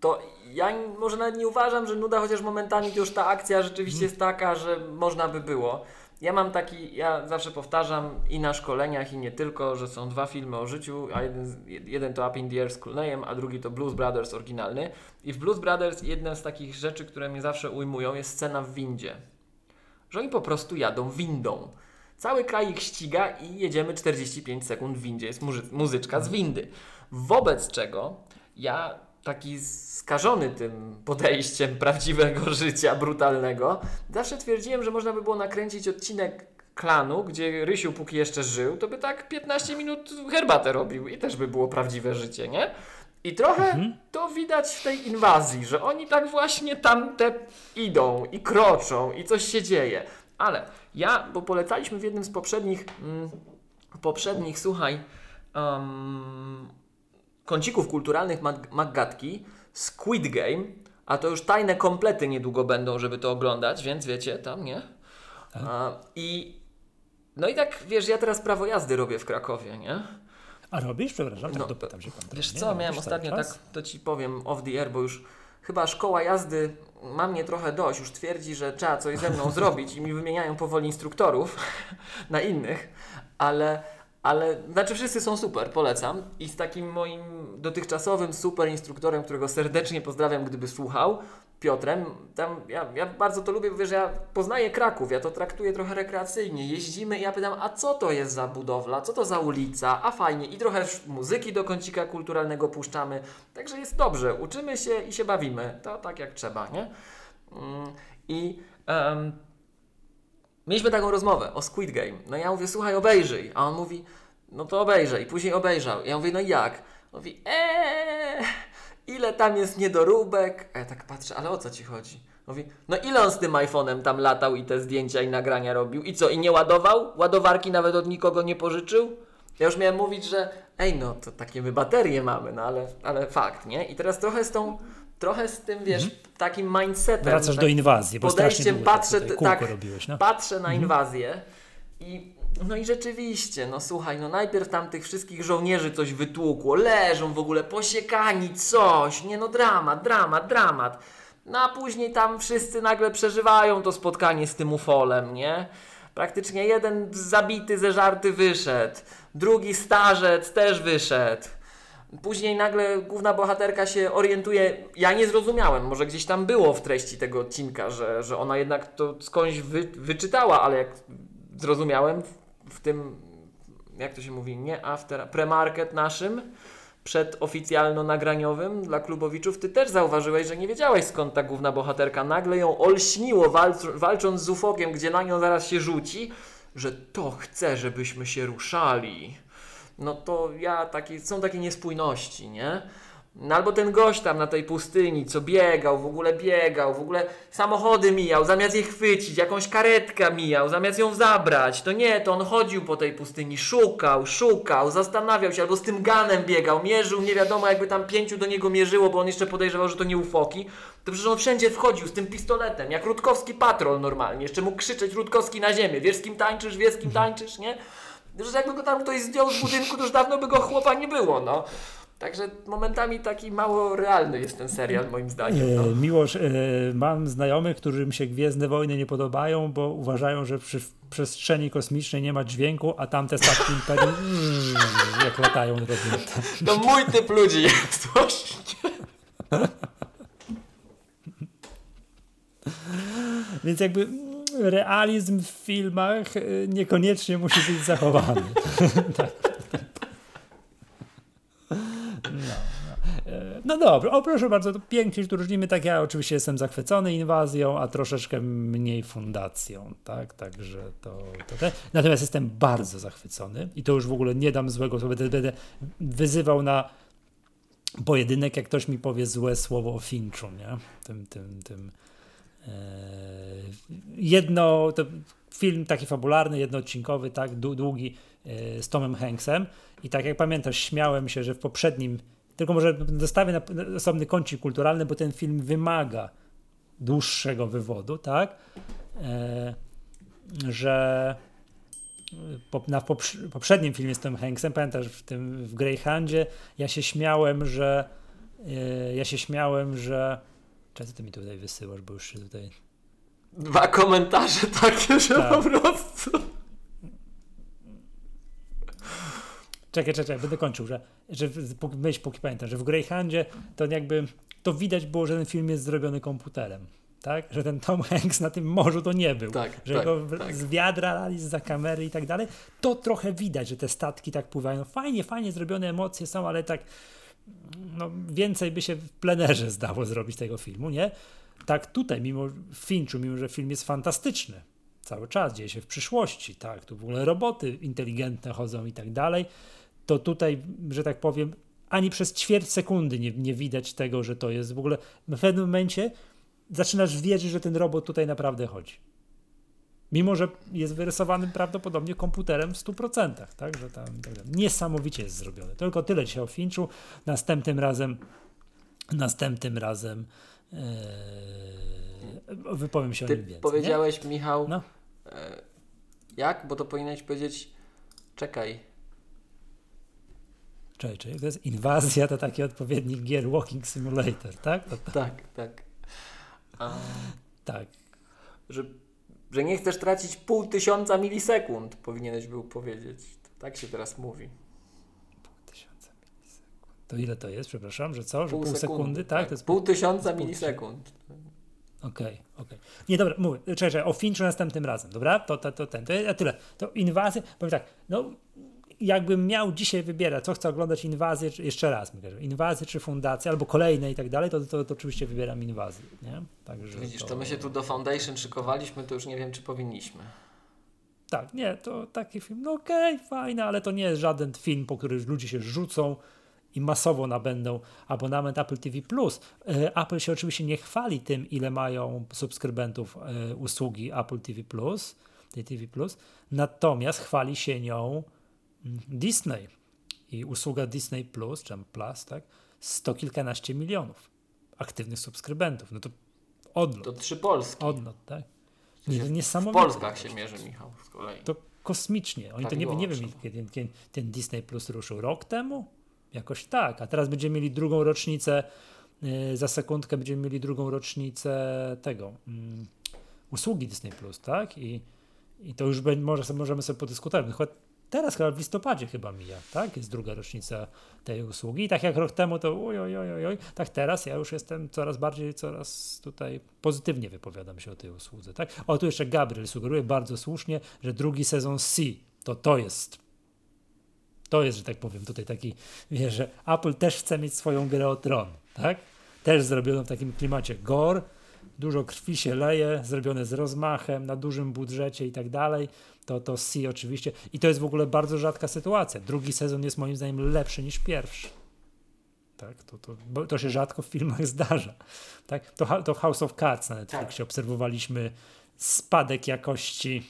To ja może nawet nie uważam, że nuda, chociaż momentami już ta akcja rzeczywiście jest taka, że można by było. Ja mam taki, ja zawsze powtarzam i na szkoleniach, i nie tylko, że są dwa filmy o życiu, a jeden, jeden to Up in the Air z Clooneyem, a drugi to Blues Brothers oryginalny. I w Blues Brothers jedna z takich rzeczy, które mnie zawsze ujmują, jest scena w windzie. Że oni po prostu jadą windą. Cały kraj ich ściga i jedziemy 45 sekund w windzie. Jest muzyczka z windy. Wobec czego ja taki skażony tym podejściem prawdziwego [LAUGHS] życia, brutalnego, zawsze twierdziłem, że można by było nakręcić odcinek klanu, gdzie Rysiu póki jeszcze żył, to by tak 15 minut herbatę robił i też by było prawdziwe życie, nie? I trochę mhm. to widać w tej inwazji, że oni tak właśnie tamte idą i kroczą i coś się dzieje. Ale ja, bo polecaliśmy w jednym z poprzednich, mm, poprzednich, słuchaj, um, kącików kulturalnych Maggatki Squid Game, a to już tajne komplety niedługo będą, żeby to oglądać, więc wiecie, tam nie. Tak. I no i tak, wiesz, ja teraz prawo jazdy robię w Krakowie, nie?
A robisz? Przepraszam, tak
No,
dopytam się pan.
Wiesz co,
nie?
miałem ostatnio tak, to ci powiem off the air, bo już chyba szkoła jazdy ma mnie trochę dość, już twierdzi, że trzeba coś ze mną [LAUGHS] zrobić i mi wymieniają powoli instruktorów [LAUGHS] na innych, ale, ale, znaczy wszyscy są super, polecam i z takim moim dotychczasowym super instruktorem, którego serdecznie pozdrawiam, gdyby słuchał, Piotrem, tam ja, ja bardzo to lubię, bo wiesz, ja poznaję Kraków, ja to traktuję trochę rekreacyjnie. Jeździmy i ja pytam, a co to jest za budowla, co to za ulica, a fajnie. I trochę muzyki do kącika kulturalnego puszczamy. Także jest dobrze, uczymy się i się bawimy. To tak jak trzeba, nie? Mm, I em, mieliśmy taką rozmowę o Squid Game. No ja mówię, słuchaj, obejrzyj. A on mówi, no to obejrzej. Później obejrzał. Ja mówię, no i jak? On mówi, eee, ile tam jest niedoróbek? A ja tak patrzę, ale o co ci chodzi? Mówi, no ile on z tym iPhone'em tam latał i te zdjęcia i nagrania robił? I co, i nie ładował? Ładowarki nawet od nikogo nie pożyczył? Ja już miałem mówić, że ej no, to takie my baterie mamy, no ale, ale fakt, nie? I teraz trochę z tą, trochę z tym, wiesz, takim mindsetem.
Mhm. Wracasz
tak,
do inwazji, bo strasznie długo
patrzę,
tutaj
t-
kółko
tak,
robiłeś, no.
patrzę na inwazję i no i rzeczywiście, no słuchaj, no najpierw tam tych wszystkich żołnierzy coś wytłukło, leżą w ogóle posiekani, coś, nie no dramat, dramat, dramat. No a później tam wszyscy nagle przeżywają to spotkanie z tym ufolem, nie? Praktycznie jeden zabity, zeżarty wyszedł, drugi starzec też wyszedł. Później nagle główna bohaterka się orientuje. Ja nie zrozumiałem, może gdzieś tam było w treści tego odcinka, że, że ona jednak to skądś wy, wyczytała, ale jak zrozumiałem w, w tym, jak to się mówi, nie after, premarket naszym, przedoficjalno-nagraniowym dla klubowiczów, ty też zauważyłeś, że nie wiedziałeś skąd ta główna bohaterka nagle ją olśniło walc, walcząc z ufokiem, gdzie na nią zaraz się rzuci, że to chce, żebyśmy się ruszali no to ja takie, są takie niespójności, nie? No albo ten gość tam na tej pustyni, co biegał, w ogóle biegał, w ogóle samochody mijał, zamiast je chwycić, jakąś karetkę mijał, zamiast ją zabrać. To nie, to on chodził po tej pustyni, szukał, szukał, zastanawiał się, albo z tym ganem biegał, mierzył, nie wiadomo jakby tam pięciu do niego mierzyło, bo on jeszcze podejrzewał, że to nie ufoki. To przecież on wszędzie wchodził z tym pistoletem, jak Rutkowski patrol normalnie, jeszcze mógł krzyczeć Rutkowski na ziemię, wiesz z kim tańczysz, wiesz z kim tańczysz, nie? Że jakby go tam ktoś zdjął z budynku, to już dawno by go chłopa nie było, no. Także momentami taki mało realny jest ten serial, moim zdaniem. No.
E, Miłosz, e, mam znajomych, którym się Gwiezdne Wojny nie podobają, bo uważają, że przy przestrzeni kosmicznej nie ma dźwięku, a tamte statki Imperium mm, jak latają robią to. [LAUGHS]
To mój typ ludzi jest [LAUGHS] właśnie.
Więc jakby realizm w filmach e, niekoniecznie musi być zachowany. tak. [LAUGHS] No, no. E, no dobra, o proszę bardzo, to pięknie tu różnimy, tak ja oczywiście jestem zachwycony inwazją, a troszeczkę mniej fundacją, tak, także to, to te. Natomiast jestem bardzo zachwycony i to już w ogóle nie dam złego słowa, będę, wyzywał na pojedynek, jak ktoś mi powie złe słowo o Finchu, nie, tym, tym, tym jedno, to film taki fabularny, jednoodcinkowy, tak, dłu- długi, e, z Tomem Hanksem. I tak jak pamiętasz, śmiałem się, że w poprzednim, tylko może dostawię na osobny kącik kulturalny, bo ten film wymaga dłuższego wywodu, tak, e, że na poprz- poprzednim filmie z Tomem Hanksem, pamiętasz, w tym w Greyhoundzie, ja się śmiałem, że e, ja się śmiałem, że Czego ty mi tutaj wysyłasz, bo już się tutaj
Dwa komentarze takie, że
Tak.
po prostu.
Czekaj, czekaj, będę kończył, że, że myśl, póki pamiętam, że w Greyhoundzie to jakby to widać było, że ten film jest zrobiony komputerem. Tak? Że ten Tom Hanks na tym morzu to nie był.
Tak,
że
tak,
go
tak.
z wiadra lali za kamery i tak dalej. To trochę widać, że te statki tak pływają. Fajnie, fajnie zrobione emocje są, ale tak no, więcej by się w plenerze zdało zrobić tego filmu, nie? Tak tutaj, mimo w Finchu, mimo że film jest fantastyczny, cały czas dzieje się w przyszłości, tak, tu w ogóle roboty inteligentne chodzą i tak dalej, to tutaj, że tak powiem, ani przez ćwierć sekundy nie, nie widać tego, że to jest w ogóle, w pewnym momencie zaczynasz wierzyć, że ten robot tutaj naprawdę chodzi. Mimo, że jest wyrysowany prawdopodobnie komputerem w 100%, tak, że tam tak dalej. niesamowicie jest zrobiony. Tylko tyle dzisiaj o Finchu. Następnym razem następnym razem ee, wypowiem się o nim
Ty
więcej. nie?
powiedziałeś, Michał,
No.
e, Jak? Bo to powinieneś powiedzieć, czekaj.
Czekaj, czekaj, to jest inwazja, to taki odpowiednik gier Walking Simulator, tak? To, to,
Tak, tak. A,
tak.
że, że nie chcesz tracić pół tysiąca milisekund, powinieneś był powiedzieć. To tak się teraz mówi.
Tysiące milisekund. To ile to jest, przepraszam, że co? Że pół,
sekundy,
sekundy, tak? To jest
Pół tysiąca
pół-
milisekund.
Okej, okej. Nie, dobra, mówię, czekaj, czekaj, o Finchu następnym razem, dobra? To, to, to ten, to ja tyle. To inwazja, powiem tak, no jakbym miał dzisiaj wybierać, co chcę oglądać, inwazję, czy, jeszcze raz, inwazję czy fundację, albo kolejne i tak dalej, to, to, to oczywiście wybieram inwazję, nie? Także
Widzisz, to my się tu do Foundation szykowaliśmy, to już nie wiem, czy powinniśmy.
Tak, nie, to taki film, no okej, fajny, ale to nie jest żaden film, po który ludzie się rzucą i masowo nabędą abonament Apple TV+. E, Apple się oczywiście nie chwali tym, ile mają subskrybentów e, usługi Apple TV+, tej TV+, natomiast chwali się nią Disney i usługa Disney+, czy tam Plus, tak, sto kilkanaście milionów aktywnych subskrybentów. No to odlot,
To trzy Polski.
odlot, tak? Nie, to
W
niesamowite.
Polskach się mierzy, Michał, z kolei.
To kosmicznie. Oni
Tak
to nie, nie wiem, kiedy ten, ten Disney Plus ruszył. Rok temu? Jakoś tak. A teraz będziemy mieli drugą rocznicę. Yy, za sekundkę będziemy mieli drugą rocznicę tego mm, usługi Disney Plus, tak? I, i to już be, może możemy sobie podyskutować. Chyba teraz chyba w listopadzie chyba mija, tak? Jest druga rocznica tej usługi. I tak jak rok temu to oj, oj, oj, oj, oj, tak teraz ja już jestem coraz bardziej, coraz tutaj pozytywnie wypowiadam się o tej usłudze, tak? O, tu jeszcze Gabriel sugeruje bardzo słusznie, że drugi sezon C to to jest to jest, że tak powiem, tutaj taki, że Apple też chce mieć swoją grę o tron, tak? Też zrobiono w takim klimacie gore, dużo krwi się leje, zrobione z rozmachem, na dużym budżecie i tak dalej. To, to C oczywiście. I to jest w ogóle bardzo rzadka sytuacja. Drugi sezon jest moim zdaniem lepszy niż pierwszy. Tak, to, to, bo to się rzadko w filmach zdarza. Tak? To, to House of Cards na Netflixie obserwowaliśmy spadek jakości.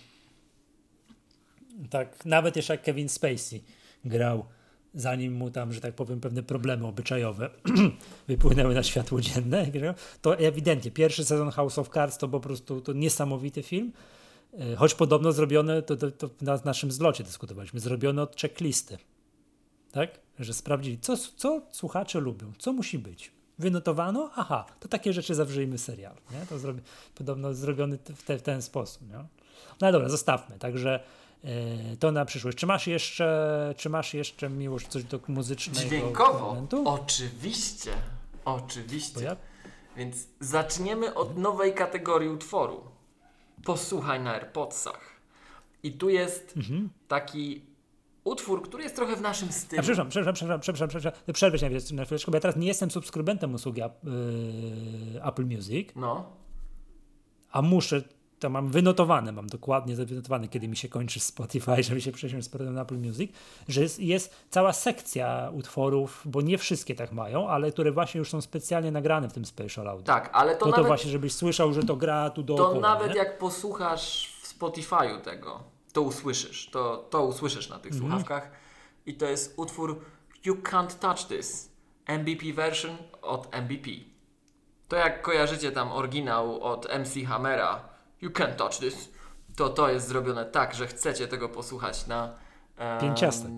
Tak, nawet jeszcze jak Kevin Spacey grał, zanim mu tam, że tak powiem, pewne problemy obyczajowe [CLEARS THROAT] wypłynęły na światło dzienne, to ewidentnie pierwszy sezon House of Cards to po prostu to niesamowity film. E, Choć podobno zrobione, to, to, to na naszym zlocie dyskutowaliśmy, zrobione od checklisty. Tak? Że sprawdzili, co, co słuchacze lubią, co musi być. Wynotowano, aha, to takie rzeczy zawrzyjmy serial. Nie? To zrobi, podobno zrobiony w, te, w ten sposób. Nie? No dobra, zostawmy. Także to na przyszłość. Czy masz jeszcze, czy masz jeszcze miłość coś do muzycznego
Dźwiękowo?
elementu?
Oczywiście. Oczywiście.
ja
Więc zaczniemy od nowej kategorii utworu. Posłuchaj na AirPodsach. I tu jest
Mhm.
taki utwór, który jest trochę w naszym
A
stylu.
przepraszam, przepraszam, przepraszam, przepraszam, przepraszam. przerwę się na chwileczkę, bo ja teraz nie jestem subskrybentem usługi yy, Apple Music,
No.
a muszę, to mam wynotowane, mam dokładnie wynotowane, kiedy mi się kończy Spotify, [LAUGHS] żeby się przesiąść z powrotem na Apple Music, że jest, jest cała sekcja utworów, bo nie wszystkie tak mają, ale które właśnie już są specjalnie nagrane w tym Spatial Audio.
Tak, ale to
To, to
nawet,
właśnie, żebyś słyszał, że to gra tu dookoła.
to nawet
nie?
jak posłuchasz w Spotify'u tego, to usłyszysz. To, to usłyszysz na tych
Mhm.
słuchawkach. I to jest utwór You Can't Touch This. MVP version od MVP. To jak kojarzycie tam oryginał od MC Hammera You Can't Touch This. To to jest zrobione tak, że chcecie tego posłuchać na... em,
Pięciastek.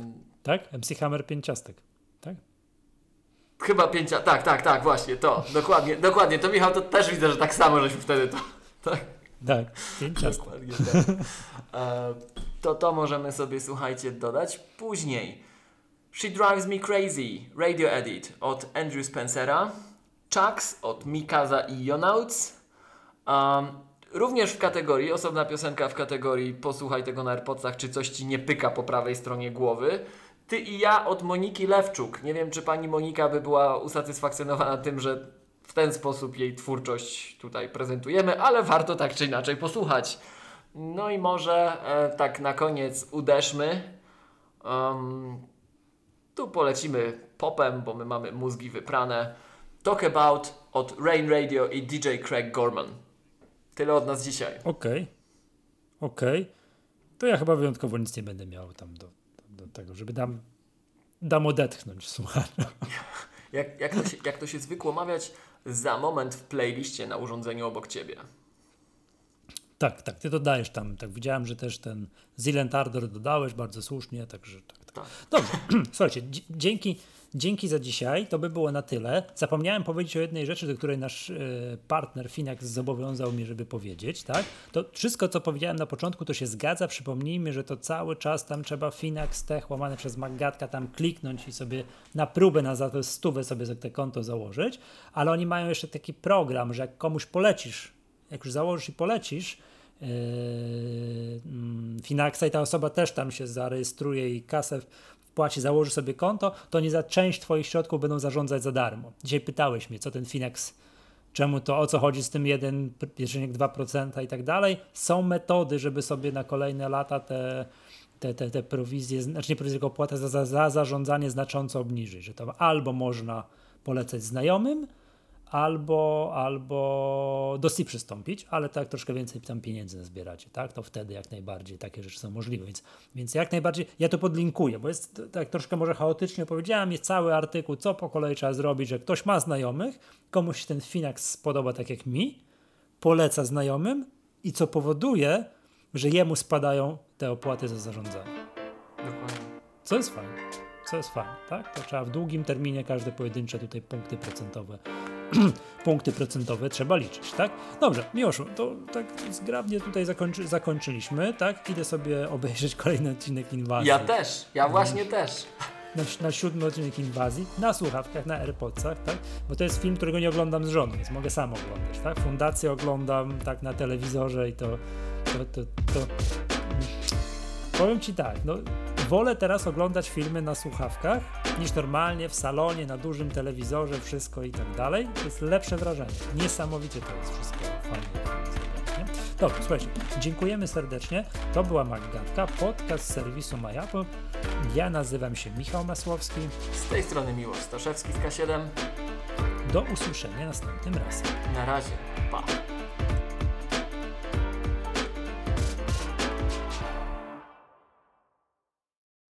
Tak? MC Hammer pięciastek. Tak?
Chyba pięcia... Tak, tak, tak, właśnie to. Dokładnie, dokładnie. To Michał, to też widzę, że tak samo żeśmy wtedy to... Tak.
Tak, pięciastek.
Dokładnie tak. To to możemy sobie, słuchajcie, dodać później. She Drives Me Crazy, Radio Edit od Andrew Spencera. Chucks od Mikaza i Jonauts. Um, również w kategorii, osobna piosenka w kategorii posłuchaj tego na AirPodsach, czy coś Ci nie pyka po prawej stronie głowy. Ty i ja od Moniki Lewczuk. Nie wiem, czy pani Monika by była usatysfakcjonowana tym, że w ten sposób jej twórczość tutaj prezentujemy, ale warto tak czy inaczej posłuchać. No i może e, tak na koniec uderzmy. Um, tu polecimy popem, bo my mamy mózgi wyprane. Talk About od Rain Radio i DJ Craig Gorman. Tyle od nas dzisiaj.
Okej. Okej. To ja chyba wyjątkowo nic nie będę miał tam do, do tego, żeby dam, dam odetchnąć słuchaczom. [LAUGHS]
Jak, jak, to się, jak to się zwykło mawiać, za moment w playliście na urządzeniu obok Ciebie.
Tak, tak, ty dodajesz tam, tak widziałem, że też ten Zilent Ardor dodałeś bardzo słusznie, także tak. Tak. Dobrze, [CLEARS THROAT] słuchajcie, dzięki, dzięki za dzisiaj, to by było na tyle. Zapomniałem powiedzieć o jednej rzeczy, do której nasz y, partner Finax zobowiązał mnie, żeby powiedzieć, tak? To wszystko, co powiedziałem na początku, to się zgadza. Przypomnijmy, że to cały czas tam trzeba Finax Tech łamane przez Magatka tam kliknąć i sobie na próbę na za to stówę sobie te konto założyć, ale oni mają jeszcze taki program, że jak komuś polecisz, jak już założysz i polecisz, Finaxa i ta osoba też tam się zarejestruje i kasę wpłaci, założy sobie konto, to nie za część Twoich środków będą zarządzać za darmo. Dzisiaj pytałeś mnie, co ten Finax, czemu to, o co chodzi z tym 1,2% i tak dalej. Są metody, żeby sobie na kolejne lata te, te, te, te prowizje, znaczy nie prowizje, tylko opłatę za, za, za zarządzanie znacząco obniżyć, że to albo można polecać znajomym, albo, albo do SI przystąpić, ale tak troszkę więcej tam pieniędzy zbieracie, tak? To wtedy jak najbardziej takie rzeczy są możliwe, więc, więc jak najbardziej ja to podlinkuję, bo jest tak troszkę może chaotycznie powiedziałem, jest cały artykuł, co po kolei trzeba zrobić, że ktoś ma znajomych, komuś się ten Finax spodoba tak jak mi, poleca znajomym i co powoduje, że jemu spadają te opłaty za zarządzanie.
Dokładnie.
Co jest fajne. Co jest fajne, tak? To trzeba w długim terminie każde pojedyncze tutaj punkty procentowe [CLEARS THROAT] punkty procentowe trzeba liczyć, tak? Dobrze, Miłoszu, to tak zgrabnie tutaj zakończy, zakończyliśmy, tak? Idę sobie obejrzeć [LAUGHS] kolejny odcinek Inwazji.
Ja też, ja właśnie też.
Na, na siódmy odcinek Inwazji, na słuchawkach, na AirPodsach, tak? Bo to jest film, którego nie oglądam z żoną, więc mogę sam oglądać, tak? Fundację oglądam, tak, na telewizorze i to, to, to, to... Powiem Ci tak, no wolę teraz oglądać filmy na słuchawkach niż normalnie w salonie, na dużym telewizorze, wszystko i tak dalej. To jest lepsze wrażenie. Niesamowicie to jest wszystko fajnie. Dobrze, słuchajcie, dziękujemy serdecznie. To była Maggatka, podcast serwisu MyApple. Ja nazywam się Michał Masłowski.
Z tej strony Miłosz Staszewski z K7.
Do usłyszenia następnym razem.
Na razie, pa.